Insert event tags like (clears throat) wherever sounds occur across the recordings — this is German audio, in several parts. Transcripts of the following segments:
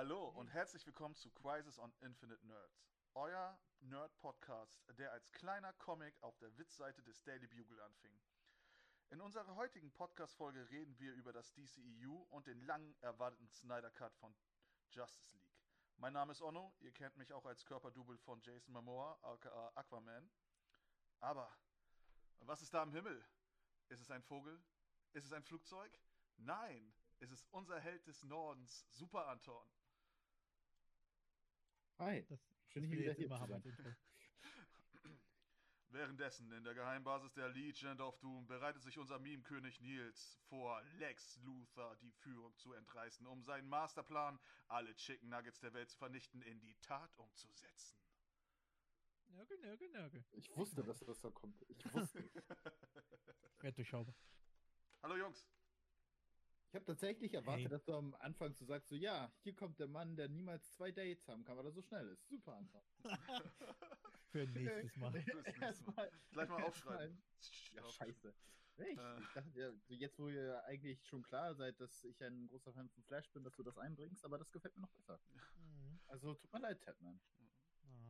Hallo und herzlich willkommen zu Crisis on Infinite Nerds. Euer Nerd-Podcast, der als kleiner Comic auf der Witzseite des Daily Bugle anfing. In unserer heutigen Podcast-Folge reden wir über das DCEU und den lang erwarteten Snyder Cut von Justice League. Mein Name ist Onno, ihr kennt mich auch als Körperdouble von Jason Momoa, aka Aquaman. Aber, was ist da im Himmel? Ist es ein Vogel? Ist es ein Flugzeug? Nein, es ist unser Held des Nordens, Super Anton. Hi, Das schön wieder jetzt hier immer haben. (laughs) Währenddessen in der Geheimbasis der Legion of Doom bereitet sich unser Meme-König Nils vor, Lex Luthor die Führung zu entreißen, um seinen Masterplan, alle Chicken Nuggets der Welt zu vernichten, in die Tat umzusetzen. Nörgel, nörgel, nörgel. Ich wusste, dass das so kommt. Ich wusste. (laughs) Ich werde durchschaubar. Hallo Jungs. Ich habe tatsächlich erwartet, Hey. dass du am Anfang so sagst, so ja, hier kommt der Mann, der niemals zwei Dates haben kann, weil er so schnell ist. Super Anfang. (laughs) Für nächstes Mal. (laughs) Mal. Erstmal- Gleich mal aufschreiben. Ja, scheiße. Echt? Äh. Ich dachte ja, so jetzt wo ihr eigentlich schon klar seid, dass ich ein großer Fan von Flash bin, dass du das einbringst, aber das gefällt mir noch besser. Mhm. Also tut mir leid, Tatman.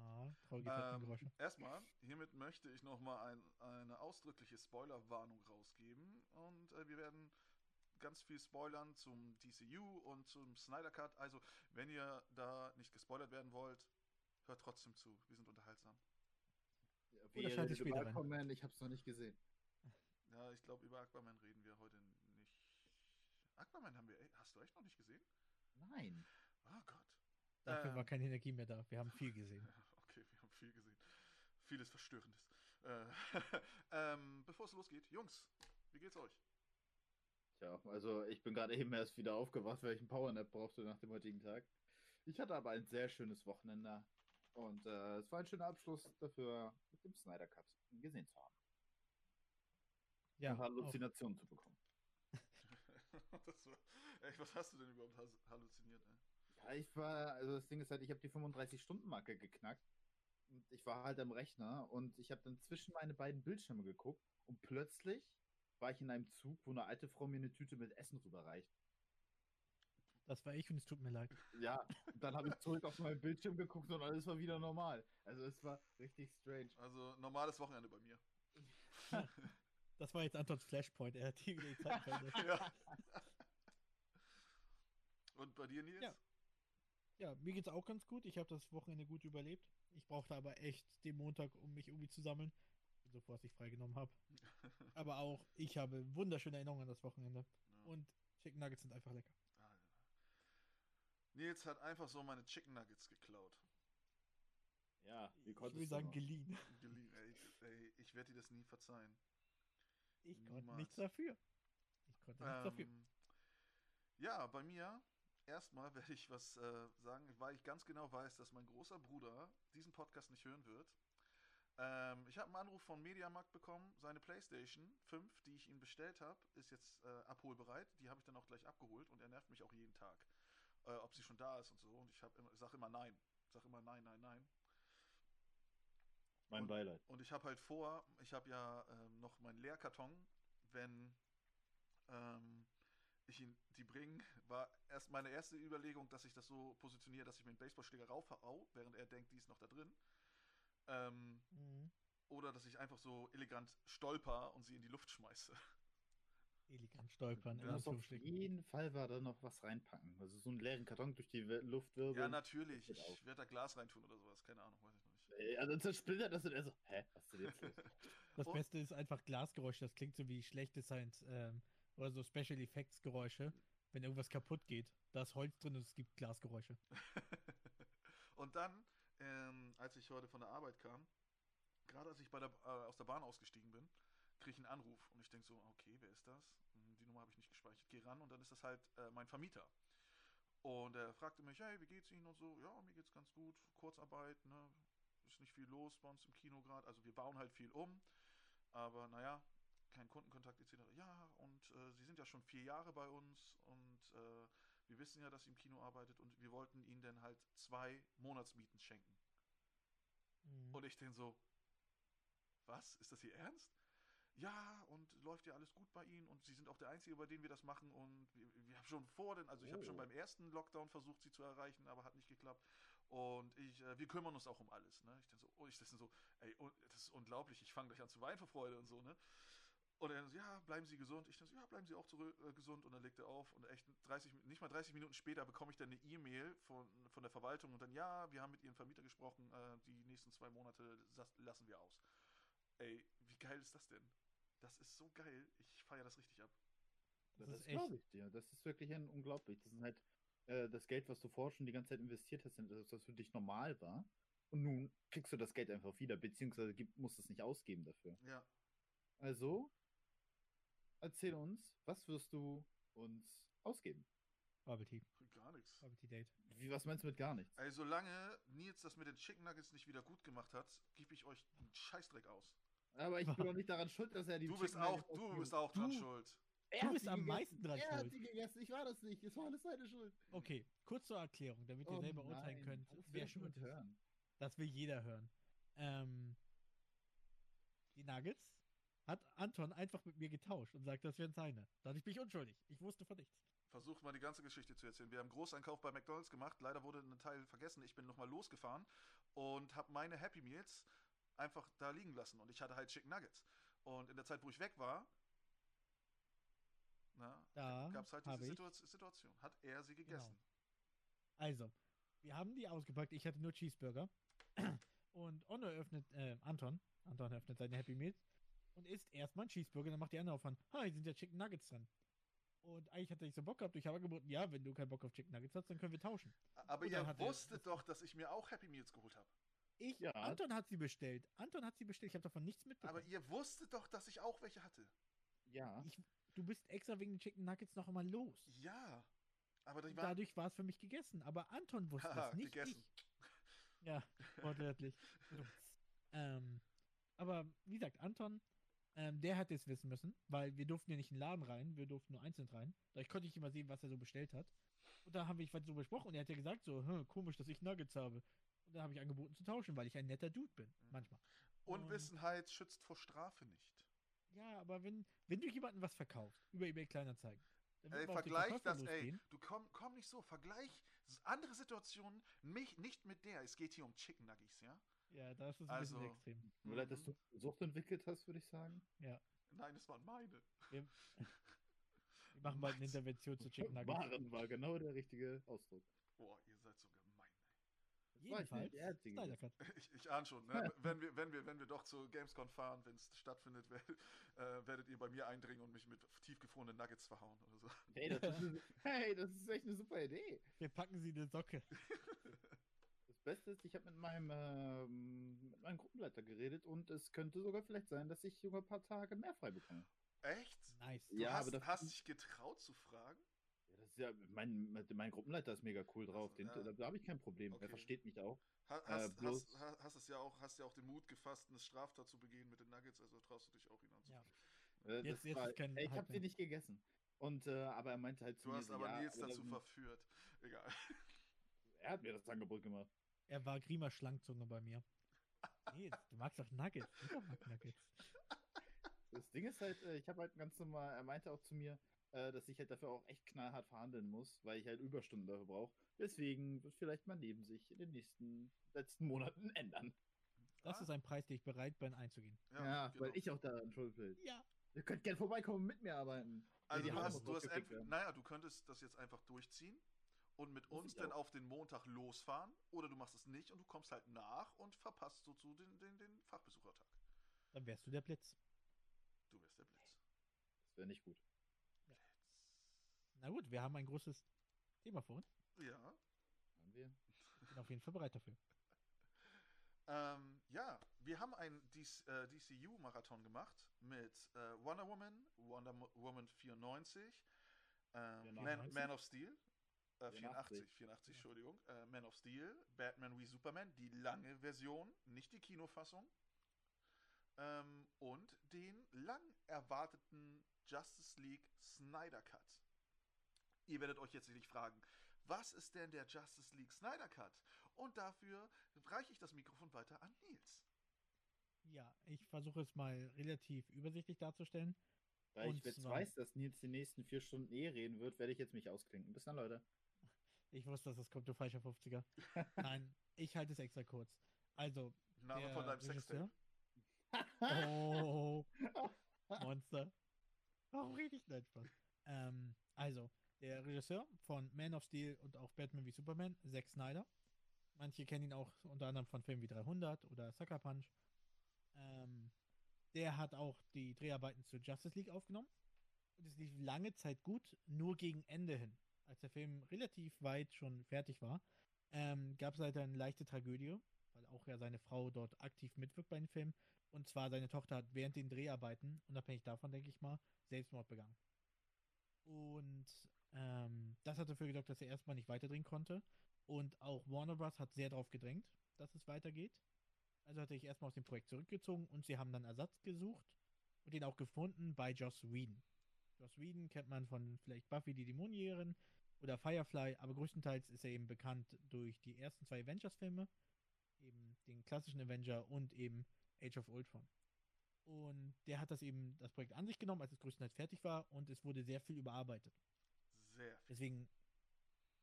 Ah, Ähm, erstmal, hiermit möchte ich nochmal ein, eine ausdrückliche Spoilerwarnung rausgeben. Und äh, wir werden ganz viel spoilern zum DCU und zum Snyder Cut. Also, wenn ihr da nicht gespoilert werden wollt, hört trotzdem zu. Wir sind unterhaltsam. Ja, Oder schalte ich rein. Aquaman, ich habe es noch nicht gesehen. Ja, ich glaube, über Aquaman reden wir heute nicht. Aquaman haben wir. Hast du echt noch nicht gesehen? Nein. Oh Gott. Dafür ähm, war keine Energie mehr da. Wir haben viel gesehen. (laughs) Okay, wir haben viel gesehen. Vieles Verstörendes. Äh, (laughs) ähm, bevor es losgeht, Jungs, wie geht's euch? Tja, also ich bin gerade eben erst wieder aufgewacht, weil ich einen Powernap brauchte nach dem heutigen Tag. Ich hatte aber ein sehr schönes Wochenende und äh, es war ein schöner Abschluss dafür, mit dem Snyder Cut gesehen zu haben. Ja. Halluzinationen zu bekommen. (laughs) das war, ey, was hast du denn überhaupt halluziniert? Ey? Ja, ich war, also das Ding ist halt, ich habe die 35-Stunden-Marke geknackt und ich war halt am Rechner und ich habe dann zwischen meine beiden Bildschirme geguckt und plötzlich war ich in einem Zug, wo eine alte Frau mir eine Tüte mit Essen rüberreicht. das war ich und es tut mir leid. Ja, und (laughs) dann habe ich zurück auf meinen Bildschirm geguckt und alles war wieder normal. Also es war richtig strange. Also, normales Wochenende bei mir. (laughs) Das war jetzt Antons Flashpoint. Er hat die Zeit (laughs) ja. Und bei dir, Nils? Ja. Ja, mir geht's auch ganz gut. Ich habe das Wochenende gut überlebt. Ich brauchte aber echt den Montag, um mich irgendwie zu sammeln. Bevor ich freigenommen habe. Aber auch ich habe wunderschöne Erinnerungen an das Wochenende. Ja. Und Chicken Nuggets sind einfach lecker. Ah, ja. Nils hat einfach so meine Chicken Nuggets geklaut. Ja, wie Ich konntest will du sagen, geliehen. Geliehen. Ey, ey, ich werde dir das nie verzeihen. Ich konnte Niemals. nichts dafür. Ich konnte nichts dafür. Ähm, ja, bei mir erstmal werde ich was äh, sagen, weil ich ganz genau weiß, dass mein großer Bruder diesen Podcast nicht hören wird. Ähm, ich habe einen Anruf von Mediamarkt bekommen. Seine PlayStation 5, die ich ihm bestellt habe, ist jetzt äh, abholbereit. Die habe ich dann auch gleich abgeholt und er nervt mich auch jeden Tag, äh, ob sie schon da ist und so. Und ich, immer- ich sage immer nein. Ich sage immer nein, nein, nein. Mein Beileid. Und ich habe halt vor, ich habe ja ähm, noch meinen Leerkarton, wenn ähm, ich ihn die bringe, war erst meine erste Überlegung, dass ich das so positioniere, dass ich mir einen Baseballschläger raufhau, während er denkt, die ist noch da drin. Ähm, Mhm. oder dass ich einfach so elegant stolper und sie in die Luft schmeiße. (laughs) Elegant stolpern. Musst auf jeden Fall war da noch was reinpacken. Also so einen leeren Karton durch die Luft wirbeln. Ja, natürlich. Ich werde da Glas reintun oder sowas. Keine Ahnung, weiß ich noch nicht. Also zersplittert das und er so, hä, was ist denn jetzt los? (laughs) Das Und- Beste ist einfach Glasgeräusche. Das klingt so wie schlechte Science ähm, oder so Special Effects Geräusche, wenn irgendwas kaputt geht. Da ist Holz drin und es gibt Glasgeräusche. (laughs) Und dann, ähm, als ich heute von der Arbeit kam, gerade als ich der, äh, aus der Bahn ausgestiegen bin, kriege ich einen Anruf und ich denke so, okay, wer ist das? Hm, Die Nummer habe ich nicht gespeichert. Gehe ran und dann ist das halt äh, mein Vermieter. Und er fragte mich, hey, wie geht's Ihnen und so? Ja, mir geht's ganz gut. Kurzarbeit, ne? Ist nicht viel los bei uns im Kino gerade. Also wir bauen halt viel um. Aber naja, kein Kundenkontakt etc. Ja, und äh, Sie sind ja schon vier Jahre bei uns und äh, wir wissen ja, dass Sie im Kino arbeitet und wir wollten Ihnen dann halt zwei Monatsmieten schenken. Mhm. Und ich denke so, was? Ist das Ihr Ernst? ja, und läuft ja alles gut bei Ihnen und Sie sind auch der Einzige, bei dem wir das machen und wir, wir haben schon vor, den, also ich habe schon Oh. beim ersten Lockdown versucht, Sie zu erreichen, aber hat nicht geklappt und ich, äh, wir kümmern uns auch um alles, ne? Ich dann so, oh, ich das so, ey, das ist unglaublich, ich fange gleich an zu weinen vor Freude und so, ne? Und er so, ja, bleiben Sie gesund. Ich dann so, ja, bleiben Sie auch zurück, äh, gesund. Und dann legt er auf und echt 30, Min- nicht mal 30 Minuten später bekomme ich dann eine E-Mail von, von der Verwaltung und dann, ja, wir haben mit Ihrem Vermieter gesprochen, äh, die nächsten zwei Monate lassen wir aus. Ey, wie geil ist das denn? Das ist so geil. Ich feiere das richtig ab. Das Das, ist glaube ich dir. Das ist wirklich ein unglaublich. Das ist halt äh, das Geld, was du vorher schon die ganze Zeit investiert hast, das, was für dich normal war. Und nun kriegst du das Geld einfach wieder, beziehungsweise musst es nicht ausgeben dafür. Ja. Also, erzähl uns, was wirst du uns ausgeben? Bubble Tea. Gar nichts. Bubble Tea Date. Wie, was meinst du mit gar nichts? Ey, solange Nils das mit den Chicken Nuggets nicht wieder gut gemacht hat, gebe ich euch einen Scheißdreck aus. Aber ich bin (laughs) doch nicht daran schuld, dass er die Du bist Chicken auch, Nuggets du bist auch dran Du- schuld. Er Du hat bist am gegessen. meisten dran Er hat schuld. sie gegessen. Ich war das nicht. Es war alles seine Schuld. Okay, kurz zur Erklärung, damit ihr Oh selber urteilen nein, könnt, das will wer schuld ist. hören. Das will jeder hören. Ähm, die Nuggets hat Anton einfach mit mir getauscht und sagt, das wären seine. Dadurch bin ich unschuldig. Ich wusste von nichts. Versucht mal die ganze Geschichte zu erzählen. Wir haben einen Großeinkauf bei McDonalds gemacht. Leider wurde ein Teil vergessen. Ich bin nochmal losgefahren und habe meine Happy Meals einfach da liegen lassen. Und ich hatte halt Chicken Nuggets. Und in der Zeit, wo ich weg war, gab es halt diese Situa Situation. Hat er sie gegessen. Also, wir haben die ausgepackt. Ich hatte nur Cheeseburger. (clears throat) Und Onno öffnet, äh, Anton, Anton öffnet seine Happy Meals und isst erstmal einen Cheeseburger, dann macht die andere auf an, ha, hier sind ja Chicken Nuggets drin. Und eigentlich hatte ich so Bock gehabt, ich habe angeboten, ja, wenn du keinen Bock auf Chicken Nuggets hast, dann können wir tauschen. Aber Und ihr wusstet doch, dass ich mir auch Happy Meals geholt habe. Ich, Ja. Anton hat sie bestellt. Anton hat sie bestellt, ich habe davon nichts mitbekommen. Aber ihr wusstet doch, dass ich auch welche hatte. Ja. ich, du bist extra wegen den Chicken Nuggets noch einmal los. Ja. Aber waren Dadurch war es für mich gegessen. Aber Anton wusste das (laughs) nicht. gegessen. Ich. Ja, wortwörtlich. (laughs) ähm, aber wie gesagt, Anton, ähm, der hätte es wissen müssen, weil wir durften ja nicht in den Laden rein, wir durften nur einzeln rein. Dadurch konnte ich immer sehen, was er so bestellt hat. Und da haben wir so besprochen und er hat ja gesagt, so, hm, komisch, dass ich Nuggets habe. Und da habe ich angeboten zu tauschen, weil ich ein netter Dude bin, Mhm. manchmal. Und- Unwissenheit schützt vor Strafe nicht. Ja, aber wenn, wenn du jemandem was verkaufst, über eBay Kleinanzeigen, dann Ey, vergleich das, ey, du komm, komm nicht so, vergleich andere Situationen, mich nicht mit der. Es geht hier um Chicken Nuggets, ja? Ja, da ist ein Also- bisschen extrem. Oder dass du Sucht entwickelt hast, würde ich sagen. Nein, das waren meine. Wir, wir machen bald eine. Intervention zu Chicken Nuggets. Waren war genau der richtige Ausdruck. Boah, ihr seid so gemein. Das ich Jedenfalls. (laughs) Ich, ich ahne schon, ne? wenn, wir, wenn, wir, wenn wir doch zu Gamescom fahren, wenn es stattfindet, wer, äh, werdet ihr bei mir eindringen und mich mit tiefgefrorenen Nuggets verhauen oder so. Hey das, ist, hey, das ist echt eine super Idee. Wir packen sie in eine Socke. (laughs) Das Beste ist, ich habe mit meinem ähm, mit meinem Gruppenleiter geredet und es könnte sogar vielleicht sein, dass ich sogar ein paar Tage mehr frei bekomme. Echt? Nice. Du Ja, hast, aber das- hast dich getraut zu fragen? Ja, das ist ja, mein, mein- Gruppenleiter ist mega cool drauf. Den, ja. da da habe ich kein Problem. Okay. Er versteht mich auch. Ha- Hast, bloß- hast, hast, hast, es ja auch, hast ja auch den Mut gefasst, eine Straftat zu begehen mit den Nuggets, also traust du dich auch ihn anzugehen. Ja. Äh, Jetzt- jetzt war, ey, ich habe sie nicht gegessen. Und äh, aber er meinte halt zu Du mir, hast so, aber ja, Nils dazu verführt. (laughs) Egal. Er hat mir das Angebot gemacht. Er war Grima Schlangzunge bei mir. Nee, du magst doch Nuggets. Jeder mag Nuggets. Das Ding ist halt, äh, ich habe halt ganz normal, er meinte auch zu mir, äh, dass ich halt dafür auch echt knallhart verhandeln muss, weil ich halt Überstunden dafür brauche. Deswegen wird vielleicht mein Leben sich in den nächsten letzten Monaten ändern. Das Ah, ist ein Preis, den ich bereit bin einzugehen. Ja, genau. weil ich auch daran schuld bin. Ja. Ihr könnt gerne vorbeikommen und mit mir arbeiten. Also die du hast, du hast entweder, ja. naja, du könntest das jetzt einfach durchziehen und mit uns dann auf den Montag losfahren oder du machst es nicht und du kommst halt nach und verpasst so zu den, den, den Fachbesuchertag. Dann wärst du der Blitz. Du wärst der Blitz. Das wäre nicht gut. Na gut, wir haben ein großes Thema vor uns. Ja. Haben wir? Ich bin auf jeden Fall bereit dafür. (laughs) Ähm, ja, wir haben einen DC, äh, DCU-Marathon gemacht mit äh, Wonder Woman, Wonder Woman 94, ähm, Man, 94? Man of Steel, äh, 84. 84, 84, Entschuldigung, äh, Man of Steel, Batman wie Superman, die lange Version, nicht die Kinofassung, ähm, und den lang erwarteten Justice League Snyder Cut. Ihr werdet euch jetzt sicherlich fragen, was ist denn der Justice League Snyder Cut? Und dafür reiche ich das Mikrofon weiter an Nils. Ja, ich versuche es mal relativ übersichtlich darzustellen. Da ich Und jetzt zwar- weiß, dass Nils die nächsten vier Stunden eh reden wird, werde ich jetzt mich ausklinken. Bis dann, Leute. Ich wusste, dass das kommt, du falscher 50er. (laughs) Nein, ich halte es extra kurz. Also, Name Der von deinem Regisseur? Sextape. oh, (laughs) Monster. Warum rede ich nicht Spaß? Ähm, also, der Regisseur von Man of Steel und auch Batman wie Superman, Zack Snyder. Manche kennen ihn auch unter anderem von Filmen wie 300 oder Sucker Punch. Ähm, der hat auch die Dreharbeiten zur Justice League aufgenommen. Und es lief lange Zeit gut, nur gegen Ende hin. Als der Film relativ weit schon fertig war, ähm, gab es leider eine leichte Tragödie, weil auch ja seine Frau dort aktiv mitwirkt bei dem Film. Und zwar seine Tochter hat während den Dreharbeiten, unabhängig davon, denke ich mal, Selbstmord begangen. Und ähm, das hat dafür gesorgt, dass er erstmal nicht weiterdrehen konnte. Und auch Warner Bros. hat sehr darauf gedrängt, dass es weitergeht. Also hat er sich erstmal aus dem Projekt zurückgezogen und sie haben dann Ersatz gesucht und den auch gefunden bei Joss Whedon. Joss Whedon kennt man von vielleicht Buffy die Dämonenjägerin oder Firefly, aber größtenteils ist er eben bekannt durch die ersten zwei Avengers-Filme, eben den klassischen Avenger und eben Age of Ultron. Und der hat das eben, das Projekt an sich genommen, als es größtenteils fertig war und es wurde sehr viel überarbeitet. Sehr viel. Deswegen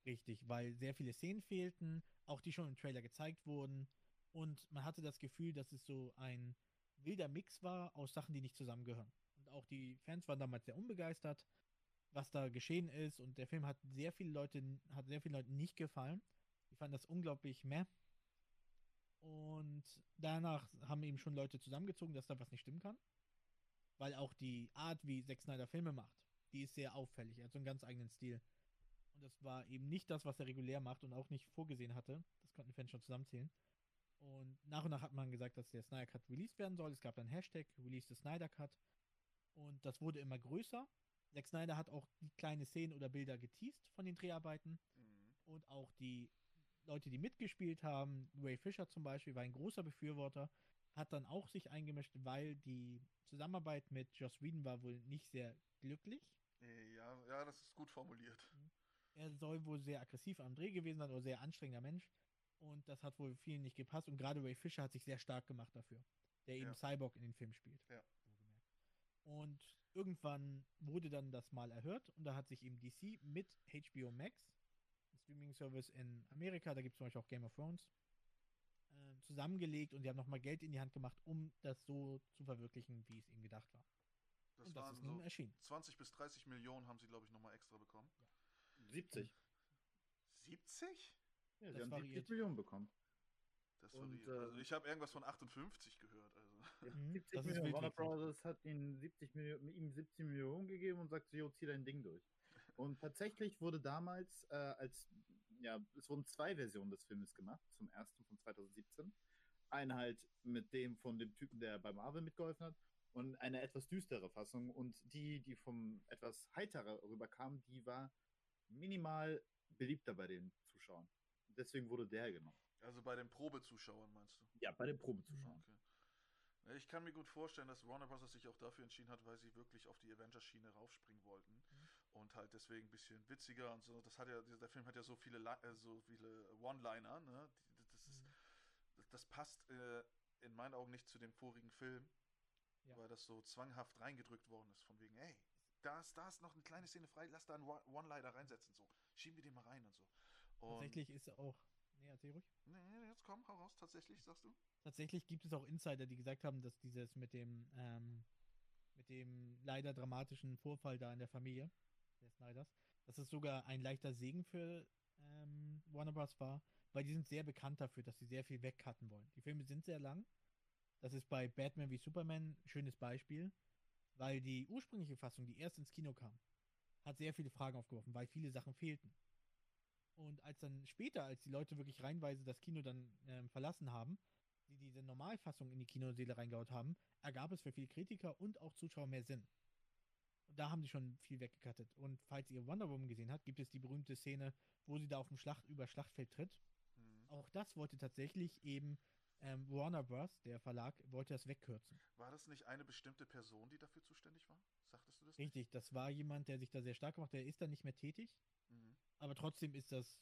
richtig, weil sehr viele Szenen fehlten, auch die schon im Trailer gezeigt wurden. Und man hatte das Gefühl, dass es so ein wilder Mix war aus Sachen, die nicht zusammengehören. Und auch die Fans waren damals sehr unbegeistert, was da geschehen ist. Und der Film hat sehr viele Leute, hat sehr vielen Leuten nicht gefallen. Die fanden das unglaublich meh. Und danach haben eben schon Leute zusammengezogen, dass da was nicht stimmen kann. Weil auch die Art, wie Zack Snyder Filme macht, die ist sehr auffällig. Er hat so einen ganz eigenen Stil. Und das war eben nicht das, was er regulär macht und auch nicht vorgesehen hatte. Das konnten Fans schon zusammenzählen. Und nach und nach hat man gesagt, dass der Snyder Cut released werden soll. Es gab dann Hashtag Release the Snyder Cut. Und das wurde immer größer. Zack Snyder hat auch kleine Szenen oder Bilder geteased von den Dreharbeiten. Mhm. Und auch die Leute, die mitgespielt haben, Ray Fisher zum Beispiel, war ein großer Befürworter, hat dann auch sich eingemischt, weil die Zusammenarbeit mit Joss Whedon war wohl nicht sehr glücklich. Äh, Ja, ja, das ist gut formuliert. Er soll wohl sehr aggressiv am Dreh gewesen sein oder sehr anstrengender Mensch. Und das hat wohl vielen nicht gepasst. Und gerade Ray Fisher hat sich sehr stark gemacht dafür, der eben Ja. Cyborg in den Film spielt. Ja. Und irgendwann wurde dann das mal erhört und da hat sich eben DC mit HBO Max, Streaming-Service in Amerika, da gibt es zum Beispiel auch Game of Thrones, äh, zusammengelegt und sie haben nochmal Geld in die Hand gemacht, um das so zu verwirklichen, wie es ihnen gedacht war. Das und das ist nun so erschienen. 20 bis 30 Millionen haben sie, glaube ich, nochmal extra bekommen. 70. 70? Ja, sie Das haben variiert. 70 Millionen bekommen. Das Und, variiert. also ich habe irgendwas von 58 gehört. Also. Mhm, 70 das ist Millionen. Warner. Bros. hat ihm 70 Millionen, ihm 70 Millionen gegeben und sagt, jo, zieh dein Ding durch. Und tatsächlich wurde damals äh, als, ja, es wurden zwei Versionen des Filmes gemacht, zum ersten von 2017. Eine halt mit dem von dem Typen, der bei Marvel mitgeholfen hat, und eine etwas düstere Fassung. Und die, die vom etwas heiterer rüberkam, die war minimal beliebter bei den Zuschauern. Deswegen wurde der genommen. also bei den Probezuschauern meinst du? Ja, bei den Probezuschauern. Okay. Ich kann mir gut vorstellen, dass Warner Bros. sich auch dafür entschieden hat, weil sie wirklich auf die Avengers-Schiene raufspringen wollten. Mhm. Und halt deswegen ein bisschen witziger und so. Das hat ja, der Film hat ja so viele, äh, so viele One-Liner, ne? Das, ist, Mhm. das, passt äh, in meinen Augen nicht zu dem vorigen Film, Ja. weil das so zwanghaft reingedrückt worden ist. Von wegen, ey, da ist, da ist noch eine kleine Szene frei, lass da einen One- One-Liner reinsetzen. So, schieben wir den mal rein und so. Und, Tatsächlich ist auch. Nee, erzähl ruhig. Nee, nee, jetzt komm, hau raus, tatsächlich, sagst du? Tatsächlich gibt es auch Insider, die gesagt haben, dass dieses mit dem, ähm, mit dem leider dramatischen Vorfall da in der Familie des Snyders, dass es sogar ein leichter Segen für ähm, Warner Bros. war, weil die sind sehr bekannt dafür, dass sie sehr viel wegcutten wollen. Die Filme sind sehr lang. Das ist bei Batman wie Superman ein schönes Beispiel, weil die ursprüngliche Fassung, die erst ins Kino kam, hat sehr viele Fragen aufgeworfen, weil viele Sachen fehlten. Und als dann später, als die Leute wirklich reinweise das Kino dann ähm, verlassen haben, die diese Normalfassung in die Kinoseele reingehaut haben, ergab es für viele Kritiker und auch Zuschauer mehr Sinn. Und da haben die schon viel weggekattet. Und falls ihr Wonder Woman gesehen habt, gibt es die berühmte Szene, wo sie da auf dem Schlacht über Schlachtfeld tritt. Hm. Auch das wollte tatsächlich eben ähm, Warner Bros., der Verlag, wollte das wegkürzen. War das nicht eine bestimmte Person, die dafür zuständig war? Sagtest du das? nicht? Richtig, das war jemand, der sich da sehr stark gemacht hat. Der ist da nicht mehr tätig, Mhm. Aber trotzdem ist das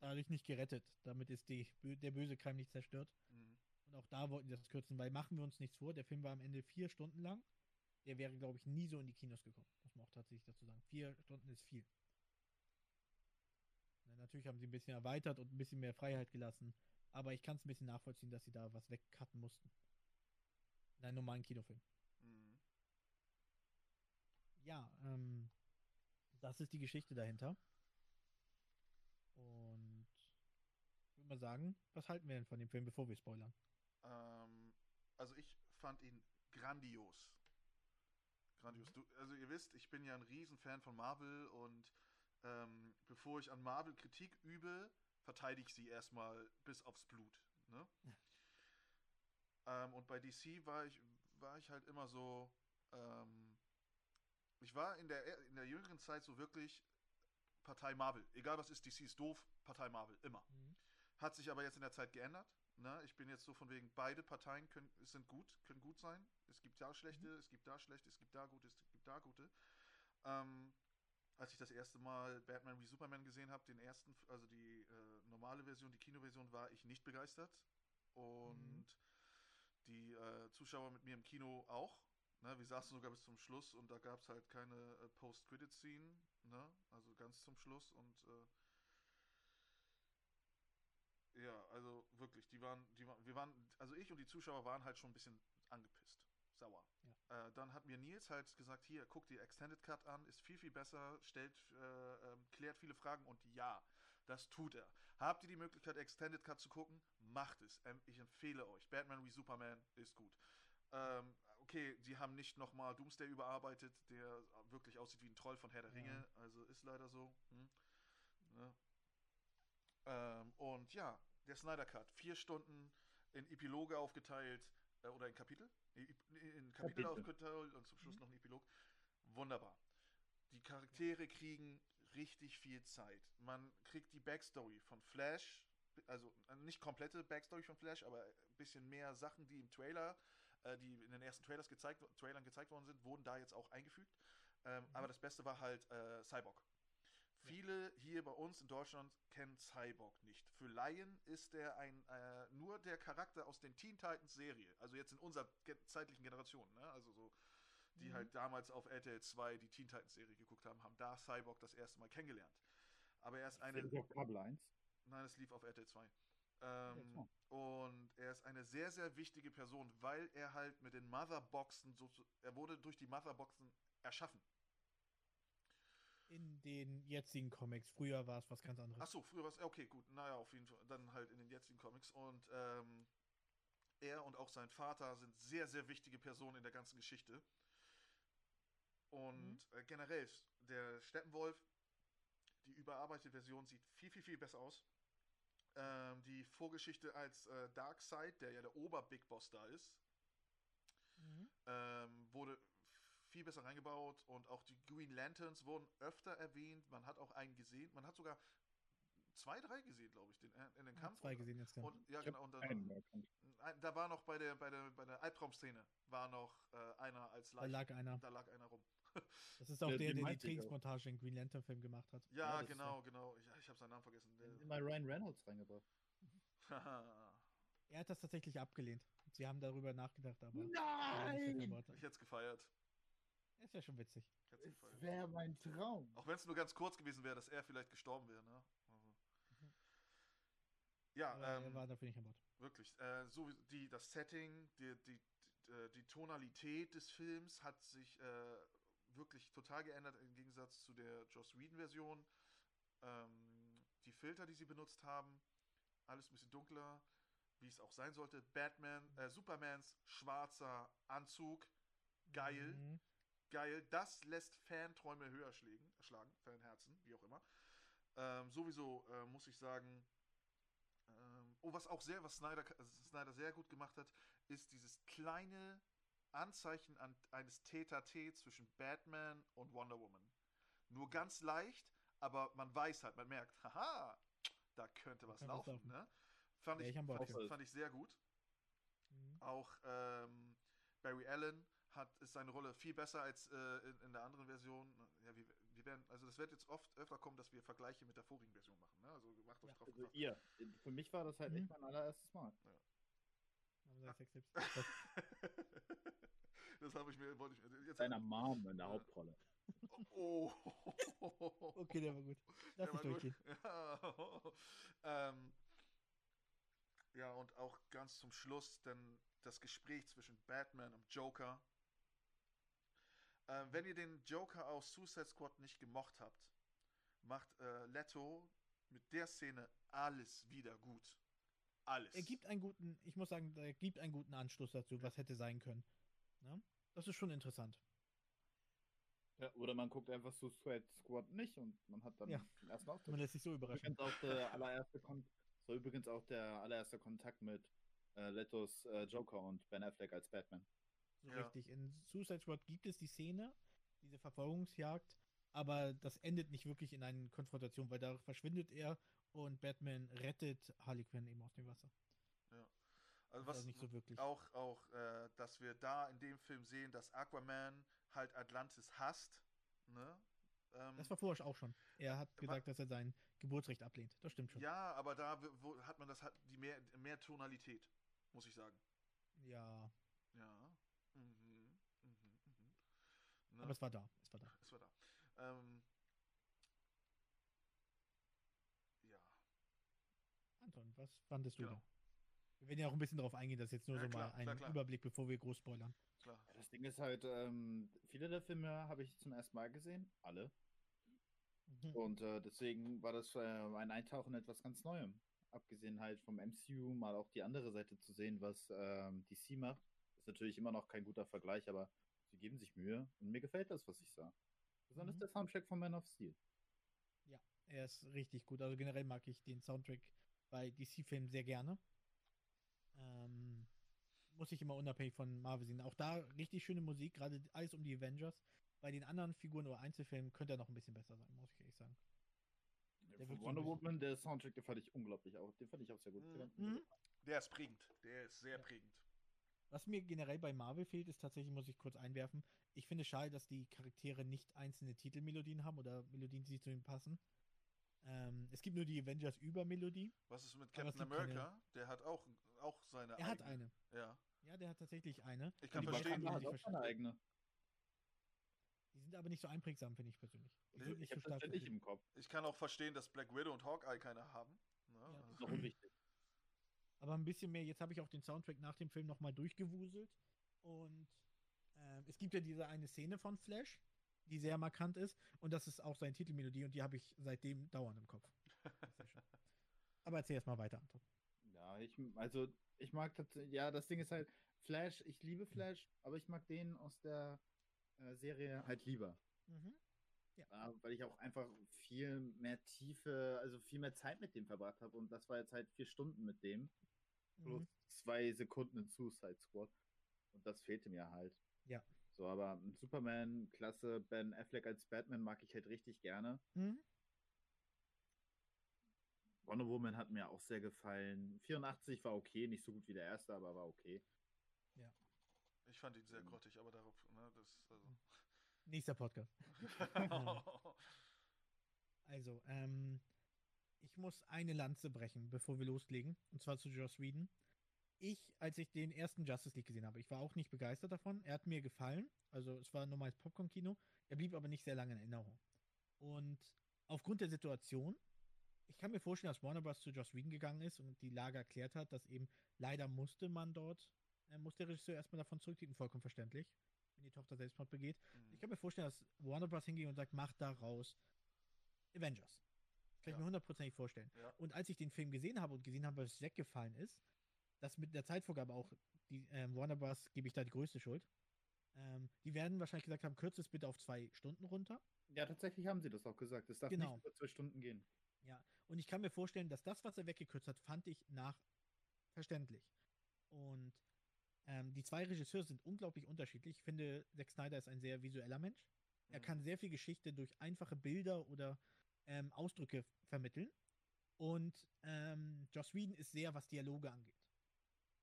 dadurch nicht gerettet. Damit ist die, der böse Keim nicht zerstört. Mhm. Und auch da wollten sie das kürzen, weil machen wir uns nichts vor, der Film war am Ende vier Stunden lang. Der wäre, glaube ich, nie so in die Kinos gekommen. Muss man auch tatsächlich dazu sagen. Vier Stunden ist viel. Na, natürlich haben sie ein bisschen erweitert und ein bisschen mehr Freiheit gelassen. Aber ich kann es ein bisschen nachvollziehen, dass sie da was wegcutten mussten. In einem normalen Kinofilm. Mhm. Ja, ähm, das ist die Geschichte dahinter. Und ich würde mal sagen, was halten wir denn von dem Film, bevor wir spoilern? Ähm, also ich fand ihn grandios. Grandios. Du, also ihr wisst, ich bin ja ein Riesenfan von Marvel und ähm, bevor ich an Marvel Kritik übe, verteidige ich sie erstmal bis aufs Blut. Ne? (laughs) ähm, und bei DC war ich, war ich halt immer so, ähm, ich war in der, in der jüngeren Zeit so wirklich Partei Marvel. Egal was ist, DC ist doof, Partei Marvel, immer. Mhm. Hat sich aber jetzt in der Zeit geändert. Ne? Ich bin jetzt so von wegen, beide Parteien können, sind gut, können gut sein. Es gibt da schlechte, es gibt da schlechte, es gibt da gute, es gibt da gute. Ähm, als ich das erste Mal Batman wie Superman gesehen habe, den ersten, also die äh, normale Version, die Kinoversion, war ich nicht begeistert. Und Mhm. die äh, Zuschauer mit mir im Kino auch. Ne? Wir saßen sogar bis zum Schluss und da gab es halt keine äh, Post-Credit-Scene, ne? also ganz zum Schluss. Und äh, ja, also wirklich, die waren, die waren, wir waren, also ich und die Zuschauer waren halt schon ein bisschen angepisst, sauer. Äh, dann hat mir Nils halt gesagt, hier, guck dir Extended Cut an, ist viel, viel besser, stellt, äh, ähm, klärt viele Fragen und ja, das tut er. Habt ihr die Möglichkeit, Extended Cut zu gucken? Macht es. Ähm, ich empfehle euch. Batman wie Superman ist gut. Ähm, okay, die haben nicht nochmal Doomsday überarbeitet, der wirklich aussieht wie ein Troll von Herr der Ja. Ringe, also ist leider so. Hm. Ne? Ähm, und ja, der Snyder Cut. Vier Stunden in Epiloge aufgeteilt, äh, oder in Kapitel? In, in Kapitel Kapitel. aufgeteilt und zum Schluss noch ein Epilog. Wunderbar. Die Charaktere kriegen richtig viel Zeit. Man kriegt die Backstory von Flash, also äh, nicht komplette Backstory von Flash, aber ein bisschen mehr Sachen, die im Trailer, äh, die in den ersten Trailers gezeigt, Trailern gezeigt worden sind, wurden da jetzt auch eingefügt. Ähm, Aber das Beste war halt äh, Cyborg. Viele hier bei uns in Deutschland kennen Cyborg nicht. Für Laien ist er ein äh, nur der Charakter aus den Teen Titans Serie, also jetzt in unserer ge zeitlichen Generation, ne? Also so die Mhm. halt damals auf RTL 2 die Teen Titans Serie geguckt haben, haben da Cyborg das erste Mal kennengelernt. Aber er ist eine auf Kabel 1. Nein, es lief auf RTL 2. Ähm, und er ist eine sehr, sehr wichtige Person, weil er halt mit den Motherboxen, so, er wurde durch die Motherboxen erschaffen. In den jetzigen Comics. Früher war es was ganz anderes. Ach so, früher war es, okay, gut, naja, auf jeden Fall, dann halt in den jetzigen Comics. Und ähm, er und auch sein Vater sind sehr, sehr wichtige Personen in der ganzen Geschichte. Und Mhm. äh, generell, der Steppenwolf, die überarbeitete Version sieht viel, viel, viel besser aus. Ähm, die Vorgeschichte als äh, Darkseid, der ja der Ober-Big Boss da ist, Mhm. ähm, wurde viel besser reingebaut und auch die Green Lanterns wurden öfter erwähnt. Man hat auch einen gesehen, man hat sogar zwei, drei gesehen, glaube ich, den, äh, in den Ich Kampf. zwei und, gesehen jetzt. Ja. und ja, Ich genau. Und dann, da war noch bei der, bei der, bei der Albtraum-Szene war noch äh, einer als Da Leiche. lag einer. da lag einer rum. (laughs) Das ist auch Der- der, der die ich. Trainingsmontage in Green Lantern Film gemacht hat. Ja, Ja, das ist genau, genau. Ja, ich habe seinen Namen vergessen. Sie mal Ryan Reynolds reingebracht. Der, (laughs) Er hat das tatsächlich abgelehnt. Sie haben darüber nachgedacht, aber. Nein! ich hätte es gefeiert. Ist ja schon witzig. Ich gefeiert. wäre mein Traum. Auch wenn es nur ganz kurz gewesen wäre, dass er vielleicht gestorben wäre, ne? Ja, aber ähm, war dafür nicht an Bord. Wirklich. Äh, so die, das Setting, die, die, die, äh, die Tonalität des Films hat sich äh, wirklich total geändert im Gegensatz zu der Joss Whedon-Version. Ähm, die Filter, die sie benutzt haben, alles ein bisschen dunkler, wie es auch sein sollte. Batman, äh, Supermans schwarzer Anzug, geil, Mhm. geil. Das lässt Fanträume höher schlägen, schlagen, Fanherzen, wie auch immer. Ähm, sowieso äh, muss ich sagen, oh, was auch sehr, was Snyder, also Snyder sehr gut gemacht hat, ist dieses kleine Anzeichen an, eines Tete-a-Tete zwischen Batman und Wonder Woman. Nur ganz leicht, aber man weiß halt, man merkt, haha, da könnte was laufen. laufen. Ne? Fand, Wär ich, ich fand, ich sehr gut. Mhm. Auch ähm, Barry Allen hat ist seine Rolle viel besser als äh, in, in der anderen Version. Ja, wir, wir werden, also das wird jetzt oft öfter kommen, dass wir Vergleiche mit der vorigen Version machen. Ne? Also macht euch Ja, drauf Also gefasst. ihr. Für mich war das halt Mhm. echt mein allererstes Mal. Sei Sextapes. (laughs) das habe ich mir, wollte ich. Jetzt, Seiner Mom in der Ja. Hauptrolle. oh. (laughs) Okay, der war gut. Lass Der mich war gut. (laughs) Ja. ähm, ja, und auch ganz zum Schluss dann das Gespräch zwischen Batman und Joker. Ähm, wenn ihr den Joker aus Suicide Squad nicht gemocht habt, macht äh, Leto mit der Szene alles wieder gut. Alles. Er gibt einen guten, ich muss sagen, er gibt einen guten Anschluss dazu, was hätte sein können. Ne? Das ist schon interessant. Ja, oder man guckt einfach Suicide Squad nicht und man hat dann Ja. den ersten Auftritt. Man lässt sich so überraschen. Übrigens auch der allererste Kon das war übrigens auch der allererste Kontakt mit äh, Letos äh, Joker und Ben Affleck als Batman. So Ja. Richtig. In Suicide Squad gibt es die Szene, diese Verfolgungsjagd, aber das endet nicht wirklich in einer Konfrontation, weil da verschwindet er und Batman rettet Harley Quinn eben aus dem Wasser. also Das was war nicht so wirklich. auch, auch äh, dass wir da in dem Film sehen, dass Aquaman halt Atlantis hasst. Ne? Ähm, Das war vorher auch schon. Er hat gesagt, dass er sein Geburtsrecht ablehnt. Das stimmt schon. ja, aber da wo, hat man das hat die mehr, mehr Tonalität, muss ich sagen. Ja, Ja. Ne? aber es war da. Es war da. es war da. Ähm, ja. Anton, was fandest du Genau. da? Wir werden ja auch ein bisschen darauf eingehen, das ist jetzt nur Ja, so klar, mal ein klar, klar. Überblick, bevor wir groß spoilern. Klar. Das Ding ist halt, ähm, viele der Filme habe ich zum ersten Mal gesehen, alle. Mhm. Und äh, deswegen war das äh, ein Eintauchen in etwas ganz Neuem. Abgesehen halt vom MCU mal auch die andere Seite zu sehen, was ähm, DC macht. Ist natürlich immer noch kein guter Vergleich, aber geben sich Mühe und mir gefällt das, was ich sah. Besonders Mhm. der Soundtrack von Man of Steel. Er ist richtig gut. Also generell mag ich den Soundtrack bei DC-Filmen sehr gerne. Ähm, muss ich immer unabhängig von Marvel sehen. Auch da richtig schöne Musik, gerade alles um die Avengers. Bei den anderen Figuren oder Einzelfilmen könnte er noch ein bisschen besser sein, muss ich ehrlich sagen. Der Von Wonder Woman, der Soundtrack, den fand ich unglaublich auch. Den fand ich auch sehr gut. Mhm. Der ist prägend. Der ist sehr Ja. prägend. Was mir generell bei Marvel fehlt, ist tatsächlich, muss ich kurz einwerfen, ich finde schade, dass die Charaktere nicht einzelne Titelmelodien haben oder Melodien, die zu ihnen passen. Ähm, es gibt nur die Avengers-Über-Melodie. Was ist mit es Captain gibt keine- America? Der hat auch, auch seine Er hat eigene. eine. Ja. Ja, der hat tatsächlich eine. Ich kann die verstehen, haben hat auch seine eigene. Die sind aber nicht so einprägsam, finde ich persönlich. Die Nee, sind Ich so habe das vertreten. im Kopf. Ich kann auch verstehen, dass Black Widow und Hawkeye keine haben. Ne? Ja. Das ist doch unwichtig. Aber ein bisschen mehr. Jetzt habe ich auch den Soundtrack nach dem Film nochmal durchgewuselt. Und ähm, es gibt ja diese eine Szene von Flash, die sehr markant ist. Und das ist auch seine Titelmelodie. Und die habe ich seitdem dauernd im Kopf. (laughs) Das. Aber erzähl erst mal weiter, Anton. Ja, ich, also, ich mag tatsächlich, ja, das Ding ist halt, Flash, ich liebe Flash, aber ich mag den aus der äh, Serie halt lieber. Mhm. Ja, weil ich auch einfach viel mehr Tiefe, also viel mehr Zeit mit dem verbracht habe. Und das war jetzt halt vier Stunden mit dem. Plus Mhm. zwei Sekunden in Suicide Squad. Und das fehlte mir halt. Ja. So, aber Superman, klasse, Ben Affleck als Batman mag ich halt richtig gerne. Mhm. Wonder Woman hat mir auch sehr gefallen. 84 war okay, nicht so gut wie der erste, aber war okay. Ich fand ihn sehr Mhm. grottig, aber darauf, ne, das, also. Nächster Podcast. (laughs) (laughs) Also, ähm, ich muss eine Lanze brechen, bevor wir loslegen. Und zwar zu Joss Whedon. Ich, als ich den ersten Justice League gesehen habe, ich war auch nicht begeistert davon. Er hat mir gefallen. Also, es war ein normales Popcorn-Kino. Er blieb aber nicht sehr lange in Erinnerung. Und aufgrund der Situation, ich kann mir vorstellen, dass Warner Bros. zu Joss Whedon gegangen ist und die Lage erklärt hat, dass eben leider musste man dort, äh, muss der Regisseur erstmal davon zurücktreten, vollkommen verständlich, wenn die Tochter Selbstmord begeht. Ich kann mir vorstellen, dass Warner Bros. hingeht und sagt, mach daraus Avengers. Kann ich Ja. mir hundertprozentig vorstellen. Ja. Und als ich den Film gesehen habe und gesehen habe, was weggefallen ist, dass mit der Zeitvorgabe auch die ähm, Warner Bros. gebe ich da die größte Schuld. Ähm, die werden wahrscheinlich gesagt haben, kürzt es bitte auf zwei Stunden runter. Ja, tatsächlich haben sie das auch gesagt. Es darf Genau. nicht über zwei Stunden gehen. Ja, und ich kann mir vorstellen, dass das, was er weggekürzt hat, fand ich nach verständlich. Und ähm, die zwei Regisseure sind unglaublich unterschiedlich. Ich finde, Zack Snyder ist ein sehr visueller Mensch. Er Mhm. kann sehr viel Geschichte durch einfache Bilder oder ähm, Ausdrücke vermitteln. Und ähm, Joss Whedon ist sehr, was Dialoge angeht.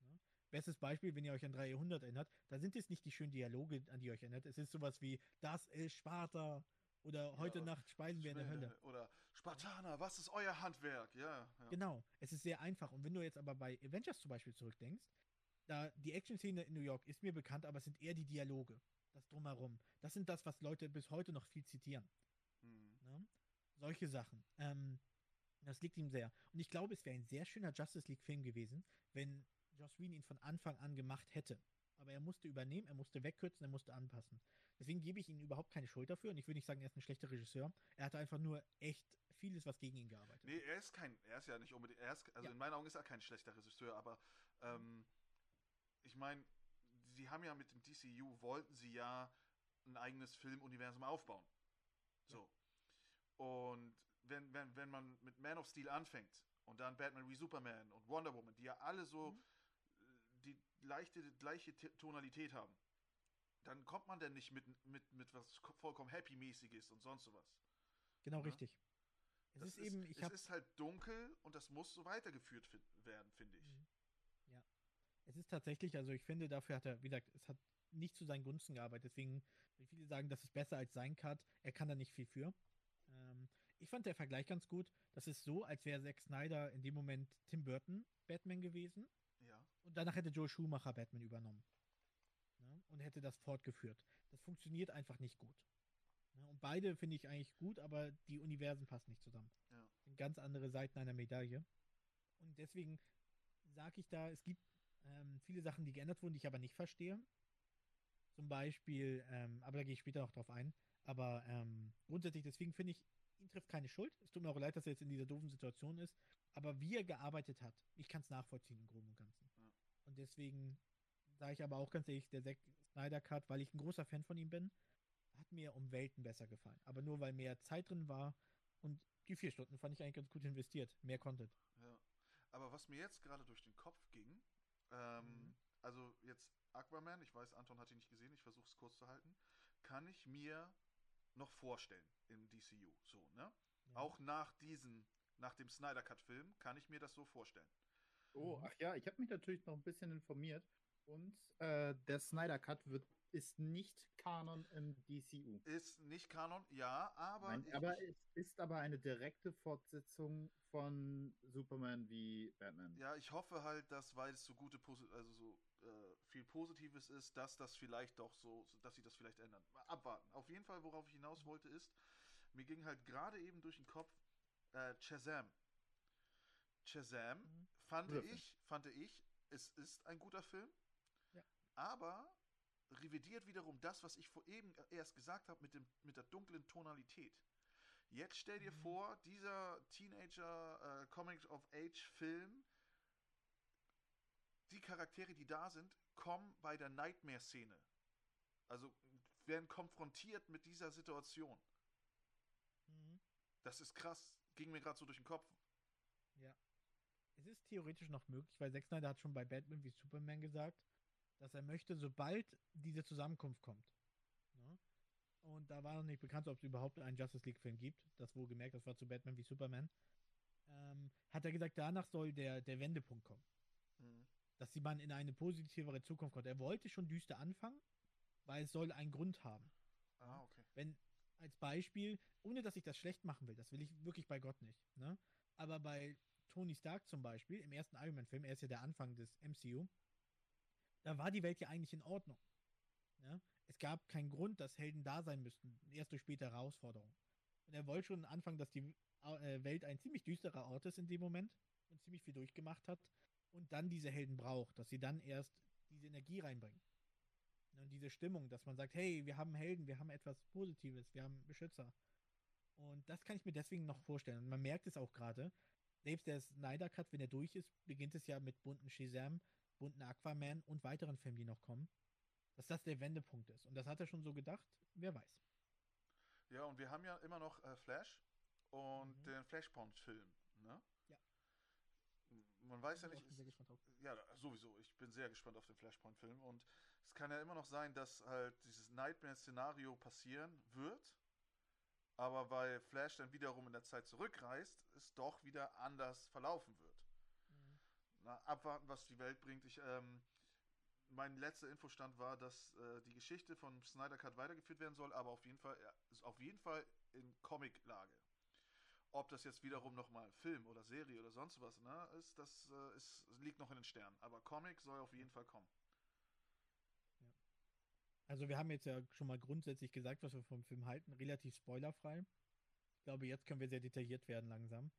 Ne? Bestes Beispiel, wenn ihr euch an 3 Jahrhundert erinnert, da sind es nicht die schönen Dialoge, an die ihr euch erinnert. Es ist sowas wie Das ist Sparta oder Heute Ja, Nacht speisen wir in der Hölle. Oder Spartaner, was ist euer Handwerk? Ja. ja. Genau, es ist sehr einfach. Und wenn du jetzt aber bei Avengers zum Beispiel zurückdenkst, da die Action-Szene in New York ist mir bekannt, aber es sind eher die Dialoge, das drumherum. Das sind das, was Leute bis heute noch viel zitieren. Solche Sachen. Ähm, das liegt ihm sehr. Und ich glaube, es wäre ein sehr schöner Justice League-Film gewesen, wenn Joss Whedon ihn von Anfang an gemacht hätte. Aber er musste übernehmen, er musste wegkürzen, er musste anpassen. Deswegen gebe ich ihm überhaupt keine Schuld dafür und ich würde nicht sagen, er ist ein schlechter Regisseur. Er hatte einfach nur echt vieles, was gegen ihn gearbeitet. Nee, er ist kein, er ist ja nicht unbedingt, er ist, also Ja. in meinen Augen ist er kein schlechter Regisseur, aber ähm, ich meine, sie haben ja mit dem DCU, wollten sie ja ein eigenes Filmuniversum aufbauen. So. Und wenn, wenn, wenn man mit Man of Steel anfängt und dann Batman wie Superman und Wonder Woman, die ja alle so Mhm. äh, die leichte, gleiche T- Tonalität haben, dann kommt man denn nicht mit, mit, mit was ko- vollkommen happy-mäßiges und sonst sowas. Genau Ja. richtig. Es Das ist eben, ich es ist halt dunkel und das muss so weitergeführt werden, finde ich. Mhm. Ja. Es ist tatsächlich, also ich finde, dafür hat er, wie gesagt, es hat nicht zu seinen Gunsten gearbeitet. Deswegen, viele sagen, das ist besser als sein Cut, er kann da nicht viel für. Ich fand der Vergleich ganz gut. Das ist so, als wäre Zack Snyder in dem Moment Tim Burton Batman gewesen Ja. und danach hätte Joel Schumacher Batman übernommen. Ne? Und hätte das fortgeführt. Das funktioniert einfach nicht gut. Ne? Und beide finde ich eigentlich gut, aber die Universen passen nicht zusammen. Ja. Sind ganz andere Seiten einer Medaille. Und deswegen sage ich da, es gibt ähm, viele Sachen, die geändert wurden, die ich aber nicht verstehe. Zum Beispiel, ähm, aber da gehe ich später noch drauf ein. Aber ähm, grundsätzlich, deswegen finde ich, ihn trifft keine Schuld. Es tut mir auch leid, dass er jetzt in dieser doofen Situation ist. Aber wie er gearbeitet hat, ich kann es nachvollziehen im Groben und Ganzen. Ja. Und deswegen sage ich aber auch ganz ehrlich, der Zack Snyder Cut, weil ich ein großer Fan von ihm bin, hat mir um Welten besser gefallen. Aber nur weil mehr Zeit drin war und die vier Stunden fand ich eigentlich ganz gut investiert. Mehr Content. Ja. Aber was mir jetzt gerade durch den Kopf ging, ähm, Mhm. also jetzt Aquaman, ich weiß, Anton hat ihn nicht gesehen, ich versuche es kurz zu halten, kann ich mir noch vorstellen im DCU. So, ne? Ja. Auch nach diesem, nach dem Snyder Cut-Film kann ich mir das so vorstellen. Oh, Mhm. ach ja, ich habe mich natürlich noch ein bisschen informiert. Und äh, der Snyder Cut wird, ist nicht Kanon im DCU. Ist nicht Kanon, ja, aber. Nein, aber es ist aber eine direkte Fortsetzung von Superman wie Batman. Ja, ich hoffe halt, dass, weil es so gute, also so äh, viel Positives ist, dass das vielleicht doch so, dass sie das vielleicht ändern. Abwarten. Auf jeden Fall, worauf ich hinaus wollte, ist, mir ging halt gerade eben durch den Kopf äh, Shazam. Shazam Mhm. fand Film. ich, fand ich, es ist ein guter Film, Ja. aber revidiert wiederum das, was ich vor eben erst gesagt habe mit, dem, mit der dunklen Tonalität. Jetzt stell dir Mhm. vor, dieser Teenager äh, Comic of Age Film, die Charaktere, die da sind, kommen bei der Nightmare-Szene. Also werden konfrontiert mit dieser Situation. Mhm. Das ist krass. Ging mir gerade so durch den Kopf. Es ist theoretisch noch möglich, weil Zack Snyder hat schon bei Batman wie Superman gesagt, dass er möchte, sobald diese Zusammenkunft kommt. Ne? Und da war noch nicht bekannt, ob es überhaupt einen Justice League-Film gibt. Das wohl gemerkt, das war zu Batman wie Superman. Ähm, hat er gesagt, danach soll der, der Wendepunkt kommen. Dass die man in eine positivere Zukunft kommt. Er wollte schon düster anfangen, weil es soll einen Grund haben. Ah, okay. wenn als Beispiel, ohne dass ich das schlecht machen will, das will ich wirklich bei Gott nicht, ne? Aber bei Tony Stark zum Beispiel, im ersten Iron Man-Film, er ist ja der Anfang des MCU, da war die Welt ja eigentlich in Ordnung. Ne? Es gab keinen Grund, dass Helden da sein müssten, erst durch spätere Herausforderungen. Und er wollte schon anfangen, dass die äh, Welt ein ziemlich düsterer Ort ist in dem Moment und ziemlich viel durchgemacht hat und dann diese Helden braucht, dass sie dann erst diese Energie reinbringen. Ne, Und diese Stimmung, dass man sagt, hey, wir haben Helden, wir haben etwas Positives, wir haben Beschützer. Und das kann ich mir deswegen noch vorstellen. Und man merkt es auch gerade. Selbst der Snyder Cut, wenn er durch ist, beginnt es ja mit bunten Shazam, bunten Aquaman und weiteren Filmen, die noch kommen. Dass das der Wendepunkt ist. Und das hat er schon so gedacht. Wer weiß. Ja, und wir haben ja immer noch äh, Flash und Mhm. den Flashpoint-Film, ne? Man weiß ja Bin nicht, ich auch sehr gespannt drauf. ja, sowieso. Ich bin sehr gespannt auf den Flashpoint-Film. Und es kann ja immer noch sein, dass halt dieses Nightmare-Szenario passieren wird. Aber weil Flash dann wiederum in der Zeit zurückreist, es doch wieder anders verlaufen wird. Na, abwarten, was die Welt bringt. Ich, ähm, mein letzter Infostand war, dass äh, die Geschichte von Snyder Cut weitergeführt werden soll, aber auf jeden Fall, auf jeden Fall in Comic-Lage. Ob das jetzt wiederum nochmal Film oder Serie oder sonst was ne, ist, das äh, ist, liegt noch in den Sternen. Aber Comic soll auf jeden Fall kommen. Also wir haben jetzt ja schon mal grundsätzlich gesagt, was wir vom Film halten, relativ spoilerfrei. Ich glaube, jetzt können wir sehr detailliert werden langsam.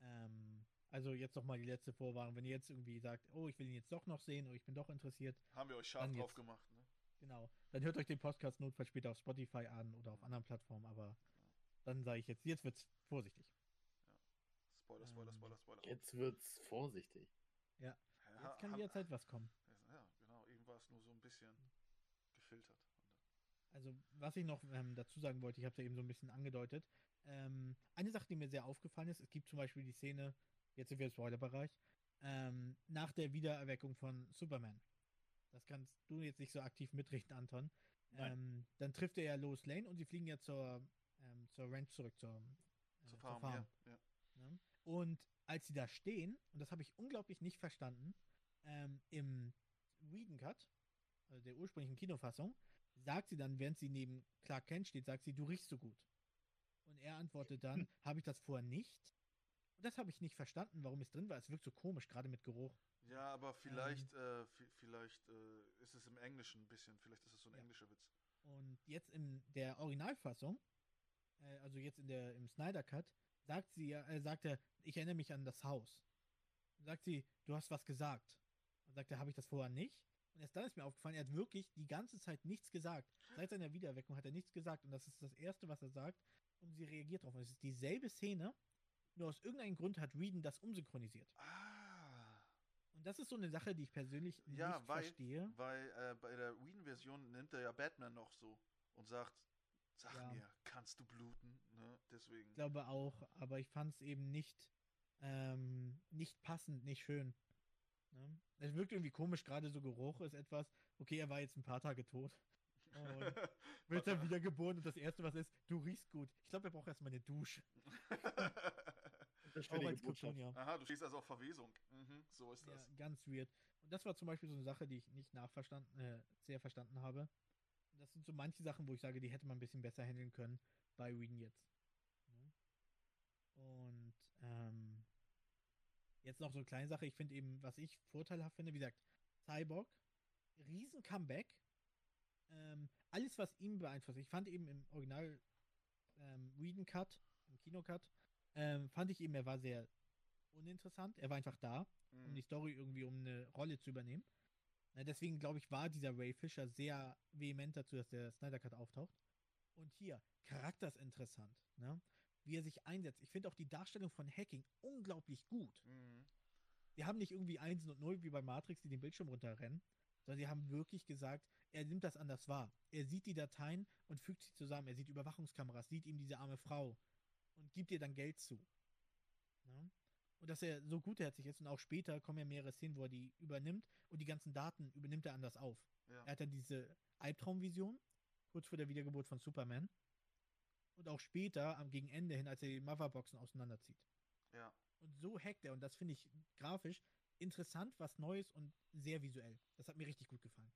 Ähm, also jetzt noch mal die letzte Vorwarnung. Wenn ihr jetzt irgendwie sagt, oh, ich will ihn jetzt doch noch sehen oder ich bin doch interessiert, Haben wir euch scharf drauf jetzt. gemacht. Ne? genau, dann hört euch den Podcast notfalls später auf Spotify an oder auf anderen Plattformen. Aber dann sage ich jetzt, jetzt wird's vorsichtig. Spoiler, Spoiler, Ähm, Spoiler, Spoiler. Jetzt wird's vorsichtig. Ja, Jetzt kann haben- jederzeit was kommen. Ja, genau. Eben war es nur so ein bisschen gefiltert. Also, was ich noch ähm, dazu sagen wollte, ich habe es ja eben so ein bisschen angedeutet. Ähm, eine Sache, die mir sehr aufgefallen ist, es gibt zum Beispiel die Szene, jetzt sind wir im Spoilerbereich, ähm, nach der Wiedererweckung von Superman. Das kannst du jetzt nicht so aktiv mitrichten, Anton. Ähm, dann trifft er ja Lois Lane und sie fliegen ja zur, ähm, zur Ranch zurück, zur, äh, Zur Farm, ja. ja. Ne? Und als sie da stehen, und das habe ich unglaublich nicht verstanden, ähm, im Whedon Cut, also der ursprünglichen Kinofassung, sagt sie dann, während sie neben Clark Kent steht, sagt sie, du riechst so gut. Und er antwortet dann, (laughs) habe ich das vorher nicht? Und das habe ich nicht verstanden, warum es drin war. Es wirkt so komisch, gerade mit Geruch. Ja, aber vielleicht, äh, vi- vielleicht äh, ist es im Englischen ein bisschen, vielleicht ist es so ein Ja. englischer Witz. Und jetzt in der Originalfassung, äh, also jetzt in der im Snyder Cut, sagt sie äh, sagt er, ich erinnere mich an das Haus. Sagt sie, du hast was gesagt. Und sagt er, habe ich das vorher nicht? Und erst dann ist mir aufgefallen, er hat wirklich die ganze Zeit nichts gesagt. Seit seiner Wiedererweckung hat er nichts gesagt. Und das ist das Erste, was er sagt. Und sie reagiert darauf. Und es ist dieselbe Szene, nur aus irgendeinem Grund hat Whedon das umsynchronisiert. Ah, Und das ist so eine Sache, die ich persönlich Ja, nicht weil- verstehe. weil äh, bei der Whedon-Version nimmt er ja Batman noch so und sagt, sag Ja. mir, kannst du bluten? Ne? Deswegen. Ich glaube auch, aber ich fand es eben nicht, ähm, nicht passend, nicht schön. Ne? Es wirkt irgendwie komisch, gerade so Geruch ist etwas, okay, er war jetzt ein paar Tage tot. (laughs) Und wird dann wiedergeboren und das Erste, was ist, du riechst gut. Ich glaube, er braucht erstmal eine Dusche. (laughs) Auch Unterschwellige als. Kryptonier. Aha, du stehst also auf Verwesung. Mhm, so ist Ja, das. ganz weird. Und das war zum Beispiel so eine Sache, die ich nicht nachverstanden, äh, sehr verstanden habe. Das sind so manche Sachen, wo ich sage, die hätte man ein bisschen besser handeln können bei Whedon jetzt. Ne? Und ähm, jetzt noch so eine kleine Sache. Ich finde eben, was ich vorteilhaft finde, wie gesagt, Cyborg, riesen Comeback. Ähm, alles, was ihn beeinflusst. Ich fand eben im Original ähm, Whedon Cut, im Kinocut, ähm, fand ich eben, er war sehr uninteressant. Er war einfach da um Mhm. die Story irgendwie um eine Rolle zu übernehmen. Na, deswegen glaube ich, war dieser Ray Fisher sehr vehement dazu, dass der Snyder Cut auftaucht. Und hier, Charakter ist interessant, ne? wie er sich einsetzt. Ich finde auch die Darstellung von Hacking unglaublich gut. Mhm. Die haben nicht irgendwie 1 und 0 wie bei Matrix, die den Bildschirm runterrennen, sondern sie haben wirklich gesagt, er nimmt das anders wahr. Er sieht die Dateien und fügt sie zusammen. Er sieht Überwachungskameras, sieht ihm diese arme Frau und gibt ihr dann Geld zu. Ne? Und dass er so gutherzig ist und auch später kommen ja mehrere Szenen, wo er die übernimmt und die ganzen Daten übernimmt er anders auf. Ja. Er hat dann diese Albtraumvision, kurz vor der Wiedergeburt von Superman. Und auch später, am gegen Ende hin, als er die Motherboxen auseinanderzieht. ja. Und so hackt er. Und das finde ich grafisch interessant, was Neues und sehr visuell. Das hat mir richtig gut gefallen.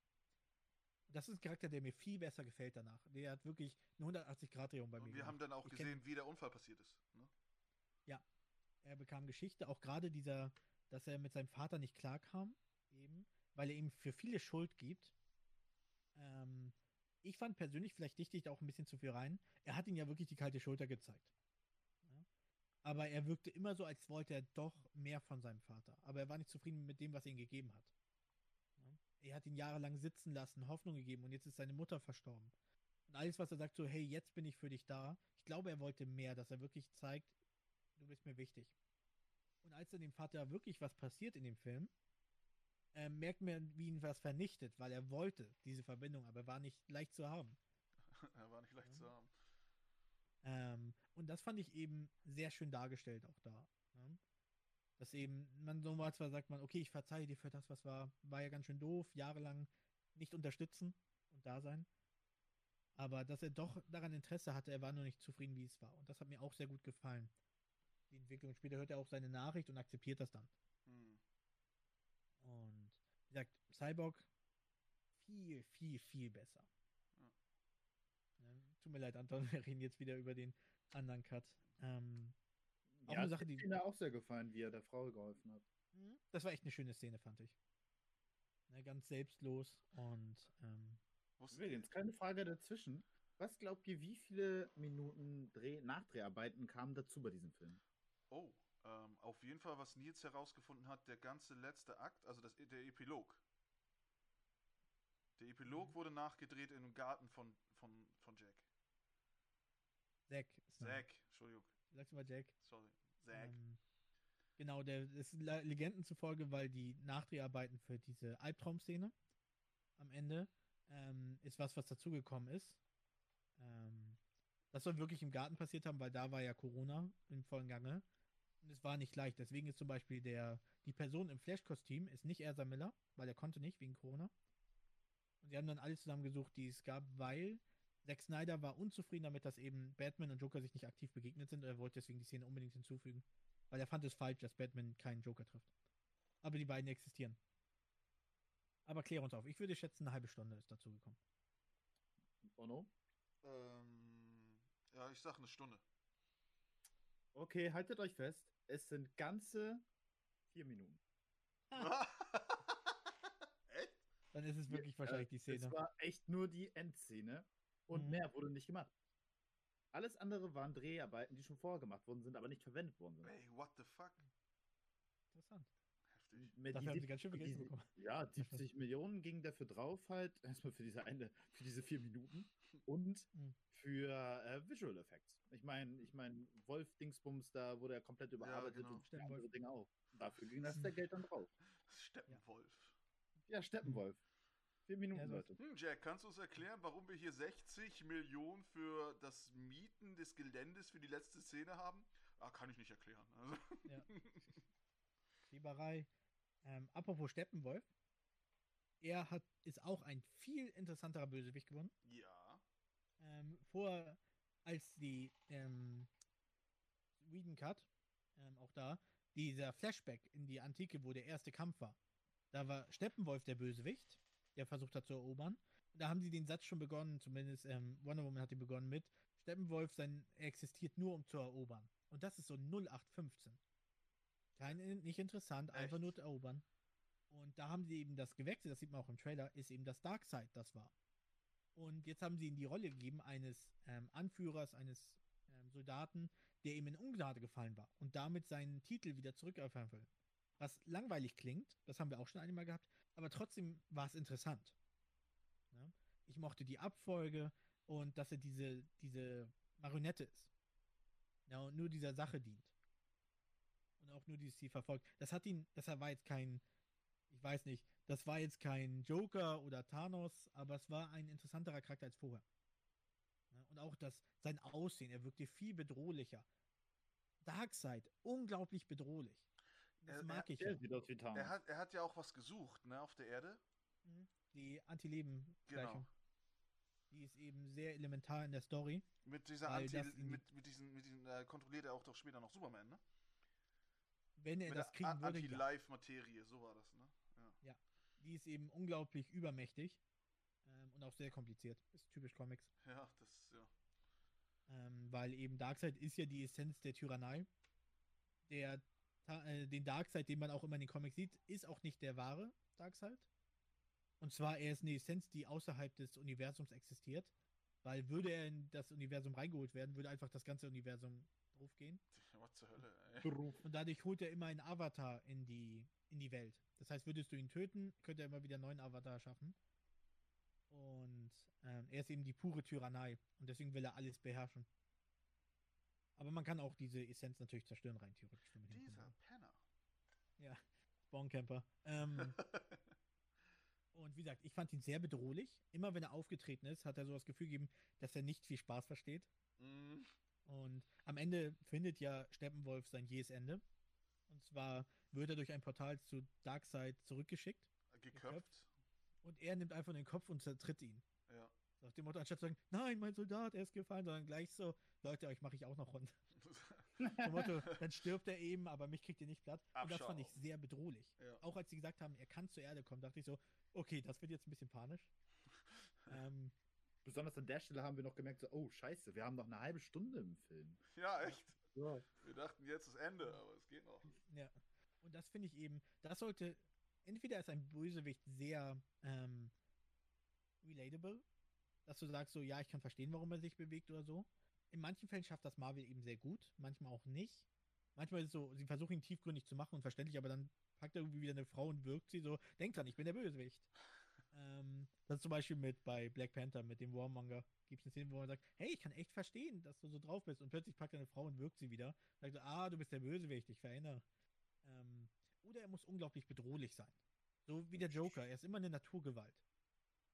Und das ist ein Charakter, der mir viel besser gefällt danach. Der hat wirklich eine 180-Grad-Drehung bei mir. Und wir haben gemacht. dann auch Ich gesehen, wie der Unfall passiert ist. Ne? Er bekam Geschichte, auch gerade dieser, dass er mit seinem Vater nicht klarkam, eben, weil er ihm für viele Schuld gibt. Ähm, ich fand persönlich, vielleicht dichte ich da auch ein bisschen zu viel rein, er hat ihm ja wirklich die kalte Schulter gezeigt. Ja? Aber er wirkte immer so, als wollte er doch mehr von seinem Vater. Aber er war nicht zufrieden mit dem, was er ihm gegeben hat. Ja? Er hat ihn jahrelang sitzen lassen, Hoffnung gegeben und jetzt ist seine Mutter verstorben. Und alles, was er sagt, so, hey, jetzt bin ich für dich da. Ich glaube, er wollte mehr, dass er wirklich zeigt, du bist mir wichtig. Und als dann dem Vater wirklich was passiert in dem Film, äh, merkt man, wie ihn was vernichtet, weil er wollte diese Verbindung, aber war nicht leicht zu haben. (laughs) er war nicht leicht Ja. zu haben. Ähm, und das fand ich eben sehr schön dargestellt auch da. Ne? Dass eben, man so mal zwar sagt man, okay, ich verzeihe dir für das, was war, war ja ganz schön doof, jahrelang nicht unterstützen und da sein. Aber dass er doch daran Interesse hatte, er war nur nicht zufrieden, wie es war. Und das hat mir auch sehr gut gefallen. Die Entwicklung. Später hört er auch seine Nachricht und akzeptiert das dann. Hm. Und wie gesagt, Cyborg viel, viel, viel besser. Ja. Tut mir leid, Anton, (laughs) wir reden jetzt wieder über den anderen Cut. Ähm, Auch eine Sache, die mir auch sehr gefallen, wie er der Frau geholfen hat. Mhm. Das war echt eine schöne Szene, fand ich. Ne, ganz selbstlos und ähm, Übrigens, keine Frage dazwischen. Was glaubt ihr, wie viele Minuten Dreh Nachdreharbeiten kamen dazu bei diesem Film? Oh, ähm, auf jeden Fall, was Nils herausgefunden hat, der ganze letzte Akt, also das, der Epilog. Der Epilog Mhm. wurde nachgedreht im Garten von, von, von Jack. Zack. Zack, Entschuldigung, Sagst du mal Jack? sorry. Zack. Ähm, genau, der ist Le- Legenden zufolge, weil die Nachdreharbeiten für diese Albtraumszene am Ende ähm, ist was, was dazugekommen ist. Ähm, das soll wirklich im Garten passiert haben, weil da war ja Corona im vollen Gange. Und es war nicht leicht. Deswegen ist zum Beispiel der, die Person im Flash-Kostüm ist nicht Ersa Miller, weil er konnte nicht wegen Corona. Und sie haben dann alle zusammengesucht, die es gab, weil Zack Snyder war unzufrieden damit, dass eben Batman und Joker sich nicht aktiv begegnet sind. Und er wollte deswegen die Szene unbedingt hinzufügen. Weil er fand es falsch, dass Batman keinen Joker trifft. Aber die beiden existieren. Aber klär uns auf. Ich würde schätzen, eine halbe Stunde ist dazu gekommen. Ono? Ähm, ja, ich sag eine Stunde. Okay, haltet euch fest. Es sind ganze vier Minuten. (laughs) Echt? Dann ist es wirklich wahrscheinlich die Es Szene. war echt nur die Endszene und Mhm. mehr wurde nicht gemacht. Alles andere waren Dreharbeiten, die schon vorher gemacht worden sind, aber nicht verwendet worden sind. Ey, what the fuck? Interessant. Heftig. Mit Dafür haben die- sie ganz schön viel für Geld diese- bekommen. Ja, (laughs) 70 Millionen ging dafür drauf halt. (laughs) Erstmal für diese eine, für diese vier Minuten und Mhm. für äh, Visual Effects. Ich meine, ich meine, Wolf Dingsbums, da wurde er komplett überarbeitet genau. und andere Dinge auch. Dafür ging das der Geld dann drauf. Steppenwolf. Ja, Steppenwolf. Vier Minuten, Ja, Leute. Hm, Jack, kannst du uns erklären, warum wir hier 60 Millionen für das Mieten des Geländes für die letzte Szene haben? Ah, kann ich nicht erklären. Also, Ja. Schieberei. Ähm, apropos Steppenwolf. Er hat, ist auch ein viel interessanterer Bösewicht geworden. ja. Ähm, vor, als die ähm, Whedon Cut, ähm, auch da, dieser Flashback in die Antike, wo der erste Kampf war. Da war Steppenwolf der Bösewicht, der versucht hat zu erobern. Da haben sie den Satz schon begonnen, zumindest ähm, Wonder Woman hat ihn begonnen mit, Steppenwolf sein, er existiert nur, um zu erobern. Und das ist so 0815. Kein, nicht interessant, einfach Echt? nur zu erobern. Und da haben sie eben das gewechselt, das sieht man auch im Trailer, ist eben das Darkseid, das war. Und jetzt haben sie ihm die Rolle gegeben eines ähm, Anführers, eines ähm, Soldaten, der ihm in Ungnade gefallen war und damit seinen Titel wieder zurückerfahren will. Was langweilig klingt, das haben wir auch schon einmal gehabt, aber trotzdem war es interessant. Ne? Ich mochte die Abfolge und dass er diese, diese Marionette ist. Ja, und nur dieser Sache dient. Und auch nur dieses Ziel verfolgt. Das hat ihn, das war jetzt kein, ich weiß nicht, das war jetzt kein Joker oder Thanos, aber es war ein interessanterer Charakter als vorher. Ja, und auch das, sein Aussehen, er wirkte viel bedrohlicher. Darkseid, unglaublich bedrohlich. Das Er- mag ich Der ja. sieht aus wie Thanos. Er hat, er hat ja auch was gesucht, ne, auf der Erde. Mhm. Die Anti-Leben-Gleichung. Genau. Die ist eben sehr elementar in der Story. Mit dieser Anti, mit, mit diesen, mit diesen, äh, kontrolliert er auch doch später noch Superman, ne? Wenn er mit das kriegen würde, ja. Anti-Life-Materie, so war das, ne? Ja. Die ist eben unglaublich übermächtig ähm, und auch sehr kompliziert. Ist typisch Comics. Ja, das, ja. Ähm, weil eben Darkseid ist ja die Essenz der Tyrannei. Der, äh, den Darkseid, den man auch immer in den Comics sieht, ist auch nicht der wahre Darkseid. Und zwar, er ist eine Essenz, die außerhalb des Universums existiert. Weil würde er in das Universum reingeholt werden, würde einfach das ganze Universum draufgehen. Was (laughs) zur Hölle, ey. Und dadurch holt er immer einen Avatar in die, in die Welt. Das heißt, würdest du ihn töten, könnte er immer wieder einen neuen Avatar schaffen. Und ähm, er ist eben die pure Tyrannei. Und deswegen will er alles beherrschen. Aber man kann auch diese Essenz natürlich zerstören, rein theoretisch. Dieser. Penner. Spawncamper. Ähm, (laughs) und wie gesagt, ich fand ihn sehr bedrohlich. Immer wenn er aufgetreten ist, hat er so das Gefühl gegeben, dass er nicht viel Spaß versteht. Mhm. Und am Ende findet ja Steppenwolf sein jähes Ende. Und zwar wird er durch ein Portal zu Darkseid zurückgeschickt. Geköpft. Und er nimmt einfach den Kopf und zertritt ihn. Ja. Nach dem Motto, anstatt zu sagen, nein, mein Soldat, er ist gefallen, sondern gleich so, Leute, euch mache ich auch noch rund. (laughs) Zum Motto, dann stirbt er eben, aber mich kriegt ihr nicht platt. Und das fand ich sehr bedrohlich. ja. Auch als sie gesagt haben, er kann zur Erde kommen, dachte ich so, okay, das wird jetzt ein bisschen panisch. (laughs) ähm, Besonders an der Stelle haben wir noch gemerkt, so, oh scheiße, wir haben noch eine halbe Stunde im Film. ja, echt. So. Wir dachten jetzt das Ende, aber es geht noch. Ja. Und das finde ich eben, das sollte, entweder ist ein Bösewicht sehr ähm, relatable, dass du sagst so, ja, ich kann verstehen, warum er sich bewegt oder so. In manchen Fällen schafft das Marvel eben sehr gut, manchmal auch nicht. Manchmal ist es so, sie versuchen ihn tiefgründig zu machen und verständlich, aber dann packt er irgendwie wieder eine Frau und wirkt sie so, denk dran, ich bin der Bösewicht. Ähm, das ist zum Beispiel mit bei Black Panther, mit dem Warmonger, gibt es eine Szene, wo man sagt, hey, ich kann echt verstehen, dass du so drauf bist und plötzlich packt er eine Frau und wirkt sie wieder. Sagt ah, du bist der Bösewicht, ich verinnere. Ähm, oder er muss unglaublich bedrohlich sein. So wie der Joker, er ist immer eine Naturgewalt.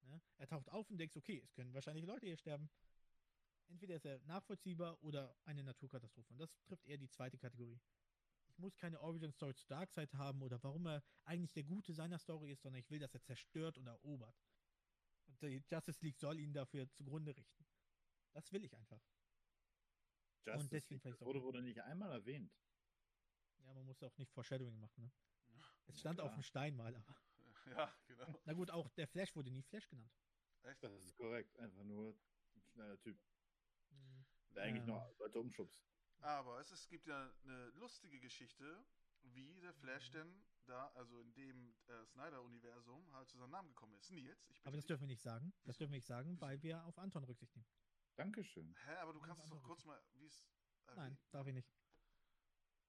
Ne? Er taucht auf und denkt, okay, es können wahrscheinlich Leute hier sterben. Entweder ist er nachvollziehbar oder eine Naturkatastrophe. Und das trifft eher die zweite Kategorie. Ich muss keine Origin Story zu Darkseid haben oder warum er eigentlich der Gute seiner Story ist, sondern ich will, dass er zerstört und erobert. Und die Justice League soll ihn dafür zugrunde richten. Das will ich einfach. Justice Und deswegen League, wurde, wurde nicht einmal erwähnt. Ja, man muss auch nicht Foreshadowing machen, ne? Es Ja, stand auf klar. dem Stein mal, aber. (laughs) Ja, genau. Na gut, auch der Flash wurde nie Flash genannt. Echt? Das ist korrekt. Einfach nur ein schneller Typ, Mhm. der eigentlich Ja. noch Leute umschubst. Aber es, es gibt ja eine lustige Geschichte, wie der Mhm. Flash denn da, also in dem äh, Snyder-Universum, halt zu seinem Namen gekommen ist. Nils, ich bitte Aber das dürfen wir nicht sagen. Das Wieso? dürfen wir nicht sagen, Wieso? weil wir auf Anton Rücksicht nehmen. Dankeschön. Hä, aber du kannst es doch kurz mal, wie es. Nein, erwähnt. darf ich nicht.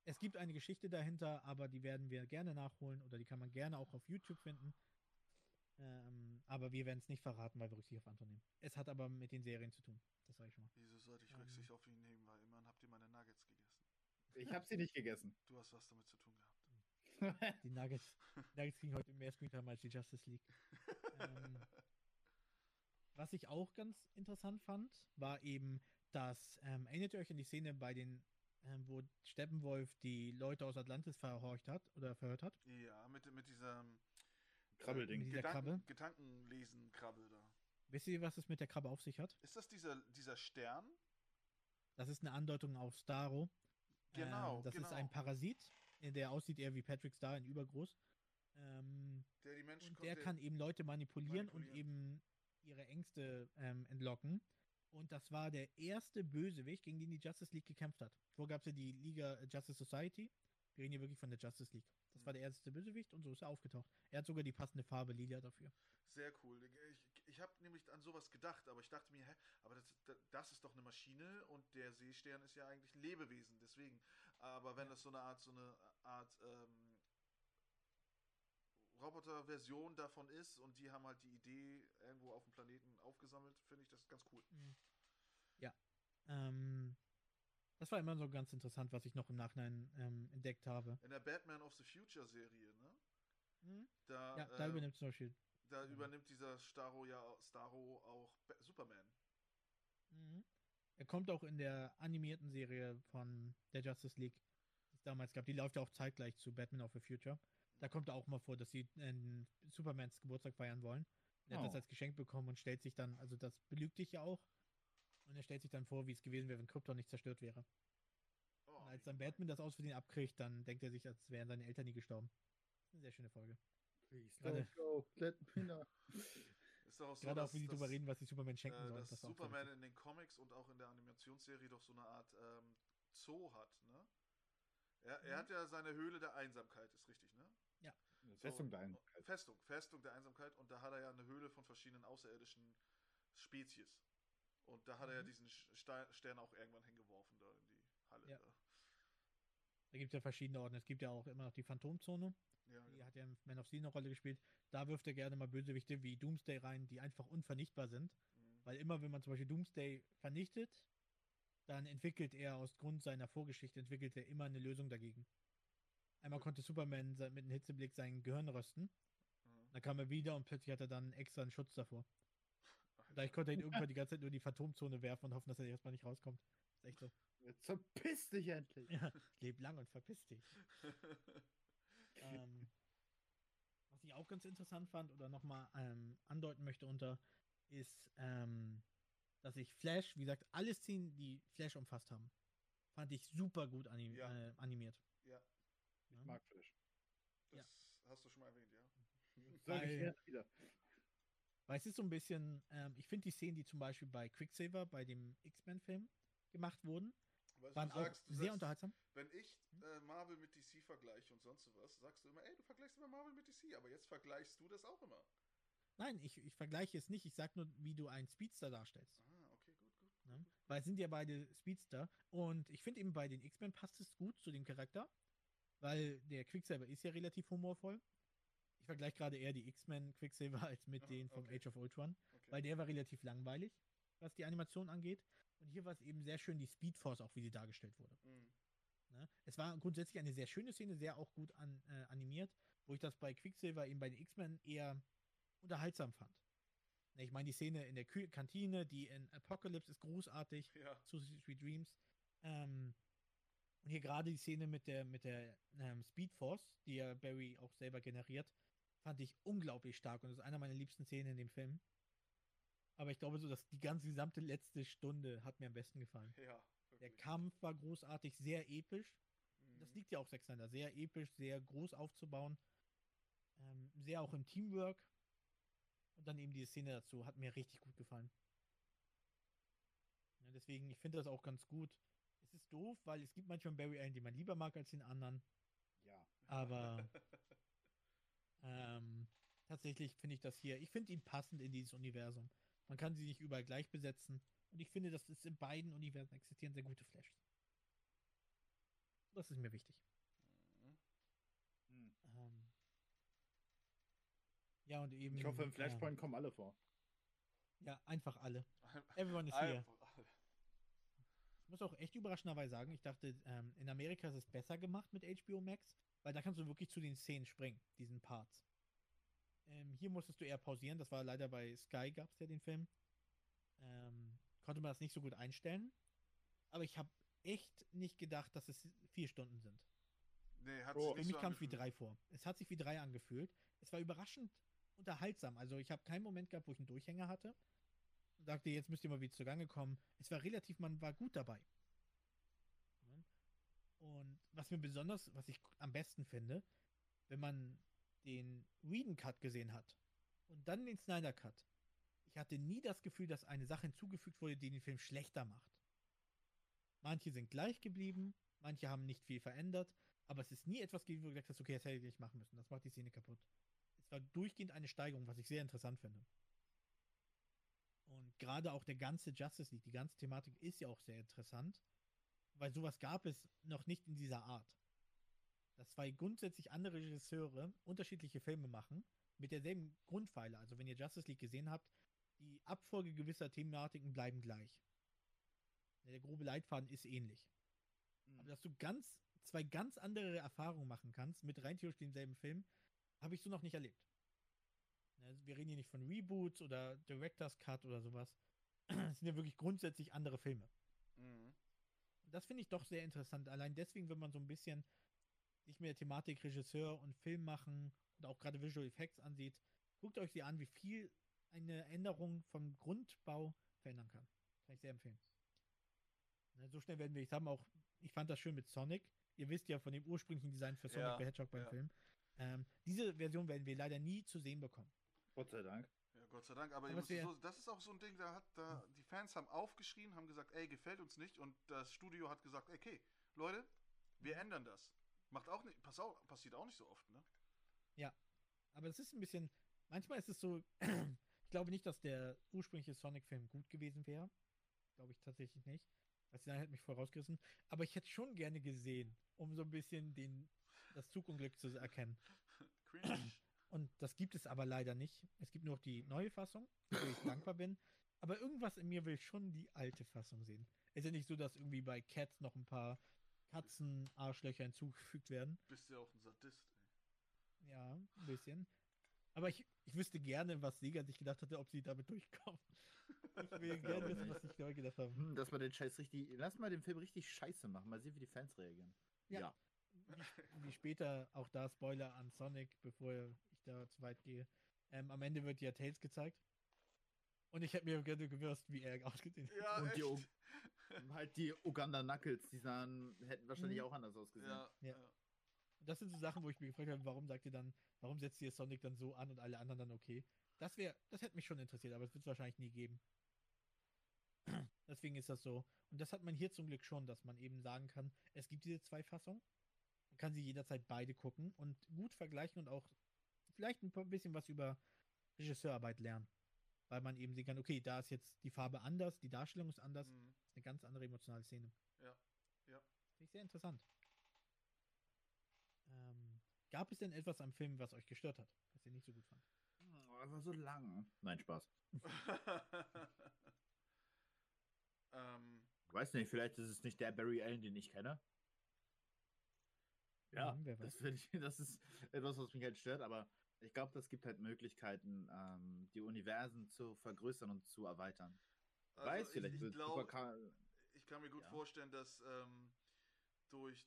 Es gibt eine Geschichte dahinter, aber die werden wir gerne nachholen oder die kann man gerne auch auf YouTube finden. Ähm, aber wir werden es nicht verraten, weil wir Rücksicht auf Anton nehmen. Es hat aber mit den Serien zu tun. Das sage ich schon mal. Wieso sollte ich Ähm. Rücksicht auf ihn nehmen, weil immerhin habt ihr meine Nuggets gegessen. Ich habe sie nicht gegessen. Du hast was damit zu tun gehabt. (laughs) Die Nuggets, die Nuggets kriegen heute mehr Screentime als die Justice League. ähm, was ich auch ganz interessant fand, war eben, dass, ähm, erinnert ihr euch an die Szene bei den, ähm, wo Steppenwolf die Leute aus Atlantis verhorcht hat oder verhört hat? Ja, mit, mit diesem Krabbelding. Mit Gedanken, Krabbe? Gedankenlesen-Krabbel da. Wisst ihr, was es mit der Krabbe auf sich hat? Ist das dieser, dieser Stern? Das ist eine Andeutung auf Starro. Genau, Ähm, das genau. ist ein Parasit, äh, der aussieht eher wie Patrick Star in übergroß. Ähm, Der die Menschen und der kann eben Leute manipulieren, und eben ihre Ängste ähm, entlocken. Und das war der erste Bösewicht, gegen den die Justice League gekämpft hat. Vorher gab es ja die Liga äh, Justice Society. Wir reden hier wirklich von der Justice League. Das war der erste Bösewicht und so ist er aufgetaucht. Er hat sogar die passende Farbe lila dafür. Sehr cool. Ich, ich habe nämlich an sowas gedacht, aber ich dachte mir, hä, aber das, das ist doch eine Maschine und der Seestern ist ja eigentlich ein Lebewesen, deswegen. Aber wenn das so eine Art, so eine Art ähm, Roboter-Version davon ist und die haben halt die Idee irgendwo auf dem Planeten aufgesammelt, finde ich das ganz cool. Ja. Ähm, das war immer so ganz interessant, was ich noch im Nachhinein ähm, entdeckt habe. In der Batman of the Future Serie, ne? Mhm. Da, Ja, da äh, übernimmt zum Beispiel. da Mhm. übernimmt dieser Starro ja Starro auch Ba- Superman. Mhm. Er kommt auch in der animierten Serie von der Justice League, die es damals gab. Die läuft ja auch zeitgleich zu Batman of the Future. Da kommt er auch mal vor, dass sie äh, Supermans Geburtstag feiern wollen. Er hat das Oh. als Geschenk bekommen und stellt sich dann, also das belügt dich ja auch. Und er stellt sich dann vor, wie es gewesen wäre, wenn Krypton nicht zerstört wäre. Oh, Und als dann. Batman das aus Versehen abkriegt, dann denkt er sich, als wären seine Eltern nie gestorben. Eine sehr schöne Folge. Please Gerade- don't go. Let me know. Ist doch auch so, Gerade auch, wie sie dass- drüber reden, was sie Superman schenken äh, sollen. dass Das Superman in den Comics und auch in der Animationsserie doch so eine Art ähm, Zoo hat, ne? Er, er Mhm. hat ja seine Höhle der Einsamkeit, ist richtig, ne? Eine Festung da ein. Festung, Festung der Einsamkeit und da hat er ja eine Höhle von verschiedenen außerirdischen Spezies. Und da hat er ja Mhm. diesen Ste Stern auch irgendwann hingeworfen da in die Halle. Ja. Da. Da gibt es ja verschiedene Orte. Es gibt ja auch immer noch die Phantomzone. Ja, Die genau. hat ja in Man of Steel eine Rolle gespielt. Da wirft er gerne mal Bösewichte wie Doomsday rein, die einfach unvernichtbar sind. Mhm. Weil immer, wenn man zum Beispiel Doomsday vernichtet, dann entwickelt er aus Grund seiner Vorgeschichte, entwickelt er immer eine Lösung dagegen. Einmal konnte Superman mit einem Hitzeblick sein Gehirn rösten. Mhm. Dann kam er wieder und plötzlich hat er dann extra einen Schutz davor. Vielleicht konnte er ihn irgendwann die ganze Zeit nur in die Phantomzone werfen und hoffen, dass er erstmal nicht rauskommt. ist echt so. Jetzt verpiss dich endlich. Ja, leb lang und verpiss dich. (laughs) ähm, was ich auch ganz interessant fand oder nochmal ähm, andeuten möchte unter, ist, ähm, dass ich Flash, wie gesagt, alle Szenen, die Flash umfasst haben, fand ich super gut anim Ja. äh, animiert. ja, Ich mag Flash. das Ja. hast du schon mal erwähnt, ja. Sag ich gerne wieder. Weil es ist so ein bisschen, ähm, ich finde die Szenen, die zum Beispiel bei Quicksilver, bei dem X-Men-Film gemacht wurden, Weißt, waren du auch sagst, sehr sagst, unterhaltsam. Wenn ich äh, Marvel mit DC vergleiche und sonst was, sagst du immer, ey, du vergleichst immer Marvel mit DC, aber jetzt vergleichst du das auch immer. Nein, ich, ich vergleiche es nicht. Ich sag nur, wie du einen Speedster darstellst. Ah, okay, gut, gut. Ne? Weil es sind ja beide Speedster. Und ich finde eben bei den X-Men passt es gut zu dem Charakter. Weil der Quicksilver ist ja relativ humorvoll. Ich vergleiche gerade eher die X-Men Quicksilver als mit Ah, denen vom okay. Age of Ultron. Okay. Weil der war relativ langweilig, was die Animation angeht. Und hier war es eben sehr schön, die Speed Force auch, wie sie dargestellt wurde. Mhm. Ne? Es war grundsätzlich eine sehr schöne Szene, sehr auch gut an, äh, animiert, wo ich das bei Quicksilver eben bei den X-Men eher unterhaltsam fand. Ne, Ich meine, die Szene in der Kü Kantine, die in Apocalypse ist großartig, Ja. zu Sweet Dreams. Ähm, und hier gerade die Szene mit der, mit der ähm, Speed Force, die ja Barry auch selber generiert, fand ich unglaublich stark und das ist einer meiner liebsten Szenen in dem Film. Aber ich glaube so, dass die ganze gesamte letzte Stunde hat mir am besten gefallen. Ja, Der. Kampf war großartig, sehr episch. Mhm. Das liegt ja auch Zack Snyder. Sehr episch, sehr groß aufzubauen. Ähm, sehr auch im Teamwork. Und dann eben die Szene dazu. Hat mir richtig gut gefallen. Ja, deswegen, ich finde das auch ganz gut. Es ist doof, weil es gibt manchmal Barry Allen, den man lieber mag als den anderen. Ja. Aber (laughs) ähm, tatsächlich finde ich das hier, ich finde ihn passend in dieses Universum. Man kann sie nicht überall gleich besetzen. Und ich finde, dass es in beiden Universen existieren sehr gute Flashes. Das ist mir wichtig. Mhm. Hm. Ähm, ja, und eben. Ich hoffe, im Flashpoint kommen alle vor. Ja, einfach alle. Everyone is here. Ich muss auch echt überraschenderweise sagen, ich dachte, ähm, in Amerika ist es besser gemacht mit HBO Max, weil da kannst du wirklich zu den Szenen springen, diesen Parts. Ähm, hier musstest du eher pausieren, das war leider bei Sky, gab es ja den Film. Ähm, konnte man das nicht so gut einstellen. Aber ich habe echt nicht gedacht, dass es vier Stunden sind. Nee, hat Oh, sich Für nicht mich so kam es wie drei vor. Es hat sich wie drei angefühlt. Es war überraschend unterhaltsam. Also ich habe keinen Moment gehabt, wo ich einen Durchhänger hatte. Und sagte, jetzt müsst ihr mal wieder zugange kommen. Es war relativ, man war gut dabei. Und was mir besonders, was ich am besten finde, wenn man den Whedon Cut gesehen hat und dann den Snyder Cut, ich hatte nie das Gefühl, dass eine Sache hinzugefügt wurde, die den Film schlechter macht. Manche sind gleich geblieben, manche haben nicht viel verändert, aber es ist nie etwas gewesen, wo du gesagt hast, okay, das hätte ich nicht machen müssen. Das macht die Szene kaputt. Es war durchgehend eine Steigerung, was ich sehr interessant finde. Und gerade auch der ganze Justice League, die ganze Thematik ist ja auch sehr interessant, weil sowas gab es noch nicht in dieser Art. Dass zwei grundsätzlich andere Regisseure unterschiedliche Filme machen, mit derselben Grundpfeiler. Also wenn ihr Justice League gesehen habt, die Abfolge gewisser Thematiken bleiben gleich. Der grobe Leitfaden ist ähnlich. Hm. Aber dass du ganz, zwei ganz andere Erfahrungen machen kannst mit rein theoretisch demselben Film, habe ich so noch nicht erlebt. Also wir reden hier nicht von Reboots oder Director's Cut oder sowas. (clears throat) Es sind ja wirklich grundsätzlich andere Filme. Mhm. Das finde ich doch sehr interessant. Allein deswegen, wenn man so ein bisschen sich mit der Thematik Regisseur und Film machen und auch gerade Visual Effects ansieht, guckt euch sie an, wie viel eine Änderung vom Grundbau verändern kann. Kann ich sehr empfehlen. So schnell werden wir, ich haben auch, ich fand das schön mit Sonic. Ihr wisst ja von dem ursprünglichen Design für Sonic Ja, the Hedgehog beim ja. Film. Ähm, diese Version werden wir leider nie zu sehen bekommen. Gott sei Dank. Ja, Gott sei Dank. Aber Aber so, das ist auch so ein Ding, da hat da, die Fans haben aufgeschrien, haben gesagt, ey, gefällt uns nicht. Und das Studio hat gesagt, okay, Leute, wir Mhm. ändern das. Macht auch nicht, pass auf, passiert auch nicht so oft, ne? Aber es ist ein bisschen, manchmal ist es so, (clears throat) ich glaube nicht, dass der ursprüngliche Sonic-Film gut gewesen wäre. Glaube ich tatsächlich nicht. Das Design hat mich voll rausgerissen. Aber ich hätte schon gerne gesehen, um so ein bisschen den, das Zugunglück zu erkennen. (laughs) Cringe. Und das gibt es aber leider nicht. Es gibt nur noch die neue Fassung, für die ich (laughs) dankbar bin. Aber irgendwas in mir will schon die alte Fassung sehen. Es ist ja nicht so, dass irgendwie bei Cats noch ein paar Katzen-Arschlöcher hinzugefügt werden. Bist ja auch ein Sadist, ey. Ja, ein bisschen. Aber ich, ich wüsste gerne, was Sega sich gedacht hatte, ob sie damit durchkommen. Ich will (laughs) gerne wissen, was sich da gedacht haben. Hm, dass wir den Scheiß richtig. Lass mal den Film richtig scheiße machen. Mal sehen, wie die Fans reagieren. Ja. Wie, wie später, auch da Spoiler an Sonic, bevor ich da zu weit gehe. Ähm, am Ende wird ja Tails gezeigt. Und ich hätte mir gerne gewusst, wie er ausgesehen hätte. Ja, Und die echt. Halt die Uganda Knuckles, die sahen, hätten wahrscheinlich Mhm. auch anders ausgesehen. Ja, Ja. ja. Das sind so Sachen, wo ich mir gefragt habe, warum sagt ihr dann, warum setzt ihr Sonic dann so an und alle anderen dann okay? Das wäre, das hätte mich schon interessiert, aber es wird es wahrscheinlich nie geben. Deswegen ist das so. Und das hat man hier zum Glück schon, dass man eben sagen kann, es gibt diese zwei Fassungen. Kann sie jederzeit beide gucken und gut vergleichen und auch vielleicht ein bisschen was über Regisseurarbeit lernen. Weil man eben sehen kann, okay, da ist jetzt die Farbe anders, die Darstellung ist anders, Mhm. ist eine ganz andere emotionale Szene. Ja, ja. Finde ich sehr interessant. Ähm, gab es denn etwas am Film, was euch gestört hat, was ihr nicht so gut fand? Oh, war so lang. Nein, Spaß. (laughs) ähm, Weiß nicht, vielleicht ist es nicht der Barry Allen, den ich kenne. Ja, Mhm, wer weiß. das, ich, (laughs) das ist etwas, was mich halt stört, aber ich glaube, das gibt halt Möglichkeiten, ähm, die Universen zu vergrößern und zu erweitern. also Weiß, vielleicht ich, ich, glaub, ich kann mir gut Ja. vorstellen, dass ähm, durch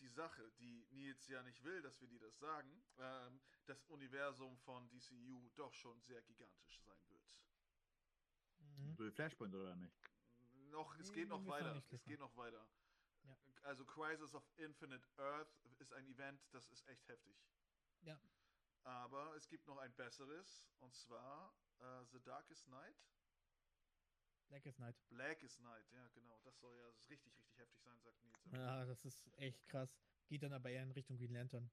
die Sache, die Nils ja nicht will, dass wir dir das sagen, ähm, das Universum von DCU doch schon sehr gigantisch sein wird. Mhm. Flashpoint oder nicht? Noch, es geht noch weiter. Es geht noch weiter. Ja. Also Crisis of Infinite Earth ist ein Event, das ist echt heftig. Ja. Aber es gibt noch ein besseres, und zwar äh, The Darkest Night. Blackest Night. Blackest Night, ja genau. Das soll ja richtig, richtig heftig sein, sagt Nils. Ja, das ist echt krass. Geht dann aber eher in Richtung Green Lantern,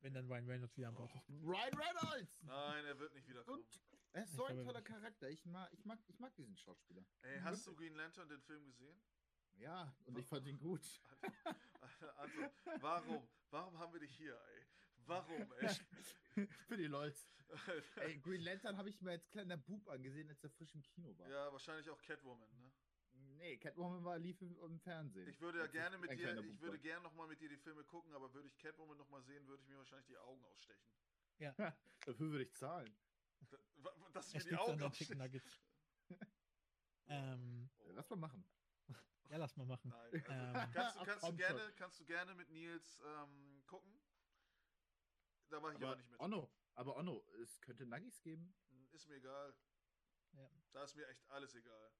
wenn dann Ryan Reynolds wieder an Bord ist. Ryan Reynolds! Nein, er wird nicht wiederkommen. Und er ist so ein toller. Charakter. Ich mag, ich, mag, ich mag diesen Schauspieler. Ey, hast du Green Lantern den Film gesehen? Ja, und ich fand ihn gut. (laughs) Also, warum? Warum haben wir dich hier, ey? Warum, ey? (laughs) Für die Leute. (laughs) Ey, Green Lantern habe ich mir als kleiner Bub angesehen, als er frisch im Kino war. ja, wahrscheinlich auch Catwoman, ne? Nee, Catwoman war lief im, im Fernsehen. Ich würde ja gerne mit dir, ich würde gerne nochmal mit dir die Filme gucken, aber würde ich Catwoman nochmal sehen, würde ich mir wahrscheinlich die Augen ausstechen. Dafür würde ich zahlen. Da- wa- Dass ich Es mir die Augen dann Chicken aussteche. Nuggets. ähm, Oh. Lass mal machen. Ja, lass mal machen. Nein, also, Ähm. kannst, du, kannst, du gerne, kannst du gerne mit Nils ähm, gucken. Da war ich aber Aber nicht mit. Onno, aber Onno, es könnte Nuggets geben. Ist mir egal. Ja. Da ist mir echt alles egal.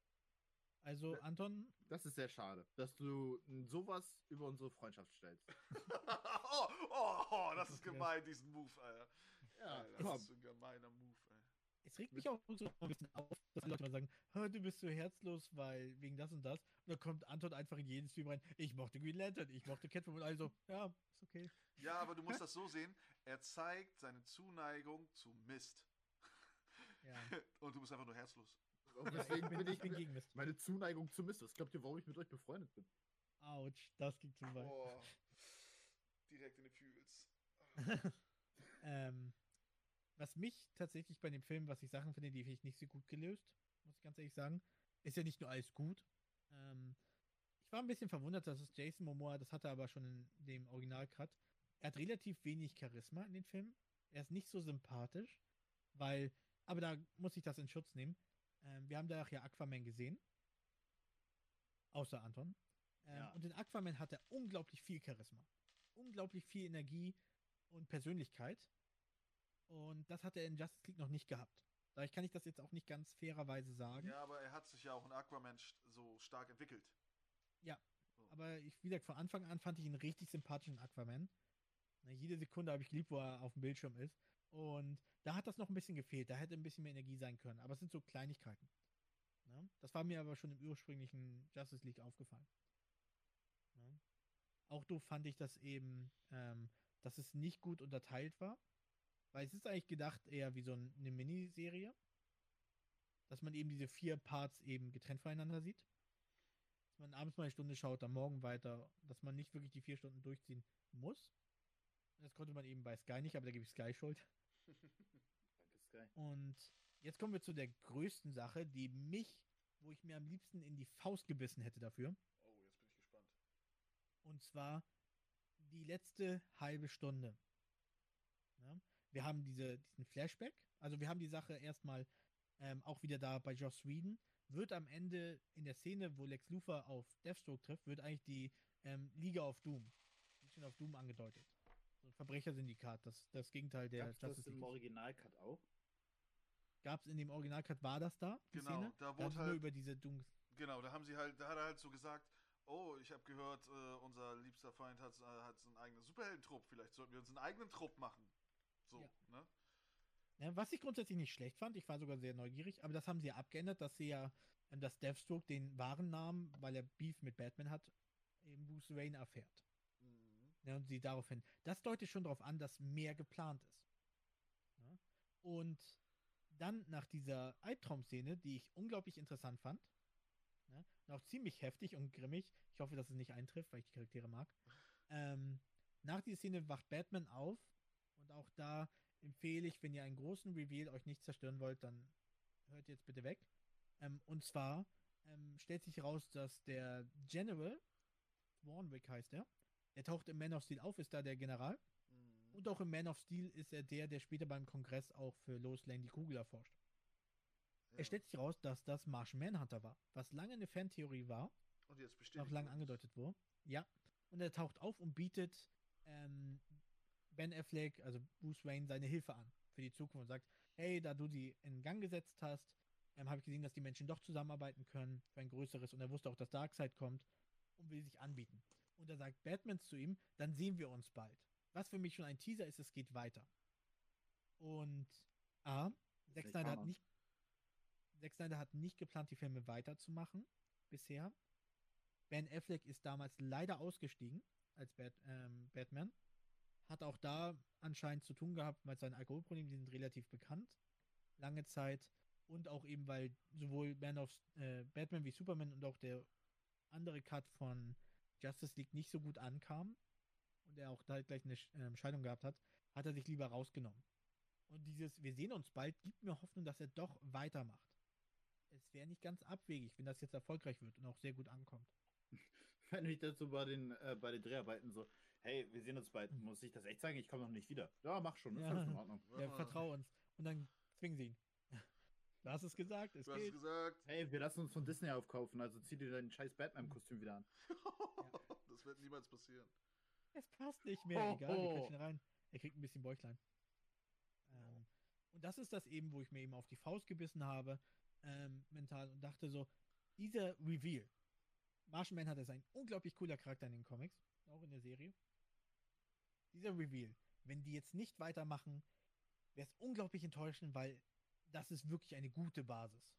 Also, Anton, Das ist sehr schade, dass du sowas über unsere Freundschaft stellst. (laughs) oh, oh, oh, das ist gemein, diesen Move, Alter. Ja, Alter, das komm. ist ein gemeiner Move. Es regt mich auch so ein bisschen auf, dass die Leute mal sagen, "Hä, du bist so herzlos, weil wegen das und das. Und dann kommt Anton einfach in jedes Film rein, ich mochte Green Lantern, ich mochte Catwoman, also, ja, ist okay. Ja, aber du musst das so sehen, er zeigt seine Zuneigung zu Mist. Ja. (laughs) Und du bist einfach nur herzlos. Und deswegen ich bin, ich bin gegen Mist. meine Zuneigung zu Mist. Was glaubt ihr, warum ich mit euch befreundet bin? Autsch, das ging zu weit. Oh, direkt in die Fühls. (laughs) ähm, was mich tatsächlich bei dem Film, was ich Sachen finde, die finde ich nicht so gut gelöst, muss ich ganz ehrlich sagen, ist ja nicht nur alles gut. Ähm, ich war ein bisschen verwundert, dass es Jason Momoa, das hatte er aber schon in dem Original-Cut, er hat relativ wenig Charisma in den Filmen. Er ist nicht so sympathisch, weil, aber da muss ich das in Schutz nehmen. Ähm, wir haben da auch ja Aquaman gesehen. Außer Anton. Ähm, Ja. Und in Aquaman hat er unglaublich viel Charisma. Unglaublich viel Energie und Persönlichkeit. Und das hat er in Justice League noch nicht gehabt. Dadurch kann ich das jetzt auch nicht ganz fairerweise sagen. Ja, aber er hat sich ja auch in Aquaman so stark entwickelt. Ja. So. Aber ich, wie gesagt, von Anfang an fand ich ihn richtig sympathischen Aquaman. Na, jede Sekunde habe ich geliebt, wo er auf dem Bildschirm ist. Und da hat das noch ein bisschen gefehlt. Da hätte ein bisschen mehr Energie sein können. Aber es sind so Kleinigkeiten. Ne? Das war mir aber schon im ursprünglichen Justice League aufgefallen. Ne? Auch doof fand ich das eben, ähm, dass es nicht gut unterteilt war. Weil es ist eigentlich gedacht eher wie so ein- eine Miniserie. Dass man eben diese vier Parts eben getrennt voneinander sieht dass man abends mal eine Stunde schaut, dann morgen weiter, dass man nicht wirklich die vier Stunden durchziehen muss. Das konnte man eben bei Sky nicht, aber da gebe ich Sky Schuld. Danke, Sky. Und jetzt kommen wir zu der größten Sache, die mich, wo ich mir am liebsten in die Faust gebissen hätte dafür. Oh, jetzt bin ich gespannt. Und zwar die letzte halbe Stunde. Ja, wir haben diese, diesen Flashback. Also wir haben die Sache erstmal ähm, auch wieder da bei Joss Whedon. Wird am Ende in der Szene, wo Lex Luthor auf Deathstroke trifft, wird eigentlich die ähm, Liga of Doom, Legion of Doom angedeutet. So ein Verbrechersyndikat, das, das Gegenteil der Gab's das Justice im League. Originalcut auch? Gab es in dem Originalcut, war das da? Die Genau, Szene? da Da wurde sie nur halt- über diese Doom. Genau, da haben sie halt, da hat er halt so gesagt, oh, ich habe gehört, äh, unser liebster Feind hat, äh, hat so einen eigenen Superheldentrupp, vielleicht sollten wir uns einen eigenen Trupp machen. So, Ja. ne? Ja, was ich grundsätzlich nicht schlecht fand, ich war sogar sehr neugierig, aber das haben sie ja abgeändert, dass sie ja, ähm, dass Deathstroke den wahren Namen, weil er Beef mit Batman hat, eben Bruce Wayne erfährt. Mhm. Ja, und sie daraufhin. Das deutet schon darauf an, dass mehr geplant ist. Ja? Und dann nach dieser Albtraum-Szene, die ich unglaublich interessant fand, ja, und auch ziemlich heftig und grimmig, ich hoffe, dass es nicht eintrifft, weil ich die Charaktere mag, ähm, nach dieser Szene wacht Batman auf und auch da empfehle ich, wenn ihr einen großen Reveal euch nicht zerstören wollt, dann hört jetzt bitte weg. Ähm, und zwar ähm, stellt sich heraus, dass der General, Warnwick heißt er, er taucht im Man of Steel auf, ist da der General. Mhm. Und auch im Man of Steel ist er der, der später beim Kongress auch für Lois Lane die Kugel erforscht. Ja. Es stellt sich heraus, dass das Martian Manhunter war, was lange eine Fantheorie war, Und jetzt bestätigt noch lange angedeutet wurde. Ja. Und er taucht auf und bietet ähm, Ben Affleck, also Bruce Wayne, seine Hilfe an für die Zukunft und sagt, hey, da du die in Gang gesetzt hast, ähm, habe ich gesehen, dass die Menschen doch zusammenarbeiten können für ein größeres und er wusste auch, dass Darkseid kommt und will sich anbieten. Und da sagt Batman zu ihm, dann sehen wir uns bald. Was für mich schon ein Teaser ist, es geht weiter. Und A, Zack Vielleicht Snyder hat nicht Zack Snyder hat nicht geplant, die Filme weiterzumachen bisher. Ben Affleck ist damals leider ausgestiegen als Bat ähm, Batman. Hat auch da anscheinend zu tun gehabt, weil seine Alkoholprobleme die sind relativ bekannt. Lange Zeit. Und auch eben, weil sowohl Man of äh, Batman wie Superman und auch der andere Cut von Justice League nicht so gut ankam und er auch da gleich eine ähm, Scheidung gehabt hat, hat er sich lieber rausgenommen. Und dieses, wir sehen uns bald, gibt mir Hoffnung, dass er doch weitermacht. Es wäre nicht ganz abwegig, wenn das jetzt erfolgreich wird und auch sehr gut ankommt. (laughs) Wenn ich dazu bei den, äh, bei den Dreharbeiten so, hey, wir sehen uns bald, Mhm. muss ich das echt sagen? Ich komme noch nicht wieder. Ja, mach schon, ist Ja. alles in Ordnung. Ja, vertrau uns. Und dann zwingen sie ihn. Du hast es gesagt, es Du hast geht. gesagt. Hey, wir lassen uns von Disney aufkaufen, also zieh dir dein scheiß Batman-Kostüm wieder an. (laughs) Das wird niemals passieren. Es passt nicht mehr. Ho, Egal, wir ho. quetschen rein. Er kriegt ein bisschen Bäuchlein. Ähm, und das ist das eben, wo ich mir eben auf die Faust gebissen habe, ähm, mental, und dachte so, dieser Reveal. Martian Manhunter ist ein unglaublich cooler Charakter in den Comics, auch in der Serie. Dieser Reveal, wenn die jetzt nicht weitermachen, wäre es unglaublich enttäuschend, weil das ist wirklich eine gute Basis.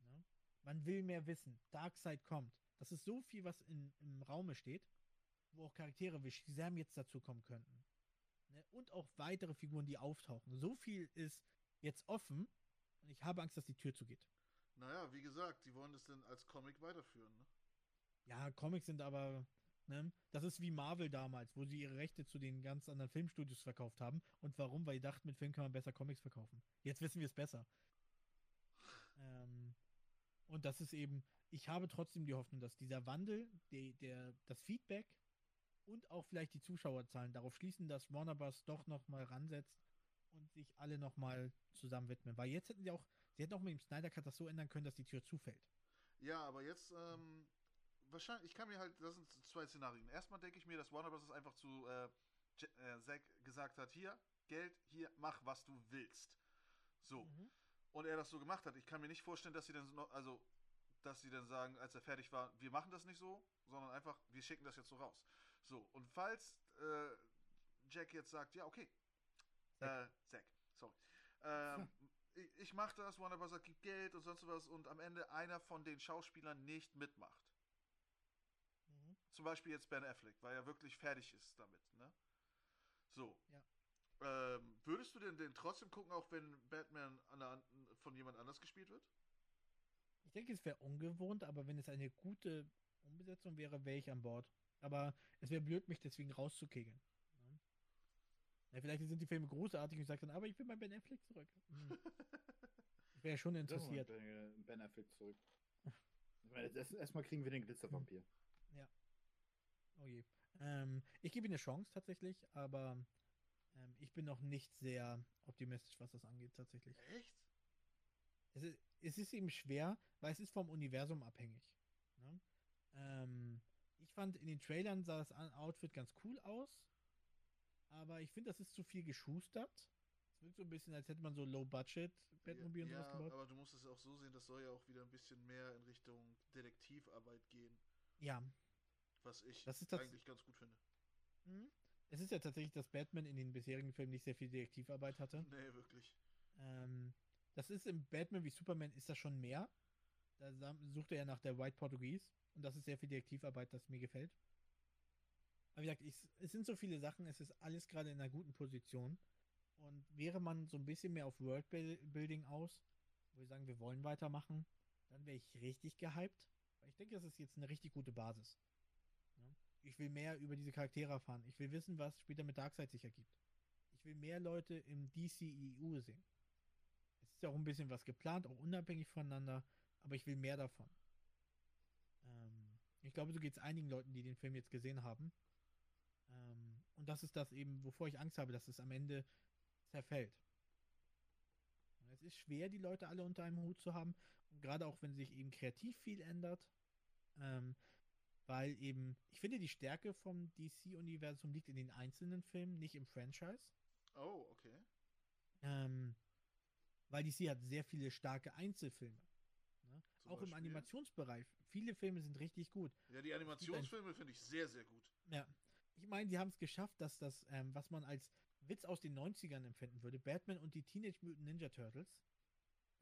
Ne? Man will mehr wissen. Darkseid kommt. Das ist so viel, was in, im Raume steht, wo auch Charaktere wie Shazam jetzt dazu kommen könnten. Ne? Und auch weitere Figuren, die auftauchen. So viel ist jetzt offen und ich habe Angst, dass die Tür zugeht. Naja, wie gesagt, die wollen das denn als Comic weiterführen, ne? Ja, Comics sind aber, ne? Das ist wie Marvel damals, wo sie ihre Rechte zu den ganz anderen Filmstudios verkauft haben. Und warum? Weil die dachten, mit Film kann man besser Comics verkaufen. Jetzt wissen wir es besser. Ähm, und das ist eben, ich habe trotzdem die Hoffnung, dass dieser Wandel, der, der, das Feedback und auch vielleicht die Zuschauerzahlen darauf schließen, dass Warner Bros. doch nochmal ransetzt und sich alle nochmal zusammen widmen. Weil jetzt hätten sie auch, sie hätten auch mit dem Snyder Cut das so ändern können, dass die Tür zufällt. Ja, aber jetzt, ähm, wahrscheinlich, ich kann mir halt, das sind zwei Szenarien. Erstmal denke ich mir, dass Warner Bros. einfach zu äh, äh, Zack gesagt hat, hier, Geld, hier, mach, was du willst. So. Mhm. Und er das so gemacht hat. Ich kann mir nicht vorstellen, dass sie dann noch, also, dass sie dann sagen, als er fertig war, wir machen das nicht so, sondern einfach, wir schicken das jetzt so raus. So, und falls äh, Jack jetzt sagt, ja, okay, Zack. äh, Zack, sorry, ähm, (laughs) ich, ich mach das, Warner Bros. gibt Geld und sonst was und am Ende einer von den Schauspielern nicht mitmacht. Zum Beispiel jetzt Ben Affleck, weil er wirklich fertig ist damit, ne? So. Ja. Ähm, würdest du denn den trotzdem gucken, auch wenn Batman an der, an- von jemand anders gespielt wird? Ich denke, es wäre ungewohnt, aber wenn es eine gute Umbesetzung wäre, wäre ich an Bord. Aber es wäre blöd, mich deswegen rauszukegeln. ne? Ja, vielleicht sind die Filme großartig und ich sage dann, aber ich will bei Ben Affleck zurück. Hm. (laughs) Ich wäre schon interessiert. Ben, ben Affleck zurück. Ich meine, erstmal kriegen wir den Glitzervampir. Oh je. Ähm, ich gebe ihm eine Chance tatsächlich, aber ähm, ich bin noch nicht sehr optimistisch, was das angeht tatsächlich. Echt? Es ist, es ist eben schwer, weil es ist vom Universum abhängig. Ne? Ähm, ich fand in den Trailern sah das Outfit ganz cool aus, aber ich finde, das ist zu viel geschustert. Es wirkt so ein bisschen, als hätte man so Low-Budget Batmobil und ja, sowas gebaut. aber du musst es auch so sehen, das soll ja auch wieder ein bisschen mehr in Richtung Detektivarbeit gehen, Ja, was ich Das das- eigentlich ganz gut finde. Mhm. es ist ja tatsächlich, dass Batman in den bisherigen Filmen nicht sehr viel Detektivarbeit hatte. Nee, wirklich. Ähm, das ist im Batman wie Superman ist das schon mehr. Da sucht er ja nach der White Portuguese und das ist sehr viel Detektivarbeit, das mir gefällt. Aber wie gesagt, ich, es sind so viele Sachen, es ist alles gerade in einer guten Position. Und wäre man so ein bisschen mehr auf Worldbuilding aus, wo wir sagen, wir wollen weitermachen, dann wäre ich richtig gehypt. Weil ich denke, das ist jetzt eine richtig gute Basis. Ich will mehr über diese Charaktere erfahren. Ich will wissen, was später mit Darkseid sich ergibt. Ich will mehr Leute im DCEU sehen. Es ist ja auch ein bisschen was geplant, auch unabhängig voneinander, aber ich will mehr davon. Ähm, ich glaube, so geht es einigen Leuten, die den Film jetzt gesehen haben. Ähm, und das ist das eben, wovor ich Angst habe, dass es am Ende zerfällt. Und es ist schwer, die Leute alle unter einem Hut zu haben. Und gerade auch, wenn sich eben kreativ viel ändert. Ähm, weil eben, ich finde, die Stärke vom DC-Universum liegt in den einzelnen Filmen, nicht im Franchise. Oh, okay. Ähm, weil DC hat sehr viele starke Einzelfilme. Ne? Auch im Beispiel? Animationsbereich. Viele Filme sind richtig gut. Ja, die Animationsfilme finde ich sehr, sehr gut. Ja. Ich meine, die haben es geschafft, dass das, ähm, was man als Witz aus den 90ern empfinden würde, Batman und die Teenage Mutant Ninja Turtles,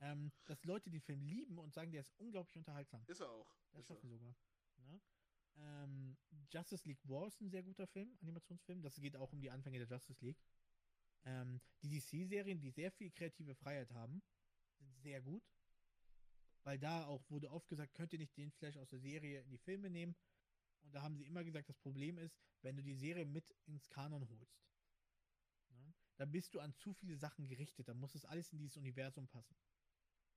ähm, dass Leute den Film lieben und sagen, der ist unglaublich unterhaltsam. Ist er auch. Das Ist er. schaffen sogar. Ne? Ähm, Justice League War ist ein sehr guter Film, Animationsfilm. Das geht auch um die Anfänge der Justice League. Ähm, die DC-Serien, die sehr viel kreative Freiheit haben, sind sehr gut. Weil da auch wurde oft gesagt, könnt ihr nicht den Flash aus der Serie in die Filme nehmen. Und da haben sie immer gesagt, das Problem ist, wenn du die Serie mit ins Kanon holst, ne, dann bist du an zu viele Sachen gerichtet. Dann muss es alles in dieses Universum passen.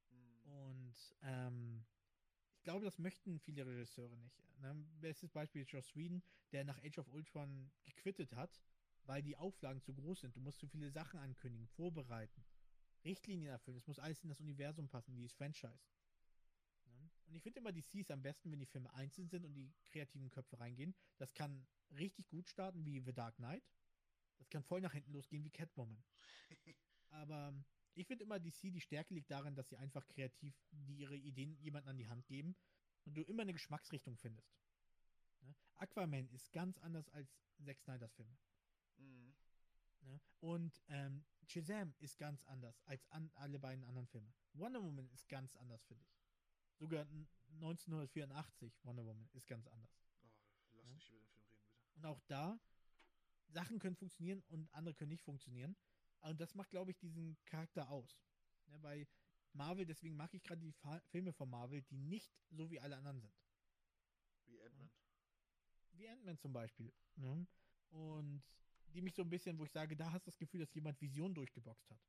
Hm. Und ähm, glaube, das möchten viele Regisseure nicht. Ne? Bestes Beispiel ist Joss Whedon, der nach Age of Ultron gequittet hat, weil die Auflagen zu groß sind. Du musst zu viele Sachen ankündigen, vorbereiten, Richtlinien erfüllen. Es muss alles in das Universum passen, dieses Franchise. Ne? Und ich finde immer, DC ist am besten, wenn die Filme einzeln sind und die kreativen Köpfe reingehen. Das kann richtig gut starten, wie The Dark Knight. Das kann voll nach hinten losgehen, wie Catwoman. (laughs) Aber ich finde immer, DC, die Stärke liegt darin, dass sie einfach kreativ die ihre Ideen jemandem an die Hand geben und du immer eine Geschmacksrichtung findest. Ne? Aquaman ist ganz anders als Zack Snyders Filme. Hm. Ne? Und ähm, Shazam ist ganz anders als an alle beiden anderen Filme. Wonder Woman ist ganz anders, finde ich. Sogar n- 1984 Wonder Woman ist ganz anders. Oh, lass Ja. nicht über den Film reden, bitte. Und auch da, Sachen können funktionieren und andere können nicht funktionieren. Und das macht, glaube ich, diesen Charakter aus. Ne, bei Marvel, deswegen mag ich gerade die Fa Filme von Marvel, die nicht so wie alle anderen sind. Wie Ant-Man. Wie Ant-Man zum Beispiel. Ne? Und die mich so ein bisschen, wo ich sage, da hast du das Gefühl, dass jemand Vision durchgeboxt hat.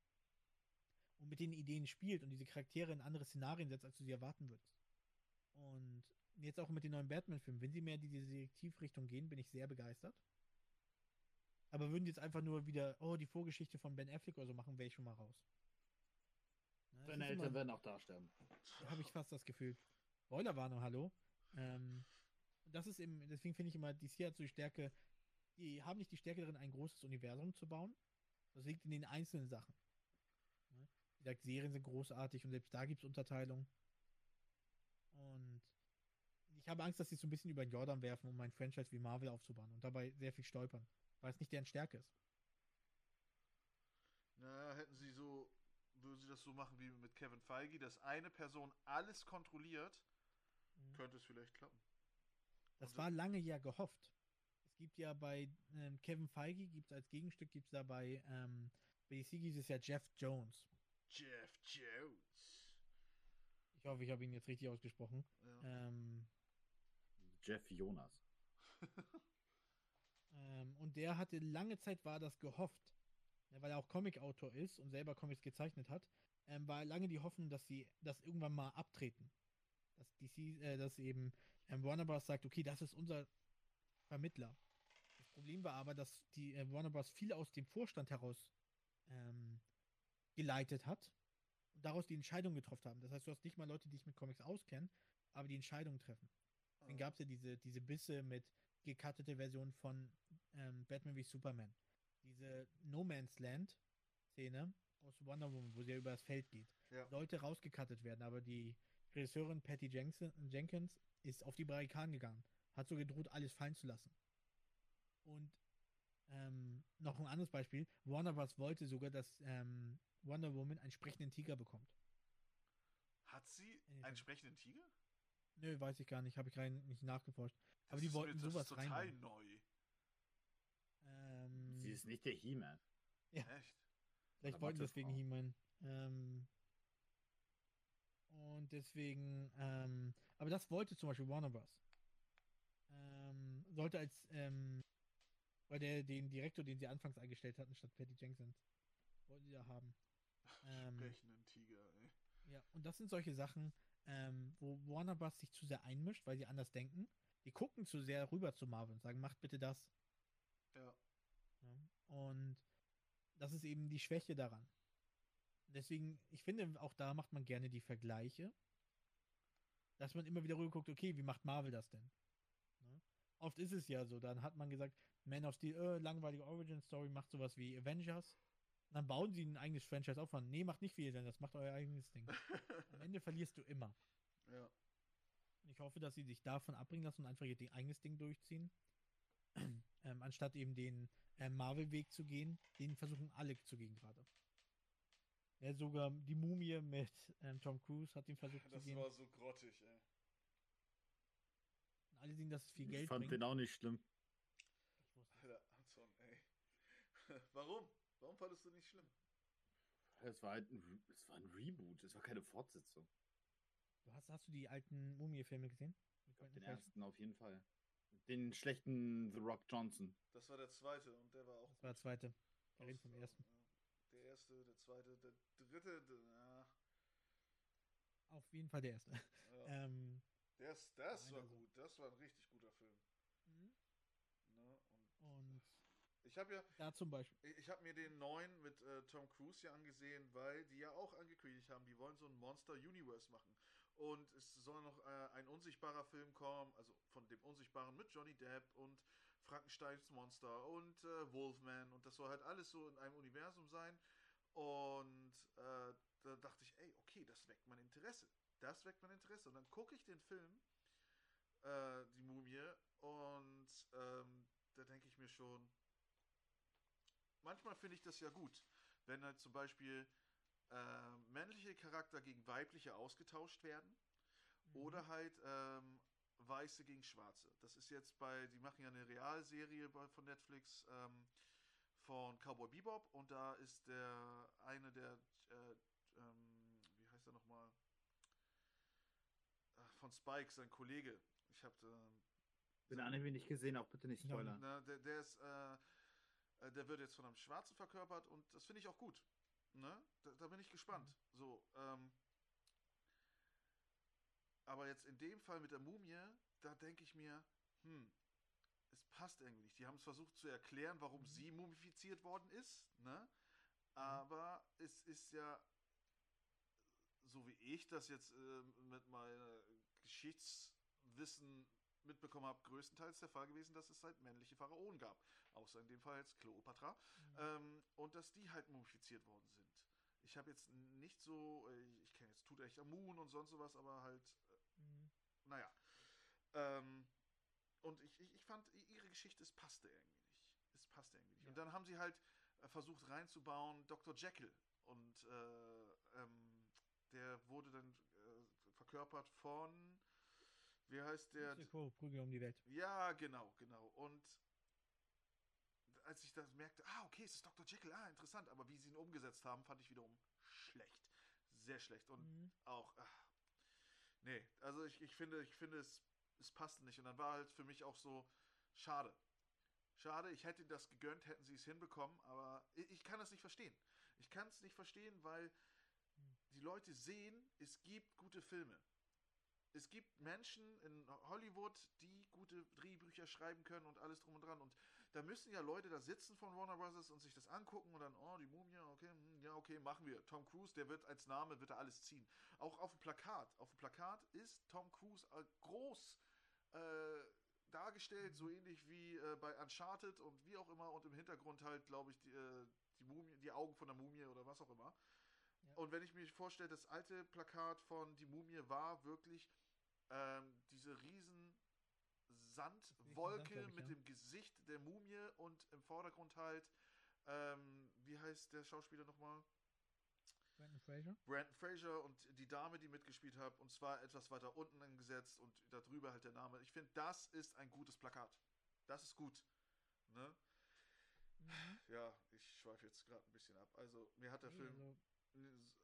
Und mit den Ideen spielt und diese Charaktere in andere Szenarien setzt, als du sie erwarten würdest. Und jetzt auch mit den neuen Batman-Filmen, wenn sie mehr in diese Detektivrichtung gehen, bin ich sehr begeistert. Aber würden die jetzt einfach nur wieder, oh, die Vorgeschichte von Ben Affleck oder so machen, wäre ich schon mal raus. Ne, Deine ist immer- Eltern werden auch da sterben. habe ich fast das Gefühl. Spoilerwarnung, hallo. Ähm, das ist eben, deswegen finde ich immer, DC hat so die Stärke, die haben nicht die Stärke darin, ein großes Universum zu bauen. Das liegt in den einzelnen Sachen. Ne? Wie gesagt, Serien sind großartig und selbst da gibt es Unterteilung. Und ich habe Angst, dass sie es so ein bisschen über den Jordan werfen, um ein Franchise wie Marvel aufzubauen und dabei sehr viel stolpern, weil es nicht deren Stärke ist. Na, hätten sie so, würden sie das so machen wie mit Kevin Feige, dass eine Person alles kontrolliert, Mhm. könnte es vielleicht klappen. Das Und- war lange ja gehofft. Es gibt ja bei ähm, Kevin Feige, gibt es als Gegenstück, gibt es da bei ähm, bei DC gibt es ja Jeff Jones. Jeff Jones. Ich hoffe, ich habe ihn jetzt richtig ausgesprochen. Ja. Ähm, Jeff Jonas. (laughs) ähm, und der hatte lange Zeit, war das gehofft, ja, weil er auch Comic-Autor ist und selber Comics gezeichnet hat, ähm, war lange die Hoffnung, dass sie das irgendwann mal abtreten. Dass DC, äh, dass eben ähm, Warner Bros. sagt, okay, das ist unser Vermittler. Das Problem war aber, dass die äh, Warner Bros. viel aus dem Vorstand heraus ähm, geleitet hat und daraus die Entscheidung getroffen haben. Das heißt, du hast nicht mal Leute, die sich mit Comics auskennen, aber die Entscheidungen treffen. Dann gab es ja diese, diese Bisse mit gecuttete Version von ähm, Batman wie Superman. Diese No Man's Land Szene aus Wonder Woman, wo sie ja über das Feld geht. Ja. Sollte rausgecuttet werden, aber die Regisseurin Patty Jenkins ist auf die Barrikaden gegangen. Hat so gedroht, alles fallen zu lassen. Und ähm, noch ein anderes Beispiel. Warner Bros. wollte sogar, dass ähm, Wonder Woman einen sprechenden Tiger bekommt. Hat sie den einen sprechenden Tiger? Nö, weiß ich gar nicht, habe ich rein nicht nachgeforscht. Aber die wollten mir, das sowas ist total reinbauen. neu. Ähm, Sie ist nicht der He-Man. Ja. Echt? Vielleicht Aber wollten deswegen. He-Man. Ähm, und deswegen, ähm, aber das wollte zum Beispiel Warner Bros. Ähm, sollte als, ähm, weil der den Direktor, den sie anfangs eingestellt hatten, statt Patty Jenkins, wollten sie da haben. Ähm, Sprechenden Tiger, ey. ja, und das sind solche Sachen, ähm, wo Warner Bros. sich zu sehr einmischt, weil sie anders denken. Die gucken zu sehr rüber zu Marvel und sagen, macht bitte das. Ja. Ja, und das ist eben die Schwäche daran. Deswegen, ich finde, auch da macht man gerne die Vergleiche. Dass man immer wieder rüber guckt, okay, wie macht Marvel das denn? Ne? Oft ist es ja so, dann hat man gesagt, Man of Steel, äh, langweilige Origin Story, macht sowas wie Avengers. Und dann bauen sie ein eigenes Franchise auf. Und, nee, macht nicht viel, denn das macht euer eigenes Ding. (laughs) Am Ende verlierst du immer. ja. Ich hoffe, dass sie sich davon abbringen lassen und einfach ihr Ding, eigenes Ding durchziehen. (clears throat) ähm, anstatt eben den äh, Marvel-Weg zu gehen. Den versuchen alle zu gehen gerade. Ja, sogar die Mumie mit ähm, Tom Cruise hat den versucht zu Das gehen. war so grottig, ey. Und alle sehen, dass es viel Ich Geld fand bringt. den auch nicht schlimm. Ich Alter, Anton, ey. (laughs) Warum? Warum fandest du nicht schlimm? Es war halt ein, es war ein Reboot, es war keine Fortsetzung. Du hast, hast du die alten Mumie-Filme gesehen? Den Fraser? ersten auf jeden Fall. Den schlechten The Rock Johnson. Das war der zweite und der war auch. Das war der zweite. Wir reden vom ersten. Der erste, der zweite, der dritte, der, ja, Auf jeden Fall der erste. ja. (laughs) ähm, das, das war also- gut. Das war ein richtig guter Film. mhm. Ne? Und und ich habe ja, da zum Beispiel. ich habe mir den neuen mit äh, Tom Cruise ja angesehen, weil die ja auch angekündigt haben, die wollen so ein Monster Universe machen. Und es soll noch äh, ein unsichtbarer Film kommen, also von dem Unsichtbaren mit Johnny Depp und Frankensteins Monster und äh, Wolfman und das soll halt alles so in einem Universum sein. Und äh, da dachte ich, ey, okay, das weckt mein Interesse. Das weckt mein Interesse. Und dann gucke ich den Film, äh, die Mumie, und ähm, da denke ich mir schon, manchmal finde ich das ja gut, wenn halt zum Beispiel äh, männliche Charakter gegen weibliche ausgetauscht werden Mhm. oder halt ähm, Weiße gegen Schwarze. Das ist jetzt bei, die machen ja eine Realserie bei, von Netflix ähm, von Cowboy Bebop und da ist der eine der, äh, ähm, wie heißt er nochmal? Von Spike, sein Kollege. Ich habe ähm, Den Anime nicht gesehen, auch bitte nicht spoilern. na, der, der ist, äh, äh, der wird jetzt von einem Schwarzen verkörpert und das finde ich auch gut. Ne? Da, da bin ich gespannt. So, ähm, aber jetzt in dem Fall mit der Mumie, da denke ich mir, hm, es passt irgendwie nicht. Die haben es versucht zu erklären, warum Mhm. sie mumifiziert worden ist, ne? Aber es ist ja, so wie ich das jetzt äh, mit meinem Geschichtswissen mitbekommen habe, größtenteils der Fall gewesen, dass es halt männliche Pharaonen gab. Außer in dem Fall jetzt Kleopatra. Mhm. Ähm, und dass die halt mumifiziert worden sind. Ich habe jetzt nicht so, äh, ich kenne jetzt Tutanchamun und sonst sowas, aber halt, äh, Mhm. naja. Ähm, und ich, ich, ich fand, ihre Geschichte, es passte irgendwie nicht. Es passte irgendwie nicht. Ja. Und dann haben sie halt äh, versucht reinzubauen, Dr. Jekyll. Und äh, ähm, der wurde dann äh, verkörpert von, wie heißt der? Prügel um die Welt. Ja, genau, genau. Und als ich das merkte, ah, okay, es ist Dr. Jekyll, ah, interessant, aber wie sie ihn umgesetzt haben, fand ich wiederum schlecht. Sehr schlecht. Und Mhm. auch, ach, nee, also ich, ich finde, ich finde, es, es passte nicht. Und dann war halt für mich auch so, schade. Schade, ich hätte das gegönnt, hätten sie es hinbekommen, aber ich, ich kann das nicht verstehen. Ich kann es nicht verstehen, weil die Leute sehen, es gibt gute Filme. Es gibt Menschen in Hollywood, die gute Drehbücher schreiben können und alles drum und dran. Und da müssen ja Leute da sitzen von Warner Bros. und sich das angucken und dann, oh, die Mumie, okay, hm, ja, okay, machen wir. Tom Cruise, der wird als Name, wird er alles ziehen. Auch auf dem Plakat. Auf dem Plakat ist Tom Cruise äh, groß äh, dargestellt, so ähnlich wie äh, bei Uncharted und wie auch immer. Und im Hintergrund halt, glaube ich, die, äh, die, Mumie, die Augen von der Mumie oder was auch immer. Ja. Und wenn ich mir vorstelle, das alte Plakat von Die Mumie war wirklich ähm, diese riesen Sandwolke mit dem Gesicht der Mumie und im Vordergrund halt, ähm, wie heißt der Schauspieler nochmal? Brandon Fraser. Brandon Fraser und die Dame, die mitgespielt hat, und zwar etwas weiter unten angesetzt und darüber halt der Name. Ich finde, das ist ein gutes Plakat. Das ist gut. Ne? Mhm. Ja, ich schweife jetzt gerade ein bisschen ab. Also, mir hat der Nee, Film also,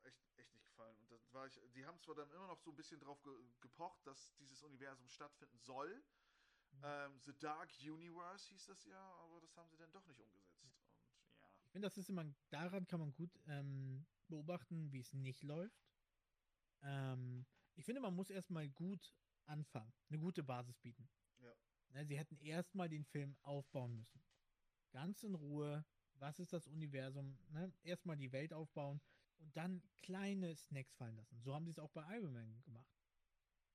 echt, echt nicht gefallen. Und das war ich, die haben zwar dann immer noch so ein bisschen drauf ge gepocht, dass dieses Universum stattfinden soll. Mhm. Ähm, The Dark Universe hieß das ja, aber das haben sie dann doch nicht umgesetzt. Und ja. ich finde, das ist immer, daran kann man gut ähm, beobachten, wie es nicht läuft. Ähm, ich finde, man muss erstmal gut anfangen, eine gute Basis bieten. Ja. Ne, sie hätten erstmal den Film aufbauen müssen. Ganz in Ruhe, was ist das Universum? Ne? Erstmal die Welt aufbauen und dann kleine Snacks fallen lassen. So haben sie es auch bei Iron Man gemacht.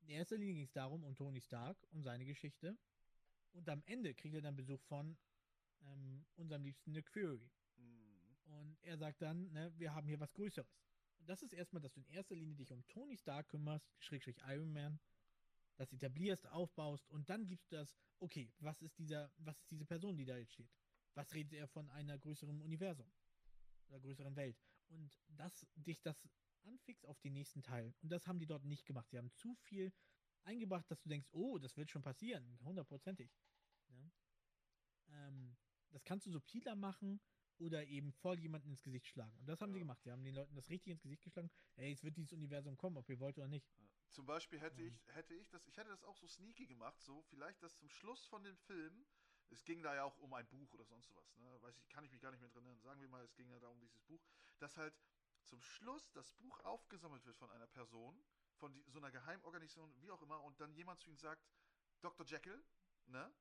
In erster Linie ging es darum, um Tony Stark und seine Geschichte. Und am Ende kriegt er dann Besuch von ähm, unserem liebsten Nick Fury. Mhm. Und er sagt dann, ne, wir haben hier was Größeres. Und das ist erstmal, dass du in erster Linie dich um Tony Stark kümmerst, Schrägstrich Iron Man, das etablierst, aufbaust und dann gibst du das, okay, was ist dieser, was ist diese Person, die da jetzt steht? Was redet er von einer größeren Universum? Oder größeren Welt? Und das, dich das anfixt auf den nächsten Teil. Und das haben die dort nicht gemacht. Sie haben zu viel eingebracht, dass du denkst, oh, das wird schon passieren, hundertprozentig. Ne? Ähm, das kannst du subtiler machen oder eben voll jemanden ins Gesicht schlagen. Und das haben sie Ja. gemacht. Sie haben den Leuten das richtig ins Gesicht geschlagen. Ey, es wird dieses Universum kommen, ob ihr wollt oder nicht. Zum Beispiel hätte Und- ich, hätte ich das, ich hätte das auch so sneaky gemacht, so vielleicht das zum Schluss von dem Film. Es ging da ja auch um ein Buch oder sonst was, ne? Weiß ich, kann ich mich gar nicht mehr drin erinnern. Sagen wir mal, es ging ja da um dieses Buch, dass halt zum Schluss das Buch aufgesammelt wird von einer Person, von die, so einer Geheimorganisation, wie auch immer, und dann jemand zu ihm sagt, Dr. Jekyll, ne?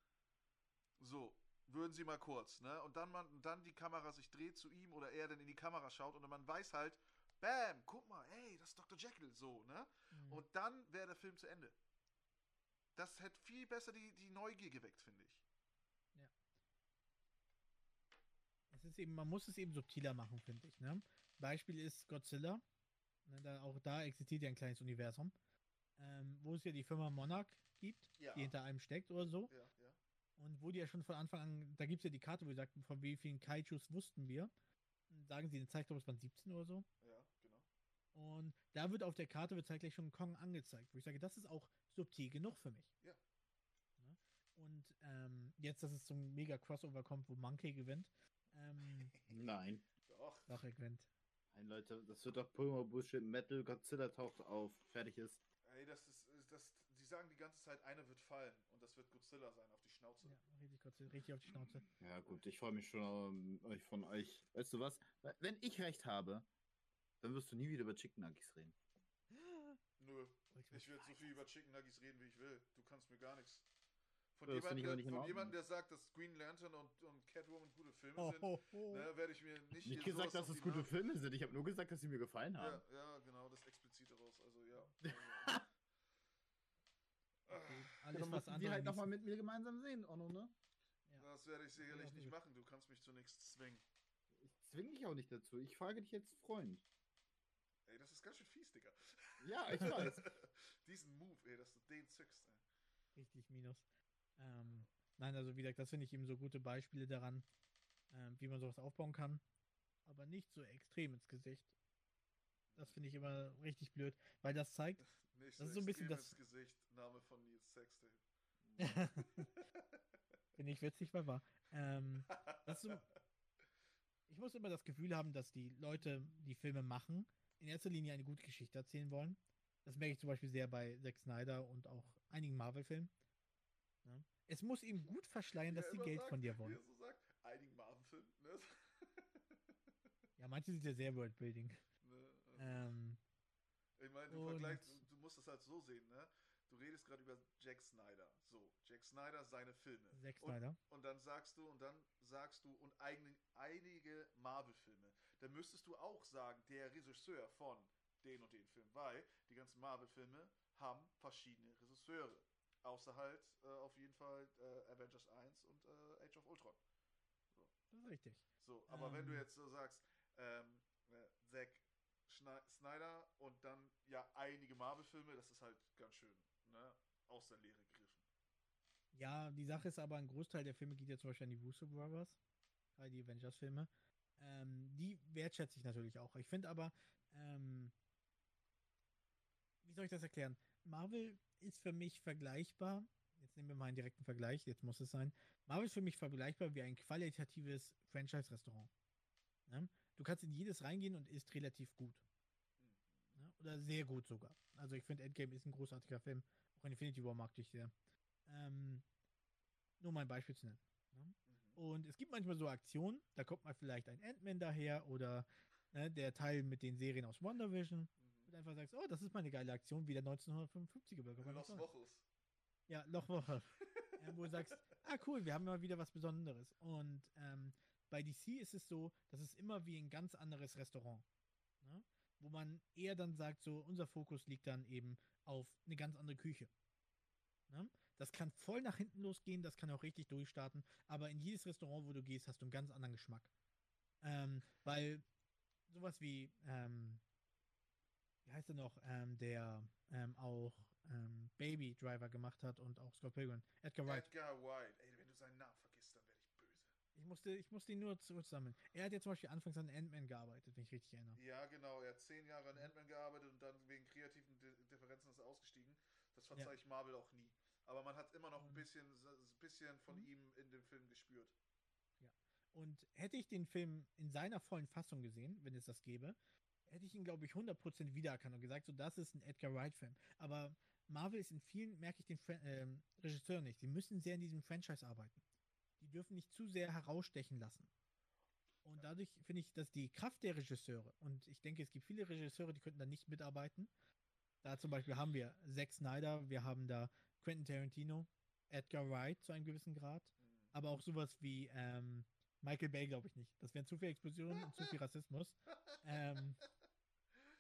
So, würden Sie mal kurz, ne? Und dann, man, dann die Kamera sich dreht zu ihm oder er dann in die Kamera schaut und man weiß halt, Bam, guck mal, ey, das ist Dr. Jekyll, so, ne? Mhm. Und dann wäre der Film zu Ende. Das hätte viel besser die, die Neugier geweckt, finde ich. Es ist eben, man muss es eben subtiler machen, finde ich. Ne? Beispiel ist Godzilla. Ne, da, auch da existiert ja ein kleines Universum, ähm, wo es ja die Firma Monarch gibt, Ja. die hinter einem steckt oder so. Ja, ja. Und wo die ja schon von Anfang an, da gibt es ja die Karte, wo sie sagt, von wie vielen Kaijus wussten wir. Sagen sie eine Zeit, glaube ich, es waren 17 oder so. Ja, genau. Und da wird auf der Karte wird zeitgleich schon Kong angezeigt, wo ich sage, das ist auch subtil genug für mich. Ja. Ne? Und ähm, jetzt, dass es zum mega Crossover kommt, wo Monkey gewinnt. Ähm, (laughs) Nein. Doch. doch, er gewinnt. Nein, Leute, das wird doch Pulver Bullshit. Metal, Godzilla taucht auf. Fertig ist. Ey, das ist, das, die sagen die ganze Zeit, einer wird fallen und das wird Godzilla sein, auf die Schnauze. Ja, richtig, Godzilla, richtig auf die Schnauze. Ja, gut, ich freue mich schon ähm, euch von euch. Weißt du was? Wenn ich recht habe, dann wirst du nie wieder über Chicken Nuggets reden. Nö, Ultimate ich werde so viel über Chicken Nuggets reden, wie ich will. Du kannst mir gar nichts. Von ich aber der, von jemandem, der sagt, dass Green Lantern und, und Catwoman gute Filme Oh, sind, oh, oh. ne, werde ich mir nicht, Nicht gesagt, dass es gute Filme sind. Ich habe nur gesagt, dass sie mir gefallen haben. Ja, ja, genau, das explizite raus. Also ja. (laughs) Alles, Dann was müssen andere die halt nochmal mit mir gemeinsam sehen, Onno, ne? Ja. das werde ich sicherlich nicht machen. Du kannst mich zu nichts zwingen. Ich zwinge dich auch nicht dazu. Ich frage dich jetzt Freund. Ey, das ist ganz schön fies, Digga. Ja, ich weiß. (laughs) Diesen Move, ey, dass du den zückst, ey. Richtig minus. Ähm, nein, also wie gesagt, das finde ich eben so gute Beispiele daran, ähm, wie man sowas aufbauen kann. Aber nicht so extrem ins Gesicht. Das finde ich immer richtig blöd, weil das zeigt, Nicht Das ist so ein bisschen das- Gesicht, Name von Nils Sextape. (laughs) finde ich witzig, weil wahr. Ähm, so, ich muss immer das Gefühl haben, dass die Leute, die Filme machen, in erster Linie eine gute Geschichte erzählen wollen. Das merke ich zum Beispiel sehr bei Zack Snyder und auch einigen Marvel-Filmen. Ne? Es muss eben gut verschleiern, dass sie Geld sagt, von dir wollen. so sagt, einigen Marvel-Filmen, ne? Ja, manche sind ja sehr Worldbuilding. Ähm, Ich meine, du Und- vergleichst, du, musst das halt so sehen, ne? Du redest gerade über Jack Snyder. So, Jack Snyder, seine Filme. Zack Und, Snyder. und dann sagst du, und dann sagst du, und eigen, einige Marvel-Filme. Dann müsstest du auch sagen, der Regisseur von den und den Film, weil die ganzen Marvel-Filme haben verschiedene Regisseure. Außer halt äh, auf jeden Fall äh, Avengers 1 und äh, Age of Ultron. Das ist richtig. So, aber wenn du Ähm. jetzt so sagst, ähm, äh, Zack Snyder und dann ja einige Marvel-Filme, das ist halt ganz schön ne, aus der Lehre gegriffen. Ja, die Sache ist aber, ein Großteil der Filme geht ja zum Beispiel an die Russo Brothers, die Avengers-Filme. Ähm, die wertschätze ich natürlich auch. Ich finde aber, ähm, wie soll ich das erklären? Marvel ist für mich vergleichbar. Jetzt nehmen wir mal einen direkten Vergleich, jetzt muss es sein. Marvel ist für mich vergleichbar wie ein qualitatives Franchise-Restaurant. Ne? Du kannst in jedes reingehen und isst relativ gut. Ne? Oder sehr gut sogar. Also ich finde Endgame ist ein großartiger Film. Auch Infinity War mag ich sehr. Ähm, nur mal ein Beispiel zu nennen. Ne? Mhm. Und es gibt manchmal so Aktionen, da kommt mal vielleicht ein Ant-Man daher oder ne, der Teil mit den Serien aus WandaVision. Mhm. Und einfach sagst, oh, das ist mal eine geile Aktion, wie der 1955er Burger. McDonald's. Wochos. Ja, Lochwoche. äh, (laughs) wo du sagst, ah cool, wir haben mal wieder was Besonderes. Und ähm, bei DC ist es so, das ist immer wie ein ganz anderes Restaurant. Ne? Wo man eher dann sagt, so, unser Fokus liegt dann eben auf eine ganz andere Küche. Ne? Das kann voll nach hinten losgehen, das kann auch richtig durchstarten, aber in jedes Restaurant, wo du gehst, hast du einen ganz anderen Geschmack. Ähm, weil sowas wie, ähm, wie heißt er noch, ähm, der ähm, auch ähm, Baby Driver gemacht hat und auch Scott Pilgrim, Edgar Wright. Edgar White. Ey, wenn du seinen Namen vergisst, dann werde ich böse. Ich musste, ich musste ihn nur zurücksammeln. Er hat ja zum Beispiel anfangs an Ant-Man gearbeitet, wenn ich richtig erinnere. Ja, genau. Er hat zehn Jahre an Ant-Man gearbeitet und dann wegen kreativen Di Differenzen ist er ausgestiegen. Das verzeihe ich Marvel auch nie. Aber man hat immer noch ein Und- bisschen, ein bisschen von Mhm. ihm in dem Film gespürt. Und hätte ich den Film in seiner vollen Fassung gesehen, wenn es das gäbe, hätte ich ihn, glaube ich, 100% wiedererkannt und gesagt, so, das ist ein Edgar Wright-Film. Aber Marvel ist in vielen, merke ich den Fran ähm, Regisseur nicht. Die müssen sehr in diesem Franchise arbeiten. Die dürfen nicht zu sehr herausstechen lassen. Und dadurch finde ich, dass die Kraft der Regisseure, und ich denke, es gibt viele Regisseure, die könnten da nicht mitarbeiten. Da zum Beispiel haben wir Zack Snyder, wir haben da Quentin Tarantino, Edgar Wright zu einem gewissen Grad, aber auch sowas wie ähm, Michael Bay, glaube ich nicht. Das wären zu viele Explosionen und zu viel Rassismus. Ähm,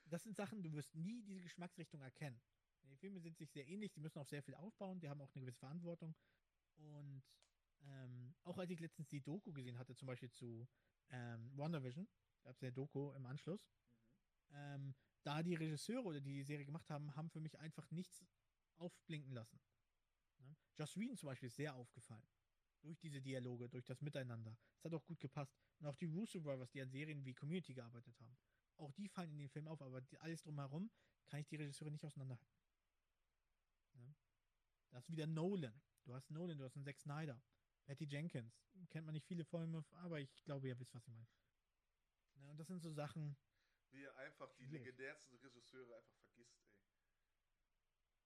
das sind Sachen, du wirst nie diese Geschmacksrichtung erkennen. Die Filme sind sich sehr ähnlich, die müssen auch sehr viel aufbauen, die haben auch eine gewisse Verantwortung. Und ähm, auch als ich letztens die Doku gesehen hatte, zum Beispiel zu ähm, WandaVision, gab es ja Doku im Anschluss, Mhm. ähm, da die Regisseure oder die die Serie gemacht haben, haben für mich einfach nichts aufblinken lassen. Ne? Joss Whedon zum Beispiel ist sehr aufgefallen. Durch diese Dialoge, durch das Miteinander. Es hat auch gut gepasst. Und auch die Russo Brothers, die an Serien wie Community gearbeitet haben. Auch die fallen in den Film auf, aber die, alles drumherum kann ich die Regisseure nicht auseinanderhalten. Ne? Da ist wieder Nolan. Du hast Nolan, du hast einen Zack Snyder. Patty Jenkins. Kennt man nicht viele Filme, aber ich glaube, ihr wisst, was ich meine. Ne? Und das sind so Sachen, Wie er einfach die Schwierig. legendärsten Regisseure einfach vergisst, ey.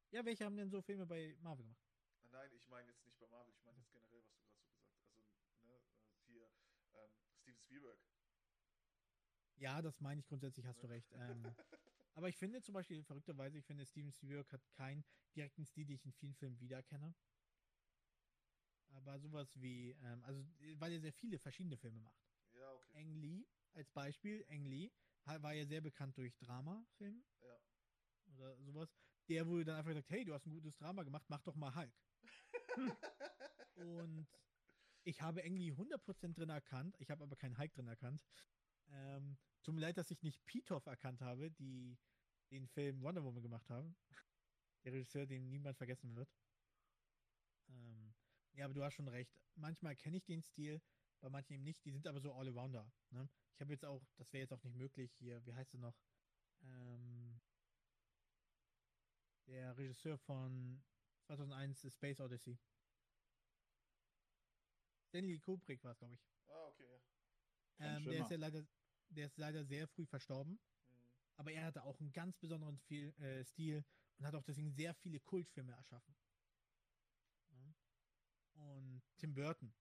Ja, welche haben denn so Filme bei Marvel gemacht? Ah, Nein, ich meine jetzt nicht bei Marvel, ich meine jetzt generell, was du gerade so gesagt hast. Also, ne, äh, hier, ähm, Steven Spielberg. Ja, das meine ich grundsätzlich, hast du recht. (laughs) Ähm, aber ich finde zum Beispiel, verrückterweise, ich finde, Steven Spielberg hat keinen direkten Stil, den ich in vielen Filmen wiedererkenne. Aber sowas wie, ähm, also, weil er sehr viele verschiedene Filme macht. Ja, okay. Ang Lee als Beispiel, Ang Lee war ja sehr bekannt durch Drama-Filme Ja. oder sowas. Der wurde dann einfach gesagt, hey, du hast ein gutes Drama gemacht, mach doch mal Hulk. (laughs) Und ich habe Ang Lee 100% drin erkannt, ich habe aber keinen Hulk drin erkannt. Ähm, tut mir leid, dass ich nicht Pitoff erkannt habe, die den Film Wonder Woman gemacht haben. Der Regisseur, den niemand vergessen wird. Ähm, ja, aber du hast schon recht. Manchmal kenne ich den Stil, bei manchen eben nicht. Die sind aber so All-Arounder. Ne? Ich habe jetzt auch, das wäre jetzt auch nicht möglich hier, wie heißt er noch? Ähm, der Regisseur von 2001 The Space Odyssey. Stanley Kubrick war es, glaube ich. Ah, okay, Ähm, der ist ja leider, der ist leider sehr früh verstorben. Mhm. Aber er hatte auch einen ganz besonderen viel, äh, Stil und hat auch deswegen sehr viele Kultfilme erschaffen. Ja. Und Tim Burton,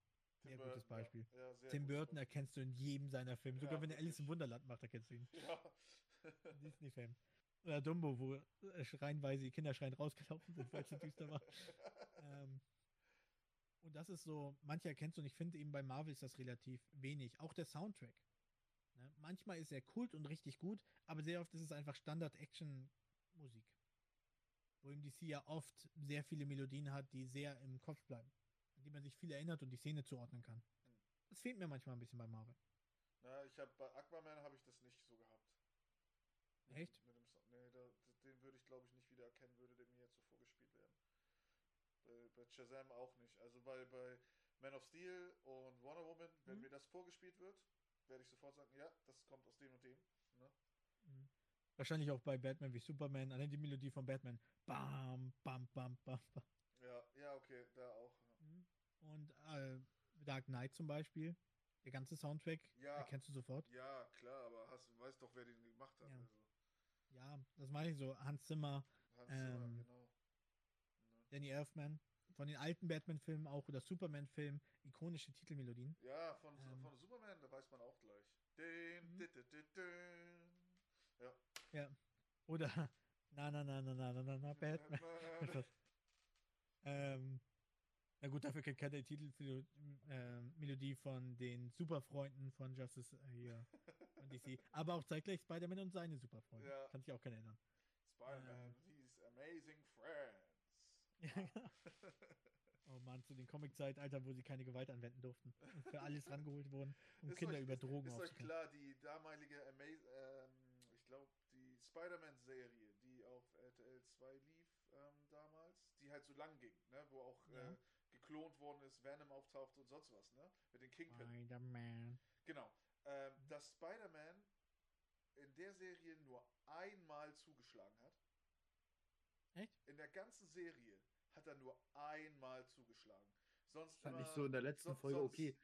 sehr Tim gutes Burton, ja. Beispiel. Ja, sehr Tim gutes Burton erkennst du in jedem seiner Filme. Ja, Sogar wenn er Alice im Wunderland macht, erkennst du ihn. (laughs) Ja. (laughs) Disney-Film. Oder Dumbo, wo äh, schreienweise die Kinder schreien rausgelaufen sind, weil es so (laughs) düster war. Ähm, und das ist so, manche erkennst du und ich finde eben bei Marvel ist das relativ wenig. Auch der Soundtrack. Ne? Manchmal ist er kult und richtig gut, aber sehr oft ist es einfach Standard-Action-Musik. Wo im DC ja oft sehr viele Melodien hat, die sehr im Kopf bleiben. An die man sich viel erinnert und die Szene zuordnen kann. Das fehlt mir manchmal ein bisschen bei Marvel. Na, ich habe bei Aquaman habe ich das nicht so gehabt. Echt? Mit dem, nee, da, den würde ich glaube ich nicht wieder erkennen, würde der mir jetzt so vorgespielt werden. Bei, bei Shazam auch nicht. Also bei, bei Man of Steel und Wonder Woman, wenn Mhm. mir das vorgespielt wird, werde ich sofort sagen, ja, das kommt aus dem und dem. Ne? Mhm. Wahrscheinlich auch bei Batman wie Superman. Allein die Melodie von Batman. Bam, bam, bam, bam, bam. Ja, ja, okay, da auch. Ja. Und äh, Dark Knight zum Beispiel. Der ganze Soundtrack Ja. erkennst du sofort. Ja, klar, aber hast, weißt doch, wer den gemacht hat. Ja. Also, Ja, das meine ich so. Hans Zimmer, Hans Zimmer, Ähm, genau. Ne? Danny Elfman. Von den alten Batman-Filmen auch oder Superman-Filmen. Ikonische Titelmelodien. Ja, von, Ähm. von Superman, da weiß man auch gleich. Mhm. dit, dit, dit, din. Oder (laughs) Na, na, na, na, na, na, na, na, (laughs) Batman. Batman. (laughs) ähm, na gut, dafür kennt keiner die Titelmelodie von den Superfreunden von Justice äh, hier von DC. Aber auch zeitgleich Spider-Man und seine Superfreunde. Ja. Kann sich auch keiner erinnern. Spider-Man, these amazing friends. (laughs) Ja, oh Mann, zu den Comic-Zeitalter, wo sie keine Gewalt anwenden durften und für alles rangeholt wurden, um Ist Kinder euch- über ist- Drogen Ist euch aufzuklären. klar, die damalige Ama ähm, ich glaube, die Spider-Man-Serie, die auf RTL 2 lief ähm, damals, die halt so lang ging, ne? wo auch Ja. äh, geklont worden ist, Venom auftaucht und sonst was, ne? Mit den Kingpin. Spider-Man. Genau. Ähm, dass Spider-Man in der Serie nur einmal zugeschlagen hat. Echt? In der ganzen Serie hat er nur einmal zugeschlagen. Sonst Fand immer, ich so in der letzten so- Folge, sonst- okay,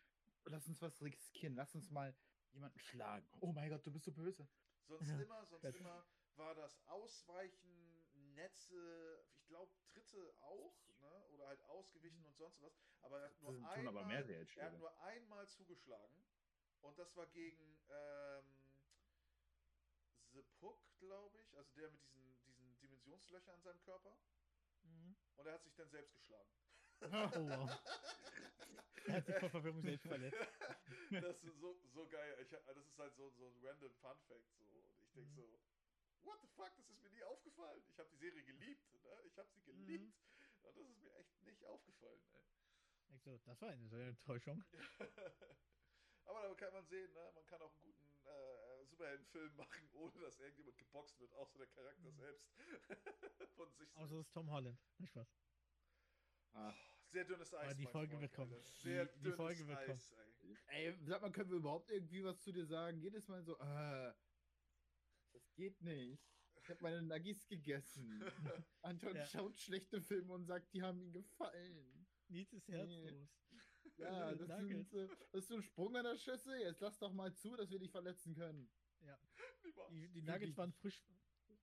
lass uns was riskieren, lass uns mal jemanden schlagen. Oh mein Gott, du bist so böse. Sonst Ja. immer, sonst immer war das Ausweichen, Netze, ich glaube Dritte auch, ne? Oder halt ausgewichen und sonst was. Aber er hat nur einmal, mehr er hat nur einmal zugeschlagen. Und das war gegen ähm, The Puck, glaube ich. Also der mit diesen, diesen Dimensionslöchern an seinem Körper. Mhm. Und er hat sich dann selbst geschlagen. (laughs) Oh, wow. Er hat sich vor Verwirrung selbst verletzt. (laughs) das ist so, so geil. Ich, das ist halt so, so ein random Fun Fact. So. Und ich denke Mhm. so, what the fuck, das ist mir nie aufgefallen. Ich habe die Serie geliebt. Ne? Ich habe sie Mhm. geliebt. Und das ist mir echt nicht aufgefallen. Ey. Ich so, das war eine so eine Enttäuschung. (laughs) Aber da kann man sehen, ne? man kann auch einen guten äh, Superheldenfilm machen, ohne dass irgendjemand geboxt wird, außer der Charakter Mhm. selbst. (laughs) Von sich Außer es selbst. ist Tom Holland. Nicht Spaß. Ah. Sehr dünnes Eis. die mein Folge wird kommen. Sehr Die- die dünnes Folge wird Eis, ey. Ey, sag mal, können wir überhaupt irgendwie was zu dir sagen? Jedes Mal so, äh, geht nicht. Ich habe meine Nuggies gegessen. (laughs) Anton Ja. schaut schlechte Filme und sagt, die haben ihm gefallen. Nichts ist Nee. herzlos. Ja, (laughs) das, sind, so- das ist so ein Sprung an der Schüssel. Jetzt lass doch mal zu, dass wir dich verletzen können. Niemals. Die, die Nuggets waren frisch.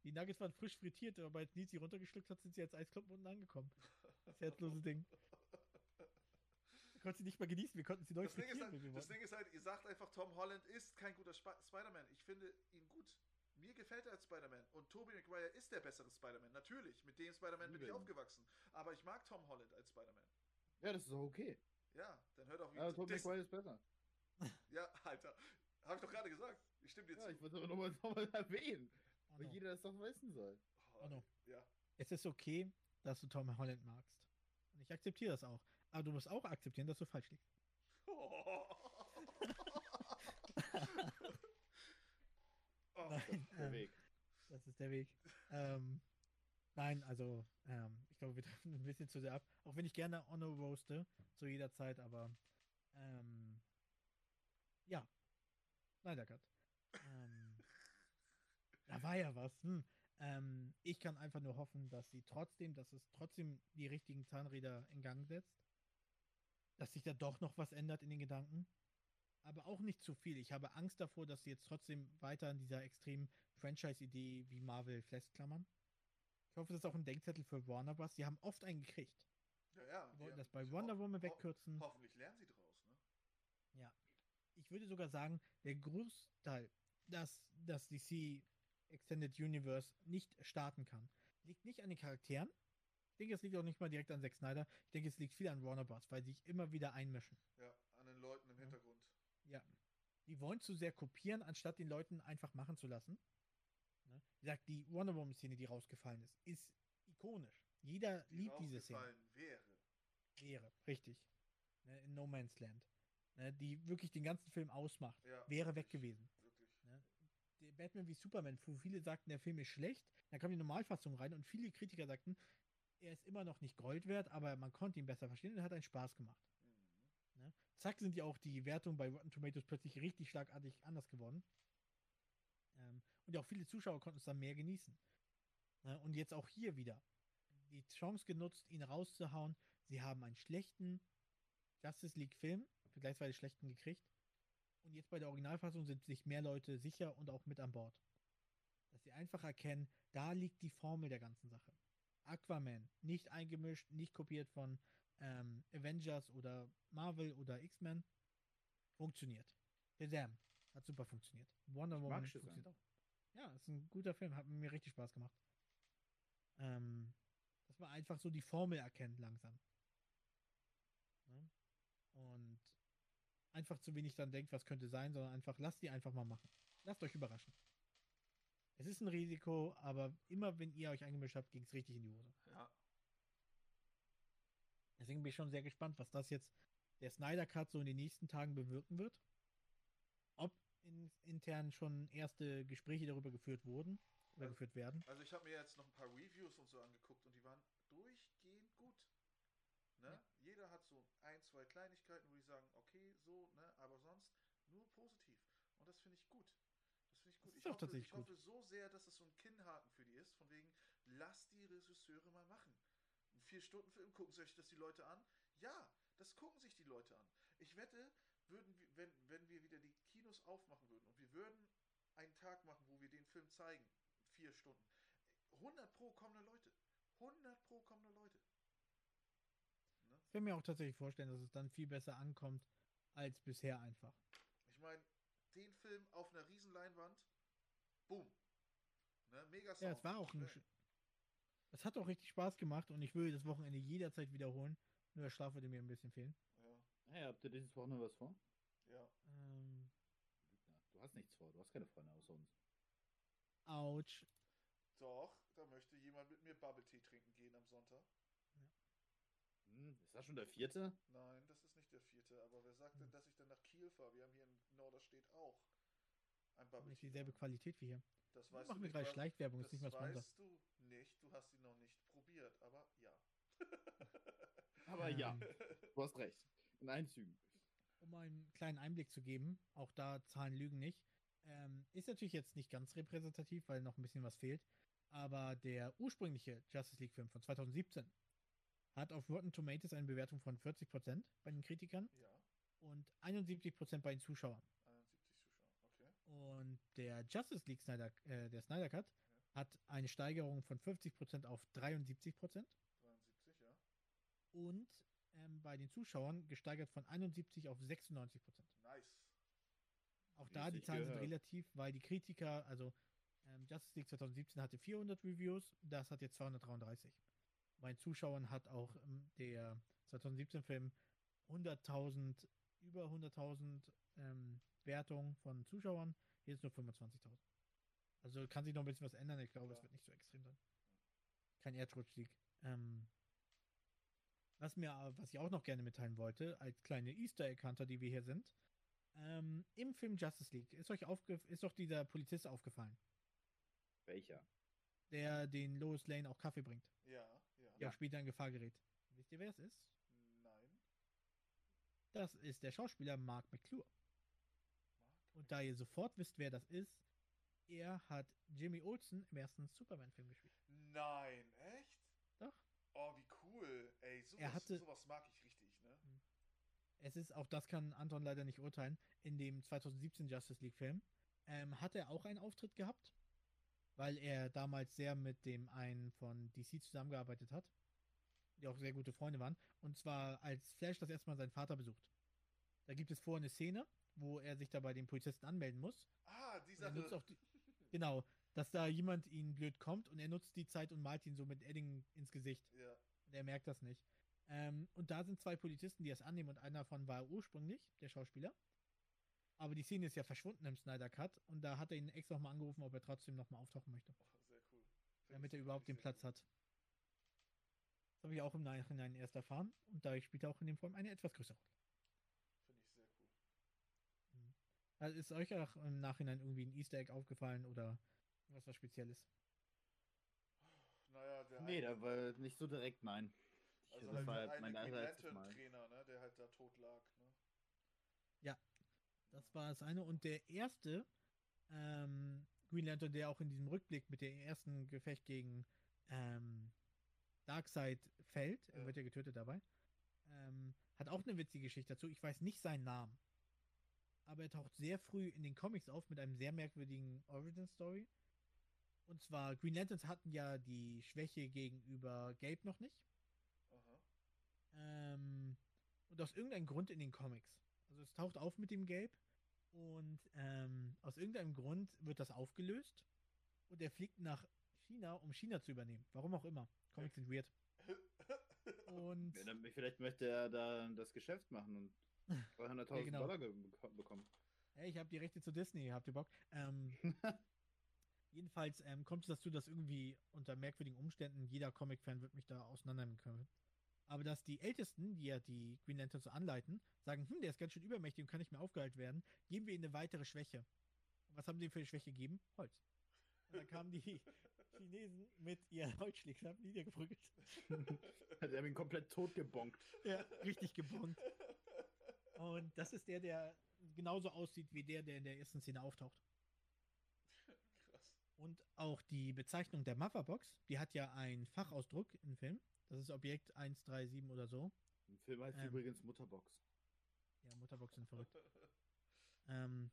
Die Nuggets waren frisch frittiert, aber als sie runtergeschluckt hat, sind sie als Eisklumpen unten angekommen. Das herzlose Ding. Wir konnten sie nicht mal genießen, wir konnten sie neu Das Ding, ist halt, das. Ding ist halt, ihr sagt einfach, Tom Holland ist kein guter Sp Spider-Man. Ich finde ihn gut. Mir gefällt er als Spider-Man. Und Tobey Maguire ist der bessere Spider-Man. Natürlich, mit dem Spider-Man bin ich aufgewachsen. Aber ich mag Tom Holland als Spider-Man. Ja, das ist auch okay. Ja, dann hört auf ihn Ja, Tobey. Maguire ist besser. (laughs) Ja, Alter. Hab ich doch gerade gesagt. Ich stimme dir Ja, zu. ich wollte aber nochmal (laughs) noch mal erwähnen, Oh weil no. jeder das doch wissen soll. Oh, Oh no. Ja. Es ist okay, dass du Tom Holland magst. Und ich akzeptiere das auch. Aber du musst auch akzeptieren, dass du falsch liegst. oh, (laughs) Nein, Der ähm, Weg. Das ist der Weg. ähm, nein, also ähm, ich glaube, wir (laughs) treffen ein bisschen zu sehr ab. Auch wenn ich gerne Honor roaste, zu jeder Zeit, aber ähm, ja. Leider Cut. Ähm, da war ja was. Hm. Ähm, ich kann einfach nur hoffen, dass sie trotzdem, dass es trotzdem die richtigen Zahnräder in Gang setzt. Dass sich da doch noch was ändert in den Gedanken. Aber auch nicht zu viel. Ich habe Angst davor, dass sie jetzt trotzdem weiter an dieser extremen Franchise-Idee wie Marvel festklammern. Ich hoffe, das ist auch ein Denkzettel für Warner Bros. Die haben oft einen gekriegt. ja, ja. Die wollten ja. das bei Ho- Wonder Woman ho- wegkürzen. Hoffentlich lernen sie draus, ne? Ich würde sogar sagen, der Großteil, dass das DC Extended Universe nicht starten kann, liegt nicht an den Charakteren. Ich denke, es liegt auch nicht mal direkt an Zack Snyder. Ich denke, es liegt viel an Warner Bros., weil sie sich immer wieder einmischen. Ja, an den Leuten im Ja. Hintergrund. Ja. Die wollen zu sehr kopieren, anstatt den Leuten einfach machen zu lassen. Ne? Wie gesagt, die Wonder Woman-Szene, die rausgefallen ist, ist ikonisch. Jeder Die liebt diese Szene. rausgefallen wäre. Wäre, richtig. Ne, in No Man's Land. Ne, die wirklich den ganzen Film ausmacht. Ja, Wäre weg wirklich, gewesen. Wirklich. Ne? Der Batman wie Superman, wo viele sagten, der Film ist schlecht, dann kam die Normalfassung rein und viele Kritiker sagten, er ist immer noch nicht Gold wert, aber man konnte ihn besser verstehen und er hat einen Spaß gemacht. Zack sind ja auch die Wertungen bei Rotten Tomatoes plötzlich richtig schlagartig anders geworden. Ähm, und auch viele Zuschauer konnten es dann mehr genießen. Ne? Und jetzt auch hier wieder die Chance genutzt, ihn rauszuhauen. Sie haben einen schlechten Justice League-Film, vergleichsweise schlechten gekriegt. Und jetzt bei der Originalfassung sind sich mehr Leute sicher und auch mit an Bord. Dass sie einfach erkennen, da liegt die Formel der ganzen Sache. Aquaman, nicht eingemischt, nicht kopiert von ähm, Avengers oder Marvel oder X-Men, funktioniert. Shazam hat super funktioniert. Wonder Ich Woman funktioniert auch. Ja, ist ein guter Film, hat mir richtig Spaß gemacht. Ähm, dass man einfach so die Formel erkennt langsam. Ne? Und einfach zu wenig dann denkt, was könnte sein, sondern einfach lasst die einfach mal machen. Lasst euch überraschen. Es ist ein Risiko, aber immer wenn ihr euch eingemischt habt, ging es richtig in die Hose. Ja. Deswegen bin ich schon sehr gespannt, was das jetzt der Snyder Cut so in den nächsten Tagen bewirken wird. Ob in, intern schon erste Gespräche darüber geführt wurden oder Also- geführt werden. Also ich habe mir jetzt noch ein paar Reviews und so angeguckt und die waren durchgehend gut. Ne? Ja. Jeder hat so ein, zwei Kleinigkeiten, wo die sagen, okay, so, ne, aber sonst nur positiv. Und das finde ich gut. Das finde ich gut. ist ich auch hoffe, tatsächlich ich hoffe so sehr, dass es so ein Kinnhaken für die ist, von wegen, lasst die Regisseure mal machen. Ein Vier-Stunden-Film, gucken sich das die Leute an? Ja, das gucken sich die Leute an. Ich wette, würden wir, wenn, wenn wir wieder die Kinos aufmachen würden und wir würden einen Tag machen, wo wir den Film zeigen, vier Stunden, 100 pro kommende Leute. 100 pro kommende Leute. Ne? Ich kann mir auch tatsächlich vorstellen, dass es dann viel besser ankommt als bisher einfach. Ich meine, den Film auf einer riesen Leinwand, boom. Ne? Mega Sound. Ja, es war auch ein. Es hat auch richtig Spaß gemacht und ich würde das Wochenende jederzeit wiederholen. Nur der Schlaf würde mir ein bisschen fehlen. Ja, Hey, habt ihr dieses Wochenende was vor? ja. Ähm. Du hast nichts vor, du hast keine Freunde außer uns. ouch. Doch, da möchte jemand mit mir Bubble Tea trinken gehen am Sonntag. Hm, ist das schon der vierte? Nein, das ist nicht der vierte, aber wer sagt denn, dass ich dann nach Kiel fahre? Wir haben hier in Norderstedt auch ein Bubble Nicht Tea. dieselbe Laden. Qualität wie hier. Das weißt machst du mir nicht, gerade weil- Schleichwerbung, Das ist nicht mal Sponsor. weißt du nicht, du hast sie noch nicht probiert, aber ja. (laughs) Aber ja, Ähm, du hast recht. In Einzügen. um einen kleinen Einblick zu geben, auch da Zahlen lügen nicht, ähm, ist natürlich jetzt nicht ganz repräsentativ, weil noch ein bisschen was fehlt. Aber der ursprüngliche Justice League-Film von 2017 hat auf Rotten Tomatoes eine Bewertung von 40% bei den Kritikern Ja, und 71% bei den Zuschauern. 71 Zuschauer, okay. Und der Justice League Snyder, äh, der Snyder Cut hat eine Steigerung von 50% auf 73% 73, ja. und ähm, bei den Zuschauern gesteigert von 71 auf 96%. Nice. Auch da die Zahlen sind gehört. relativ, weil die Kritiker, also ähm, Justice League 2017 hatte 400 Reviews, das hat jetzt 233. Bei den Zuschauern hat auch ähm, der 2017-Film 100.000, über 100.000 ähm, Wertungen von Zuschauern, jetzt nur 25.000. Also kann sich noch ein bisschen was ändern, ich glaube, es Klar. wird nicht so extrem sein. Kein Erdrutschsieg. Ähm, was mir, was ich auch noch gerne mitteilen wollte, als kleine Easter Egg Hunter, die wir hier sind, ähm, Im Film Justice League ist euch aufge ist doch dieser Polizist aufgefallen, Welcher? der den Lois Lane auch Kaffee bringt, Ja, ja. der auch später in Gefahr gerät. Wisst ihr, wer es ist? Nein. Das ist der Schauspieler Mark McClure. Und da ihr sofort wisst, wer das ist, er hat Jimmy Olsen im ersten Superman-Film gespielt. Nein, echt? Doch. Oh, wie cool. Ey, sowas, Er hatte- sowas mag ich richtig, ne? Es ist, auch das kann Anton leider nicht urteilen, in dem 2017 Justice League-Film ähm, hat er auch einen Auftritt gehabt, weil er damals sehr mit dem einen von DC zusammengearbeitet hat, die auch sehr gute Freunde waren. Und zwar als Flash das erste Mal seinen Vater besucht. Da gibt es vorher eine Szene, wo er sich da bei den Polizisten anmelden muss. Ah, dieser. er nutzt auch die, genau, dass da jemand ihn blöd kommt und er nutzt die Zeit und malt ihn so mit Edding ins Gesicht. Ja, Und er merkt das nicht. Ähm, und da sind zwei Polizisten, die es annehmen und einer davon war ursprünglich der Schauspieler. Aber die Szene ist ja verschwunden im Snyder Cut und da hat er ihn extra nochmal angerufen, ob er trotzdem nochmal auftauchen möchte, oh, sehr cool. Find damit er überhaupt den Platz hat. Das habe ich auch im Nachhinein erst erfahren und dadurch spielt er auch in dem Film eine etwas größere Rolle. Finde ich sehr cool. Also ist euch auch im Nachhinein irgendwie ein Easter Egg aufgefallen oder was was Spezielles? Naja, der Nee, da war nicht so direkt, nein. Ich- also das halt war halt mein. Trainer, ne, der halt da tot lag. Ne? Das war das eine. Und der erste ähm, Green Lantern, der auch in diesem Rückblick mit dem ersten Gefecht gegen ähm, Darkseid fällt, er Ja. wird ja getötet dabei, ähm, hat auch eine witzige Geschichte dazu. Ich weiß nicht seinen Namen. Aber er taucht sehr früh in den Comics auf mit einem sehr merkwürdigen Origin-Story. Und zwar, Green Lanterns hatten ja die Schwäche gegenüber Gabe noch nicht. Aha. Ähm, und aus irgendeinem Grund in den Comics. Also es taucht auf mit dem Gelb und ähm, aus irgendeinem Grund wird das aufgelöst und er fliegt nach China, um China zu übernehmen. Warum auch immer. Comics sind weird. (laughs) Und Ja, dann, vielleicht möchte er da das Geschäft machen und 300.000 Ja, genau. Dollar bekommen. hey, ich habe die Rechte zu Disney, habt ihr Bock? Ähm, (laughs) jedenfalls ähm, kommt es dazu, dass irgendwie unter merkwürdigen Umständen jeder Comic-Fan wird mich da auseinandernehmen können. Aber dass die Ältesten, die ja die Green Lanterns so anleiten, sagen, hm, der ist ganz schön übermächtig und kann nicht mehr aufgehalten werden, geben wir ihm eine weitere Schwäche. Und was haben sie ihm für eine Schwäche gegeben? Holz. Und dann kamen die (laughs) Chinesen mit ihren Holzschlägern, haben niedergeprügelt. (laughs) Hat er ihn komplett tot gebonkt. Ja, richtig gebongt. Und das ist der, der genauso aussieht wie der, der in der ersten Szene auftaucht. (laughs) Krass. Und auch die Bezeichnung der Motherbox, die hat ja einen Fachausdruck im Film. Das ist Objekt 137 oder so. Im Film heißt sie Ähm. übrigens Mutterbox. Ja, Mutterbox sind verrückt. (laughs) Ähm,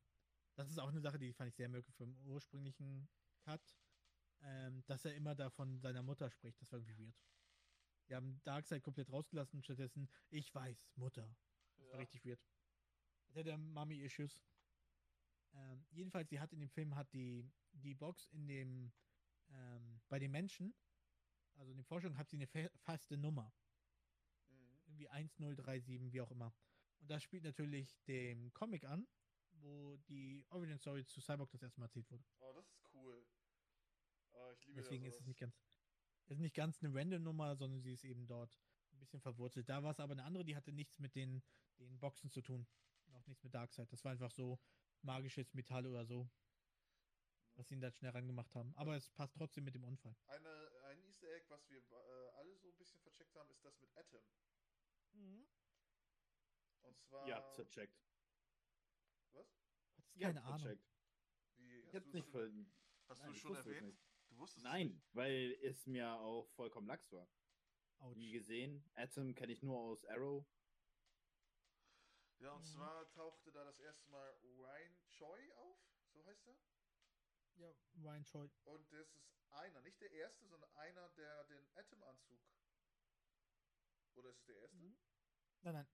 das ist auch eine Sache, die fand ich sehr möglich vom ursprünglichen Cut. Ähm, dass er immer da von seiner Mutter spricht. Das war irgendwie weird. Die haben Darkseid komplett rausgelassen und stattdessen, ich weiß, Mutter. Ja. richtig weird. Hätte er Mami-Issues. Ähm, jedenfalls, sie hat in dem Film hat die, die Box in dem ähm, bei den Menschen, also in den Forschungen, hat sie eine fe feste Nummer. Mhm. Irgendwie 1037, wie auch immer. Und das spielt natürlich dem Comic an, wo die Origin Story zu Cyborg das erste Mal erzählt wurde. Oh, das ist cool. Oh, ich liebe Deswegen ja ist es nicht ganz. Ist nicht ganz eine random Nummer, sondern sie ist eben dort ein bisschen verwurzelt. Da war es aber eine andere, die hatte nichts mit den, den Boxen zu tun. Auch nichts mit Darkseid. Das war einfach so magisches Metall oder so, was sie ihn da schnell rangemacht haben. Aber es passt trotzdem mit dem Unfall. Eine, ein Easter Egg, was wir äh, alle so ein bisschen vercheckt haben, ist das mit Atom. Und zwar. Ja, zercheckt. Was? Hattest keine ja, Ahnung. zercheckt. Wie, Ich hast hab's du nicht voll. Hast Nein, du schon erwähnt? Du wusstest es Nein, nicht. weil es mir auch vollkommen lax war. Autsch. Nie gesehen. Atom kenne ich nur aus Arrow. Ja, und Mhm. zwar tauchte da das erste Mal Ryan Choi auf, so heißt er. Ja, Ryan Choi. Und das ist einer, nicht der erste, sondern einer, der den Atom-Anzug. Oder ist es der erste? Mhm. Nein, nein.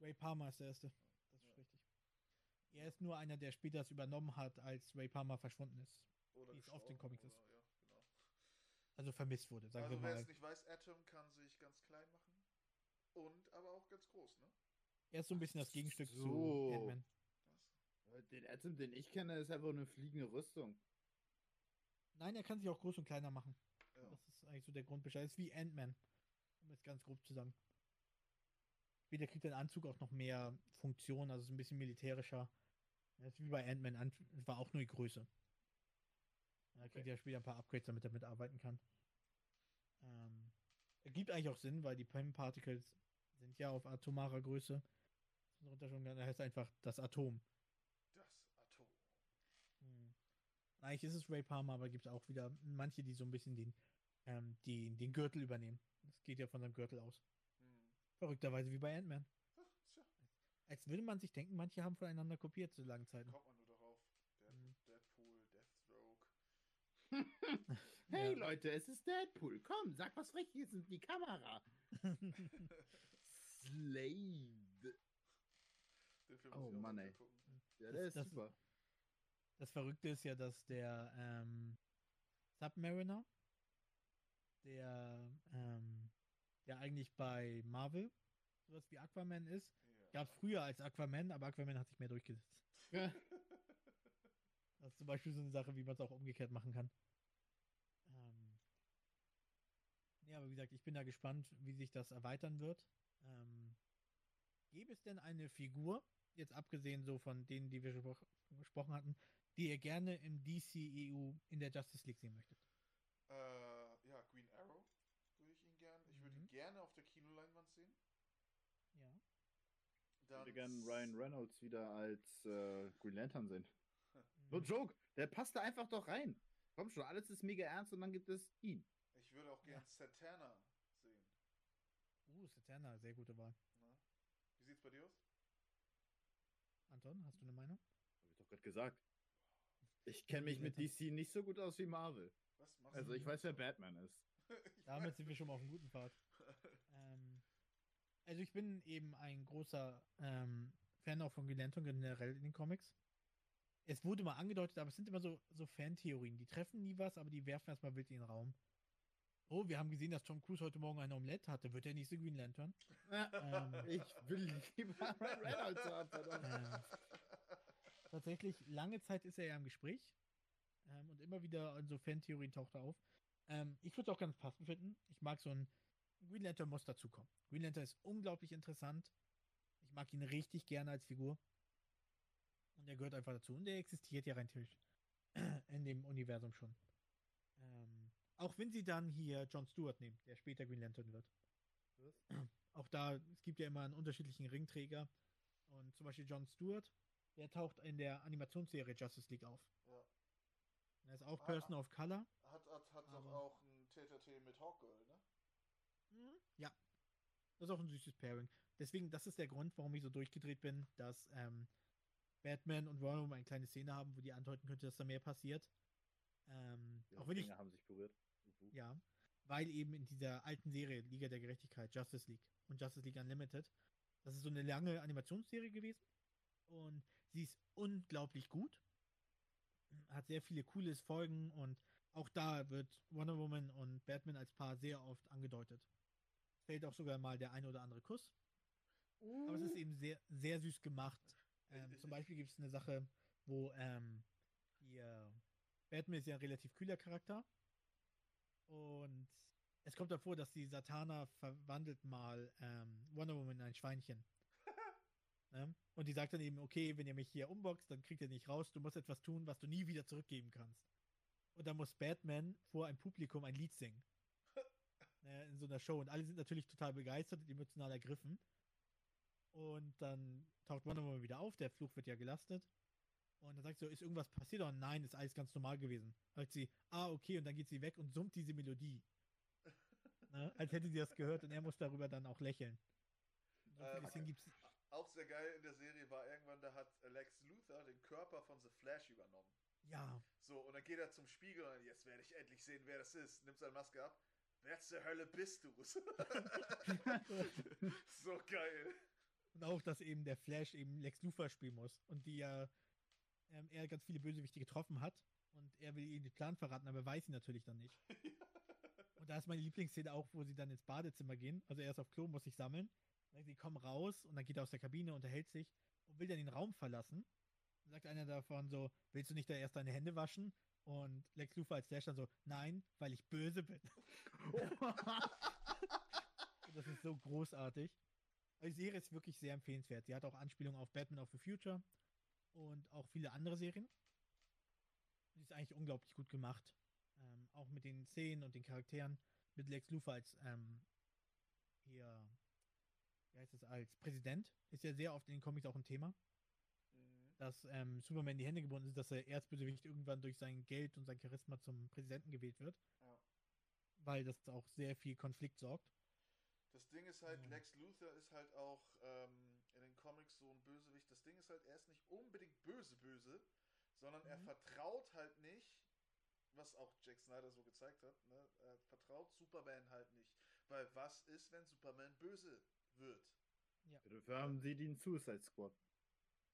Ray Palmer ist der Erste. Das ist Ja. richtig. Er ist nur einer, der später es übernommen hat, als Ray Palmer verschwunden ist. Oder Wie es oft in gestorben, Comics ist. Also vermisst wurde, sagen Also wir wer mal. es nicht weiß, Atom kann sich ganz klein machen. Und aber auch ganz groß, ne? Er ist so ein bisschen das Gegenstück So. zu Ant-Man. Das. Den Atom, den ich kenne, ist einfach eine fliegende Rüstung. Nein, er kann sich auch groß und kleiner machen. Ja. Das ist eigentlich so der Grundbescheid. ist wie Ant-Man. Um es ganz grob zu sagen. Später kriegt der Anzug auch noch mehr Funktion, also ist ein bisschen militärischer. Das ist wie bei Ant-Man, Ant war auch nur die Größe. Er kriegt Okay. ja später ein paar Upgrades, damit er mitarbeiten kann. Ähm, ergibt eigentlich auch Sinn, weil die Pym-Particles sind ja auf atomarer Größe. Das runter schon, dann heißt einfach das Atom. Das Atom. Hm. Eigentlich ist es Ray Palmer, aber gibt es auch wieder manche, die so ein bisschen den, ähm, die, den Gürtel übernehmen. Das geht ja von seinem Gürtel aus. Hm. Verrückterweise wie bei Ant-Man. Als würde man sich denken, manche haben voneinander kopiert zu langen Zeiten. kommt man nur darauf. Dead, Mhm. Deadpool, Deathstroke. Hey Ja. Leute, es ist Deadpool. Komm, sag was Richtiges in die Kamera. (laughs) Slade. Oh, Mann, ey. Ja, Das- der ist das- super. Das Verrückte ist ja, dass der ähm, Submariner, der, ähm, der eigentlich bei Marvel sowas wie Aquaman ist, Ja. gab es früher als Aquaman, aber Aquaman hat sich mehr durchgesetzt. (laughs) (laughs) Das ist zum Beispiel so eine Sache, wie man es auch umgekehrt machen kann. Ähm, ja, aber wie gesagt, ich bin da gespannt, wie sich das erweitern wird. Ähm, gäbe es denn eine Figur, jetzt abgesehen so von denen, die wir schon gesprochen hatten, die ihr gerne im DCEU in der Justice League sehen möchtet? Äh, ja, Green Arrow würde ich ihn gern. Ich würde Mhm. ihn gerne auf der Kinoleinwand sehen. Ja. Ich Dann würde gerne Ryan Reynolds wieder als äh, Green Lantern sehen. No joke, der passt da einfach doch rein. Komm schon, alles ist mega ernst und dann gibt es ihn. Ich würde auch gern Satana sehen. Uh, Satana, sehr gute Wahl. Ne? Wie sieht's bei dir aus? Anton, hast du eine Meinung? Hab ich doch gerade gesagt. Ich kenne mich mit DC nicht so gut aus wie Marvel. Was machst Also du ich weiß, wer? Batman ist. (laughs) Damit weiß. sind wir schon mal auf einem guten Pfad. (laughs) Ähm, also ich bin eben ein großer ähm, Fan auch von Green Lantern generell in den Comics. Es wurde mal angedeutet, aber es sind immer so, so Fantheorien. Die treffen nie was, aber die werfen erstmal wild in den Raum. Oh, wir haben gesehen, dass Tom Cruise heute Morgen ein Omelette hatte. Wird er nicht so Green Lantern? (laughs) Ähm, Ich will lieber Ryan (laughs) Reynolds haben. Ähm, tatsächlich, lange Zeit ist er ja im Gespräch. Ähm, und immer wieder in so Fantheorien taucht er auf. Ähm, ich würde es auch ganz passend finden. Ich mag so ein Green Lantern muss dazukommen. Green Lantern ist unglaublich interessant. Ich mag ihn richtig gerne als Figur. Und er gehört einfach dazu. Und er existiert ja rein theoretisch (clears throat) in dem Universum schon. Ähm, auch wenn sie dann hier John Stewart nehmen, der später Green Lantern wird. (clears throat) Auch da, es gibt ja immer einen unterschiedlichen Ringträger. Und zum Beispiel John Stewart, der taucht in der Animationsserie Justice League auf. Ja. Er ist auch Ah, Person of Color. Hat, hat, hat doch auch ein TTT mit Hawkgirl, ne? Ja. Das ist auch ein süßes Pairing. Deswegen, das ist der Grund, warum ich so durchgedreht bin, dass ähm, Batman und Wonder Woman eine kleine Szene haben, wo die andeuten könnte, dass da mehr passiert. Ähm, Die auch wenn ich, haben sich berührt. Uhu. ja, weil eben in dieser alten Serie Liga der Gerechtigkeit, Justice League und Justice League Unlimited, das ist so eine lange Animationsserie gewesen und sie ist unglaublich gut, hat sehr viele coole Folgen und auch da wird Wonder Woman und Batman als Paar sehr oft angedeutet. Fällt auch sogar mal der eine oder andere Kuss. Aber es ist eben sehr, sehr süß gemacht. Ähm, Ich- zum ich- Beispiel gibt es eine Sache, wo ähm, hier Batman ist ja ein relativ kühler Charakter. Und es kommt davor, dass die Satana verwandelt mal ähm, Wonder Woman in ein Schweinchen. (laughs) ne? Und die sagt dann eben, okay, wenn ihr mich hier umboxt, dann kriegt ihr nicht raus, du musst etwas tun, was du nie wieder zurückgeben kannst. Und dann muss Batman vor einem Publikum ein Lied singen. (laughs) ne, in so einer Show. Und alle sind natürlich total begeistert und emotional ergriffen. Und dann taucht Wonder Woman wieder auf, der Fluch wird ja gelastet. Und dann sagt sie so, ist irgendwas passiert? Und nein, ist alles ganz normal gewesen. Sagt sie, ah, okay, und dann geht sie weg und summt diese Melodie. (laughs) ne? Als hätte sie das gehört und er muss darüber dann auch lächeln. Ähm. Auch sehr geil in der Serie war irgendwann, da hat Lex Luthor den Körper von The Flash übernommen. Ja, So, und dann geht er zum Spiegel und jetzt werde ich endlich sehen, wer das ist. Nimmt seine Maske ab. Wer zur Hölle bist du? (laughs) (laughs) so geil. Und auch, dass eben der Flash eben Lex Luthor spielen muss. Und die ja, ähm, er ganz viele Bösewichte getroffen hat. Und er will ihnen den Plan verraten, aber weiß ihn natürlich dann nicht. (laughs) Und da ist meine Lieblingsszene auch, wo sie dann ins Badezimmer gehen. Also er ist auf Klo, muss sich sammeln. Sie kommen raus und dann geht er aus der Kabine, unterhält sich und will dann den Raum verlassen. Dann sagt einer davon so, willst du nicht da erst deine Hände waschen? Und Lex Luthor als Flash dann so, nein, weil ich böse bin. Und (laughs) das ist so großartig. Die Serie ist wirklich sehr empfehlenswert. Sie hat auch Anspielungen auf Batman of the Future und auch viele andere Serien. Die ist eigentlich unglaublich gut gemacht. Ähm, auch mit den Szenen und den Charakteren. Mit Lex Luthor als ähm, hier, wie heißt es, als Präsident. Ist ja sehr oft in den Comics auch ein Thema. Mhm. Dass ähm, Superman in die Hände gebunden ist, dass der Erzbösewicht irgendwann durch sein Geld und sein Charisma zum Präsidenten gewählt wird. Ja. Weil das auch sehr viel Konflikt sorgt. Das Ding ist halt, Ja. Lex Luthor ist halt auch ähm, in den Comics so ein Bösewicht. Das Ding ist halt, er ist nicht unbedingt böse böse, sondern er Mhm. vertraut halt nicht, was auch Jack Snyder so gezeigt hat, ne? er vertraut Superman halt nicht. Weil was ist, wenn Superman böse wird? Dafür haben sie den Suicide Squad.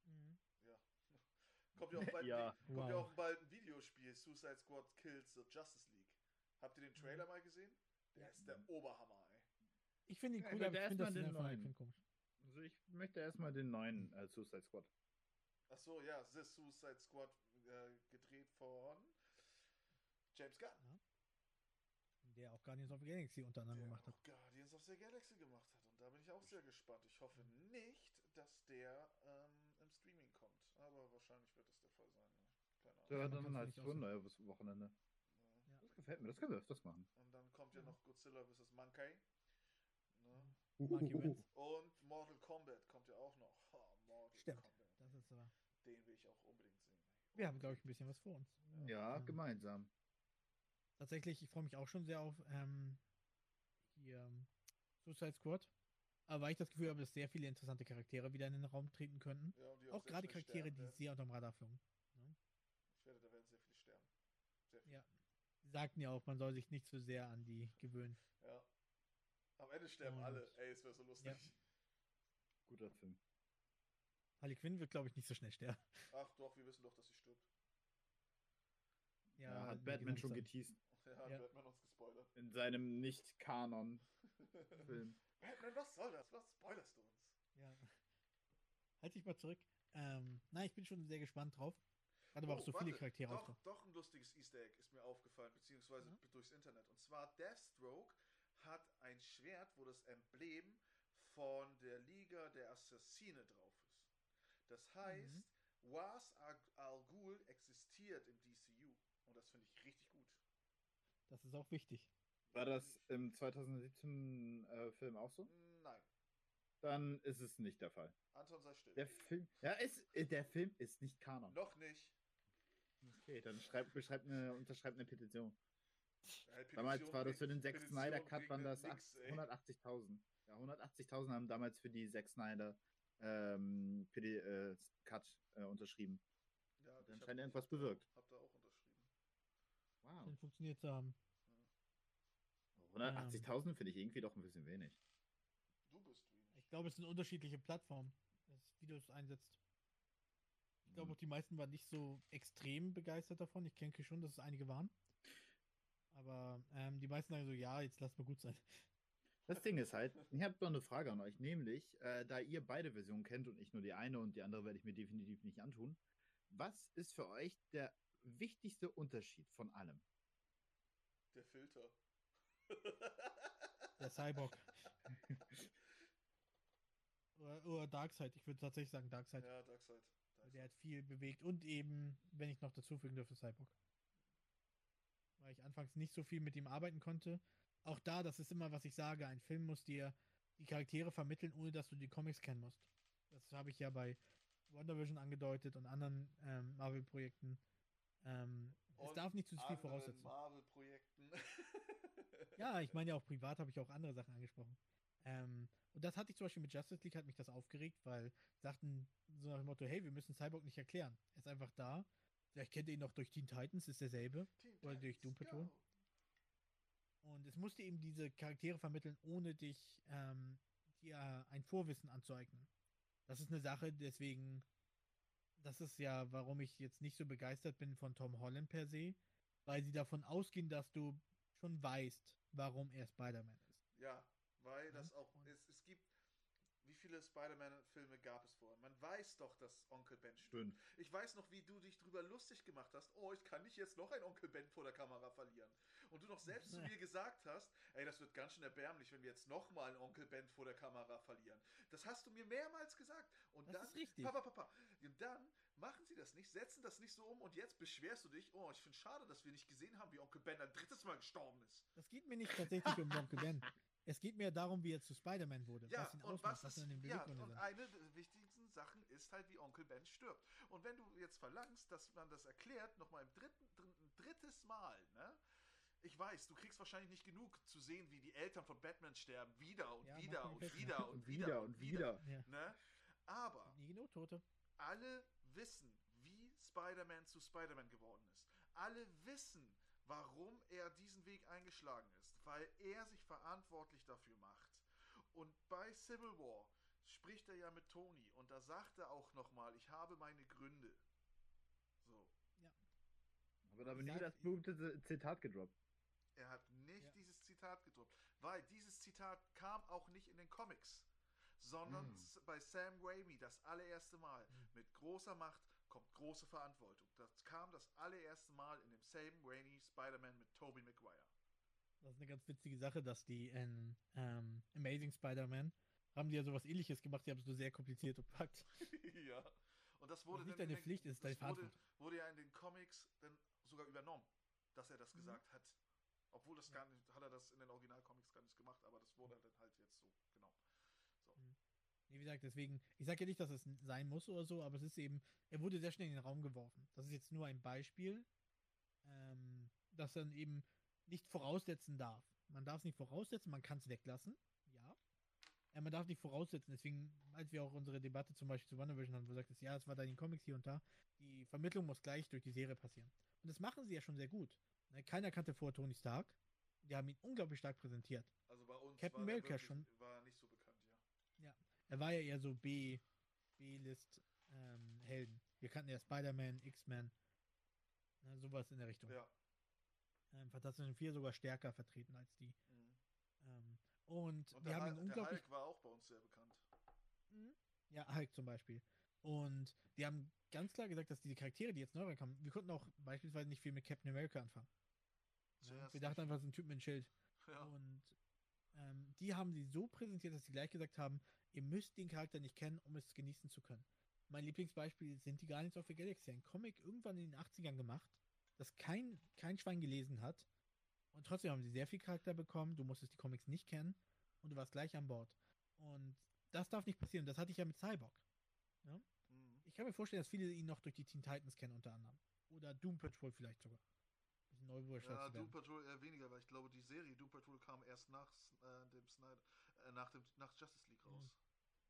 Mhm. (laughs) Kommt ja auch bald, Ja. kommt ja Wow. auch bald ein Videospiel, Suicide Squad Kills the Justice League. Habt ihr den Trailer mal gesehen? Der Ja. ist der Oberhammer, ey. Ich finde ihn Ja, cool, ich aber ich finde das den Fall- neuen. ich find komisch. Also ich möchte erstmal den neuen äh, Suicide Squad. Ach so, ja, The Suicide Squad äh, gedreht von James Gunn. Der auch Guardians of the Galaxy unter anderem der gemacht hat. auch Guardians of the Galaxy gemacht hat. Und da bin ich auch sehr gespannt. Ich hoffe nicht, dass der ähm, im Streaming kommt. Aber wahrscheinlich wird das der Fall sein. Ne? Keine Ahnung. Ja, man dann als ja, bis Wochenende. Ja. Das gefällt mir, das können wir öfters machen. Und dann kommt ja noch Godzilla vs. Monkey. Ne? Monkey wins. Und Mortal Kombat kommt ja auch noch. Oh, Mortal Stimmt. Kombat. Das ist so. Den will ich auch unbedingt sehen. Wir haben, glaube ich, ein bisschen was vor uns. Ja, Ja. gemeinsam. Tatsächlich, ich freue mich auch schon sehr auf ähm, hier ähm, Suicide Squad. Aber weil ich das Gefühl habe, dass sehr viele interessante Charaktere wieder in den Raum treten könnten. Ja, und die Auch sehr gerade Charaktere, sterben die werden. sehr unterm Radar flogen. Ich werde, da werden sehr viele sterben. Sehr viele. Ja. Sie sagten ja auch, man soll sich nicht so sehr an die gewöhnen. Ja. Am Ende sterben Und- alle. Ey, es wäre so lustig. Ja. Guter Film. Harley Quinn wird, glaube ich, nicht so schnell sterben. Ach doch, wir wissen doch, dass sie stirbt. Ja, hat die Batman schon geteased. Ja, hat Ja. Batman uns gespoilert. In seinem Nicht-Kanon-Film. (laughs) Batman, was soll das? Was spoilerst du uns? Ja. Halt dich mal zurück. Ähm, nein, ich bin schon sehr gespannt drauf. Gerade aber auch Oh, so viele warte, Charaktere doch, doch ein lustiges Easter Egg ist mir aufgefallen, beziehungsweise Ja. durchs Internet. Und zwar Deathstroke hat ein Schwert, wo das Emblem von der Liga der Assassine drauf ist. Das heißt, Mhm. Was Al Al Ghul existiert im DCU. Und das finde ich richtig gut. Das ist auch wichtig. War das im 2017 äh, Film auch so? Nein, Dann ist es nicht der Fall. Anton sei still. Der Film, ja, ist, äh, der Film ist nicht Kanon. Noch nicht. Okay, dann schreib, beschreib eine, unterschreib eine Petition. Äh, Damals war das für den Zack Snyder Cut, waren das nix, ey. 180.000. Ja, 180.000 haben damals für die Zack Snyder ähm, für die äh, Cut äh, unterschrieben. Ja, Hat anscheinend hab- irgendwas ich hab da- bewirkt. Hab da auch unterschrieben. Wow. Dann funktioniert es haben. 180.000 finde ich irgendwie doch ein bisschen wenig. Du bist wenig. Ich glaube, es sind unterschiedliche Plattformen, das, wie du es einsetzt. Ich glaube Mhm. auch die meisten waren nicht so extrem begeistert davon. Ich denke schon, dass es einige waren. Aber ähm, die meisten sagen so, ja, jetzt lass mal gut sein. Das Ding ist halt, ich habe noch eine Frage an euch, nämlich, äh, da ihr beide Versionen kennt und ich nur die eine und die andere werde ich mir definitiv nicht antun, was ist für euch der wichtigste Unterschied von allem? Der Filter. Der Cyborg. (laughs) oder, oder Darkseid. Ich würde tatsächlich sagen Darkseid. ja, Darkseid. Weil Der hat viel bewegt und eben, wenn ich noch dazu fügen dürfte, Cyborg. Weil ich anfangs nicht so viel mit ihm arbeiten konnte. Auch da, das ist immer, was ich sage, ein Film muss dir die Charaktere vermitteln, ohne dass du die Comics kennen musst. Das habe ich ja bei WandaVision angedeutet und anderen ähm, Marvel-Projekten. Ähm, es darf nicht zu viel voraussetzen. Marvel-Projekten. Ja, ich meine ja auch privat habe ich auch andere Sachen angesprochen. Ähm, und das hatte ich zum Beispiel mit Justice League, hat mich das aufgeregt, weil sagten so nach dem Motto, hey, wir müssen Cyborg nicht erklären. Er ist einfach da. Vielleicht kennt ihr ihn noch durch Teen Titans, ist derselbe. Teen Oder durch Titans Doom Patrol. Go. Und es musste eben diese Charaktere vermitteln, ohne dich ähm, dir ein Vorwissen anzueignen. Das ist eine Sache, deswegen, das ist ja, warum ich jetzt nicht so begeistert bin von Tom Holland per se, weil sie davon ausgehen, dass du schon weißt, warum er Spider-Man ist. Ja, weil Ja, das auch, es, es viele Spider-Man-Filme gab es vorher? Man weiß doch, dass Onkel Ben stirbt. Fünf. Ich weiß noch, wie du dich drüber lustig gemacht hast. Oh, ich kann nicht jetzt noch einen Onkel Ben vor der Kamera verlieren. Und du noch selbst zu mir (laughs) gesagt hast, ey, das wird ganz schön erbärmlich, wenn wir jetzt nochmal einen Onkel Ben vor der Kamera verlieren. Das hast du mir mehrmals gesagt. Und Das dann, ist richtig. Papa, Papa, und dann machen sie das nicht, setzen das nicht so um und jetzt beschwerst du dich, oh, ich finde schade, dass wir nicht gesehen haben, wie Onkel Ben ein drittes Mal gestorben ist. Das geht mir nicht tatsächlich um Onkel Ben. (laughs) Es geht mir darum, wie er zu Spider-Man wurde, Ja, was ihn und ausmacht, was was ist, in den ja, und sind. eine der wichtigsten Sachen ist halt, wie Onkel Ben stirbt. Und wenn du jetzt verlangst, dass man das erklärt, nochmal im dritten, dr- ein drittes Mal, ne? Ich weiß, du kriegst wahrscheinlich nicht genug zu sehen, wie die Eltern von Batman sterben, wieder und Ja, wieder und wieder und Und (laughs) wieder wieder und und wieder. wieder. Ja. Ne? Aber Nie genug Tote. alle wissen, wie Spider-Man zu Spider-Man geworden ist. Alle wissen, warum er diesen Weg eingeschlagen ist, weil er sich verantwortlich dafür macht. Und bei Civil War spricht er ja mit Tony und da sagt er auch nochmal, ich habe meine Gründe. So. Aber da Ich nie sag- das berühmte Zitat gedroppt. Er hat nicht Ja. dieses Zitat gedruckt, weil dieses Zitat kam auch nicht in den Comics, sondern s- bei Sam Raimi das allererste Mal. Hm. Mit großer Macht kommt große Verantwortung. Das kam das allererste Mal in dem Sam Raimi Spider-Man mit Tobey Maguire. Das ist eine ganz witzige Sache, dass die in ähm, Amazing Spider-Man haben die ja sowas ähnliches gemacht, die haben es nur sehr kompliziert verpackt. (laughs) ja. Und das wurde Was nicht dann in deine den- Pflicht ist, deine wurde, wurde ja in den Comics dann sogar übernommen, dass er das Mhm. gesagt hat. Obwohl das Ja. gar nicht, hat er das in den Originalcomics gar nicht gemacht, aber das wurde dann halt jetzt so, genau. Wie gesagt, deswegen, ich sage ja nicht, dass es sein muss oder so, aber es ist eben, er wurde sehr schnell in den Raum geworfen. Das ist jetzt nur ein Beispiel, ähm, das dann eben nicht voraussetzen darf. Man darf es nicht voraussetzen, man kann es weglassen, ja. Ja, man darf nicht voraussetzen, deswegen, als wir auch unsere Debatte zum Beispiel zu WandaVision haben, wo du sagtest, ja, es war da in den Comics hier und da, die Vermittlung muss gleich durch die Serie passieren. Und das machen sie ja schon sehr gut. Ne, Keiner kannte vor Tony Stark. Die haben ihn unglaublich stark präsentiert. Also bei uns Captain war America wirklich, schon. war nicht so bekannt, ja. Er war ja eher so B, B-List ähm, Helden. Wir kannten ja Spider-Man, X-Men, ne, sowas in der Richtung. Ja. Ähm, Fantastischen Vier sogar stärker vertreten als die. Mhm. Ähm, und, Und wir haben Hul- ihn der unglaublich. Hulk war auch bei uns sehr bekannt. Mhm. Ja, Hulk zum Beispiel. Und die haben ganz klar gesagt, dass diese Charaktere, die jetzt neu reinkommen, wir konnten auch beispielsweise nicht viel mit Captain America anfangen. Zuerst wir dachten einfach, es ist ein Typ mit einem Schild. Ja. Und ähm, die haben sie so präsentiert, dass sie gleich gesagt haben, ihr müsst den Charakter nicht kennen, um es genießen zu können. Mein Lieblingsbeispiel sind die Guardians of the Galaxy. Ein Comic irgendwann in den 80ern gemacht, das kein, kein Schwein gelesen hat. Und trotzdem haben sie sehr viel Charakter bekommen. Du musstest die Comics nicht kennen und du warst gleich an Bord. Und das darf nicht passieren. Das hatte ich ja mit Cyborg. Mhm. Ich kann mir vorstellen, dass viele ihn noch durch die Teen Titans kennen, unter anderem. Oder Doom Patrol vielleicht sogar. Ja, Doom. Patrol eher weniger, weil ich glaube, die Serie Doom Patrol kam erst nach äh, dem Snyder, nach dem nach Justice League raus.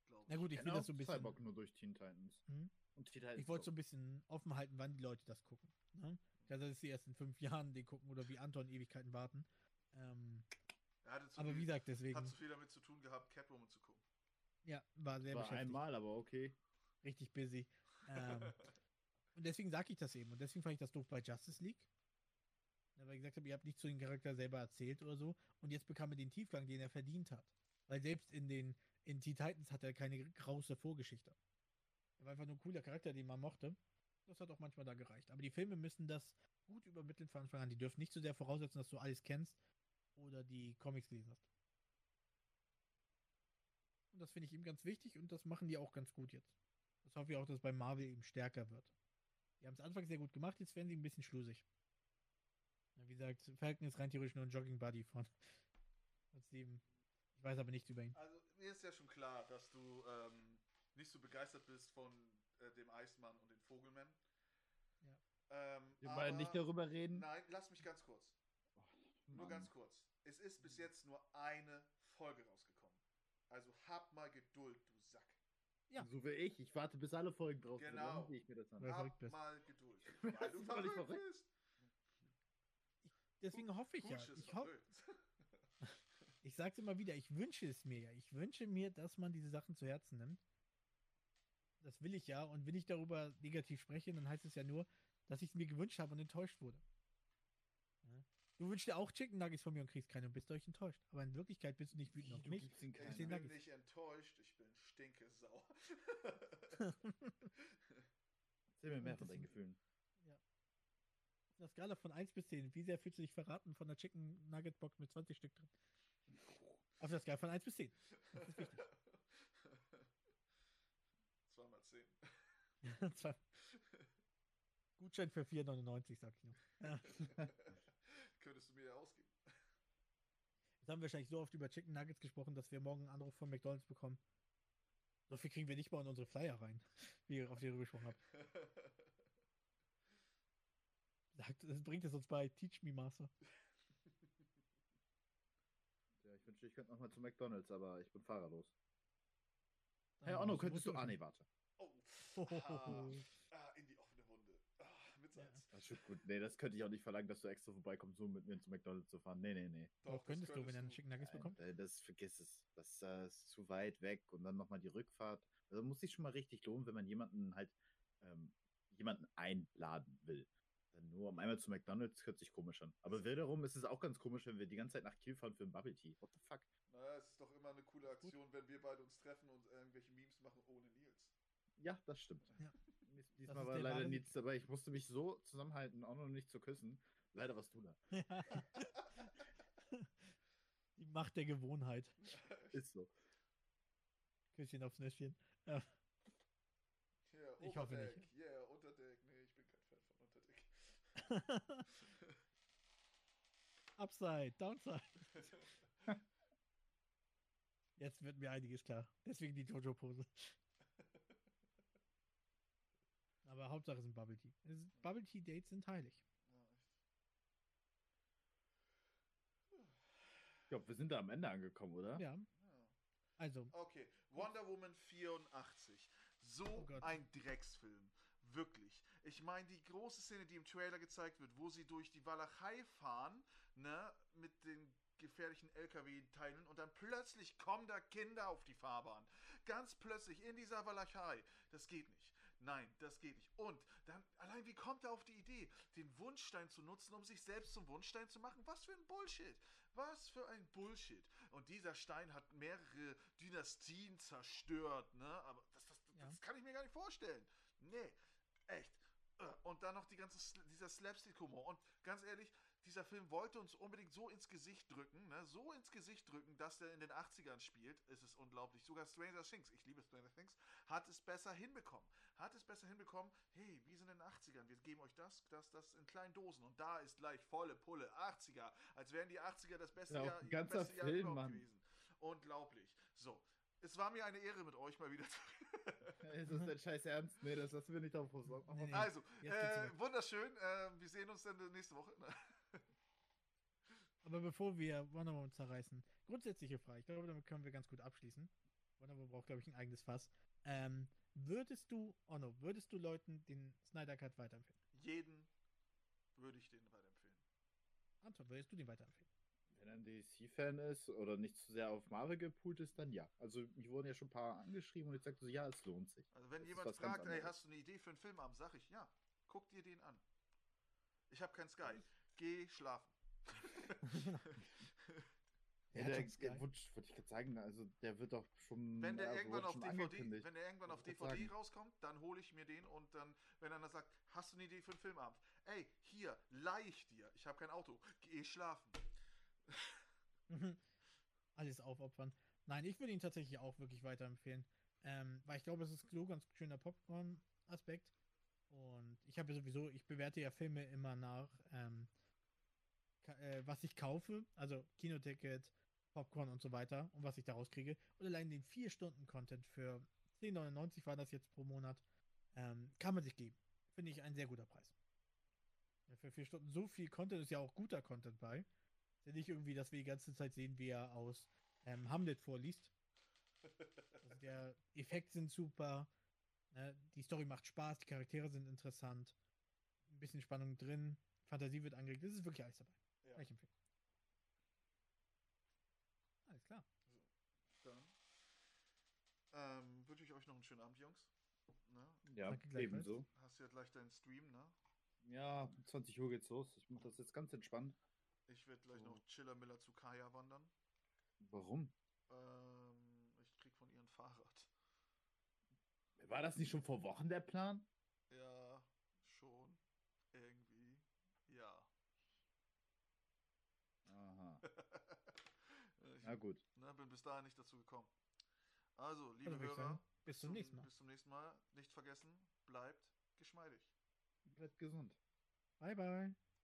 Glaube Na gut, ich will das so ein bisschen. Cyborg nur durch Teen Titans. Mhm. Und Teen Titans Ich wollte so ein bisschen offen halten, wann die Leute das gucken. Ne? Ich weiß, dass sie erst in fünf Jahren den gucken oder wie Anton Ewigkeiten warten. Ähm, Er hatte zu aber wie gesagt, hat deswegen, zu viel damit zu tun gehabt, Catwoman zu gucken. ja, war sehr War beschäftigt. einmal, aber okay. Richtig busy. Ähm, (laughs) und deswegen sage ich das eben. Und deswegen fand ich das doof bei Justice League. Weil ich gesagt habe, ihr habt nicht zu den Charakter selber erzählt oder so. Und jetzt bekam er den Tiefgang, den er verdient hat. Weil selbst in den in Teen Titans hat er keine große Vorgeschichte. Er war einfach nur ein cooler Charakter, den man mochte. Das hat auch manchmal da gereicht. Aber die Filme müssen das gut übermitteln von Anfang an. Die dürfen nicht so sehr voraussetzen, dass du alles kennst oder die Comics gelesen hast. Und das finde ich ihm ganz wichtig und das machen die auch ganz gut jetzt. Das hoffe ich auch, dass bei Marvel eben stärker wird. Die haben es Anfang sehr gut gemacht, jetzt werden sie ein bisschen schlusig. Ja, wie gesagt, Falcon ist rein theoretisch nur ein Jogging Buddy von, (laughs) von Steven. Ich weiß aber nichts über ihn. Also mir ist ja schon klar, dass du ähm, nicht so begeistert bist von äh, dem Eismann und den Vogelmann. Ja. Ähm, Wir wollen nicht darüber reden. Nein, lass mich ganz kurz. Nur Mann. ganz kurz. Es ist bis jetzt nur eine Folge rausgekommen. Also hab mal Geduld, du Sack. Ja. So wie ich. Ich warte, bis alle Folgen drauf sind. Genau. Dann sehe ich mir das an. (laughs) Weil du Hab verrückt bist. mal Geduld. Weil du verrückt bist. Deswegen hoffe ich ja. Ich, ho verrückt. Ich sage es immer wieder, ich wünsche es mir ja. Ich wünsche mir, dass man diese Sachen zu Herzen nimmt. Das will ich ja. Und wenn ich darüber negativ spreche, dann heißt es ja nur, dass ich es mir gewünscht habe und enttäuscht wurde. Ja. Du wünschst dir auch Chicken Nuggets von mir und kriegst keine und bist euch enttäuscht. Aber in Wirklichkeit bist du nicht wütend auf Du mich. Ich bin Nuggets. nicht enttäuscht, ich bin stinkesauer. (laughs) Erzähl mir mehr von deinen das- Gefühlen. Auf einer Skala von 1 bis 10, wie sehr fühlst du dich verraten von der Chicken Nugget Box mit 20 Stück drin? Auf der Skala von 1 bis 10. Das ist wichtig. (laughs) Zweimal zehn. (laughs) Zwei- Gutschein für 4,99, sag ich nur. Ja. (laughs) Könntest du mir ja ausgeben. Jetzt haben wir wahrscheinlich so oft über Chicken Nuggets gesprochen, dass wir morgen einen Anruf von McDonalds bekommen. So viel kriegen wir nicht mal in unsere Flyer rein, wie ihr auf die ihr gesprochen habt. Sagt, das bringt es uns bei Teach Me Master. Ja, ich wünschte, ich könnte nochmal zu McDonalds, aber ich bin fahrerlos. Onno, musst- könntest du. Ah, nee, warte. Oh. Hohoho. Ah, ah, in die offene Wunde. Ah, mit Ja. Salz. Das ist gut. Nee, das könnte ich auch nicht verlangen, dass du extra vorbeikommst, um mit mir zu McDonalds zu fahren. Nee, nee, nee. Doch, das könntest du, wenn er einen könntest Chicken Nuggets bekommt. das vergiss es. Das äh, ist zu weit weg und dann nochmal die Rückfahrt. Also muss sich schon mal richtig lohnen, wenn man jemanden halt ähm, jemanden einladen will. Dann nur um einmal zu McDonalds hört sich komisch an. Aber wiederum ist es auch ganz komisch, wenn wir die ganze Zeit nach Kiel fahren für einen Bubble Tea. What the fuck? Naja, es ist doch immer eine coole Aktion, wenn wir beide uns treffen und irgendwelche Memes machen ohne Nils. Ja, das stimmt. Ja. Diesmal war der leider nichts dabei. Ich musste mich so zusammenhalten, auch noch nicht zu küssen. Leider warst du da. (laughs) Die Macht der Gewohnheit. (laughs) Ist so. Küsschen aufs Nüsschen. Ja. Yeah, Ich hoffe nicht. Yeah, Unterdeck. Nee, ich bin kein Fan von Unterdeck. (laughs) Upside, Downside. (laughs) Jetzt wird mir einiges klar. Deswegen die Jojo-Pose. Aber Hauptsache es sind Bubble Tea. Bubble Tea Dates sind heilig. Ich glaube, wir sind da am Ende angekommen, oder? Ja, also, Okay, Wonder Woman 84. So Oh ein Drecksfilm. Wirklich. Ich meine, die große Szene, die im Trailer gezeigt wird, wo sie durch die Walachei fahren, ne, mit den gefährlichen LKW-Teilen und dann plötzlich kommen da Kinder auf die Fahrbahn. Ganz plötzlich in dieser Walachei. Das geht nicht. Nein, das geht nicht. Und dann, allein wie kommt er auf die Idee, den Wunschstein zu nutzen, um sich selbst zum Wunschstein zu machen? Was für ein Bullshit. Was für ein Bullshit. Und dieser Stein hat mehrere Dynastien zerstört, ne? Aber das, das, das, Ja. das kann ich mir gar nicht vorstellen. Nee, echt. Äh, Und dann noch die ganze, dieser Slapstick-Humor. Und ganz ehrlich, dieser Film wollte uns unbedingt so ins Gesicht drücken, ne? so ins Gesicht drücken, dass der in den 80ern spielt. Es ist unglaublich. Sogar Stranger Things, ich liebe Stranger Things, hat es besser hinbekommen. Hat es besser hinbekommen, hey, wir sind in den 80ern, wir geben euch das, das, das in kleinen Dosen. Und da ist gleich volle Pulle, 80er. Als wären die 80er das beste Ja, Jahr, ganzer beste Jahr Film, überhaupt Mann. gewesen. Unglaublich. So. Es war mir eine Ehre, mit euch mal wieder zu Ist das dein Scheiß Ernst? Nee, das lassen wir nicht auf. auf Nee, nee. Also, äh, wunderschön. Äh, wir sehen uns dann nächste Woche. (laughs) aber bevor wir Wonder Woman zerreißen, grundsätzliche Frage. Ich glaube, damit können wir ganz gut abschließen. Wonder Woman braucht, glaube ich, ein eigenes Fass. Ähm, würdest du, oh no, würdest du Leuten den Snyder Cut weiterempfehlen? Jeden würde ich den weiterempfehlen. Anton, würdest du den weiterempfehlen? Wenn er ein DC-Fan ist oder nicht zu sehr auf Marvel gepoolt ist, dann ja. Also, mich wurden ja schon ein paar angeschrieben und ich sagte so, ja, es lohnt sich. Also wenn Das jemand fragt, ey, anderes. hast du eine Idee für einen Filmabend, sag ich, ja, guck dir den an. Ich habe kein Sky. Geh schlafen. (laughs) Ja, der, der Wunsch, wollte ich gerade sagen, also der wird doch schon. Wenn der ja, irgendwann auf DVD, wenn der irgendwann auf DVD sagen. rauskommt, dann hole ich mir den und dann, wenn einer sagt, hast du eine Idee für einen Filmabend? Ey, hier, leih ich dir. Ich habe kein Auto. Geh schlafen. Alles aufopfern. Nein, ich würde ihn tatsächlich auch wirklich weiterempfehlen. Ähm, weil ich glaube, es ist so ganz schöner Popcorn-Aspekt. Und ich habe ja sowieso, ich bewerte ja Filme immer nach, ähm, äh, was ich kaufe, also Kinoticket, Popcorn und so weiter und was ich daraus kriege. Und allein den 4-Stunden-Content für 10,99 war das jetzt pro Monat, ähm, kann man sich geben. Finde ich ein sehr guter Preis. Ja, für 4 Stunden so viel Content ist ja auch guter Content bei. Ist ja nicht irgendwie, dass wir die ganze Zeit sehen, wie er aus ähm, Hamlet vorliest. (laughs) Also der Effekt sind super, ne? die Story macht Spaß, die Charaktere sind interessant, ein bisschen Spannung drin, Fantasie wird angeregt, das ist wirklich alles dabei. Ja. Kann ich empfehlen. Alles klar. Dann ähm, wünsche ich euch noch einen schönen Abend, Jungs. Ne? Ja, ebenso. Hast ja gleich deinen Stream, ne? Ja, um 20 Uhr geht's los. Ich mache das jetzt ganz entspannt. Ich werde gleich So. noch Chiller Miller zu Kaya wandern. Warum? Ähm, ich krieg von ihr ein Fahrrad. War das nicht schon vor Wochen der Plan? Ja, schon. Irgendwie. Ja. Aha. (laughs) ich Na gut. ne, bin bis dahin nicht dazu gekommen. Also, liebe ich Hörer, bis zum nächsten Mal. Bis zum nächsten Mal. Nicht vergessen, bleibt geschmeidig. Bleibt gesund. Bye, bye.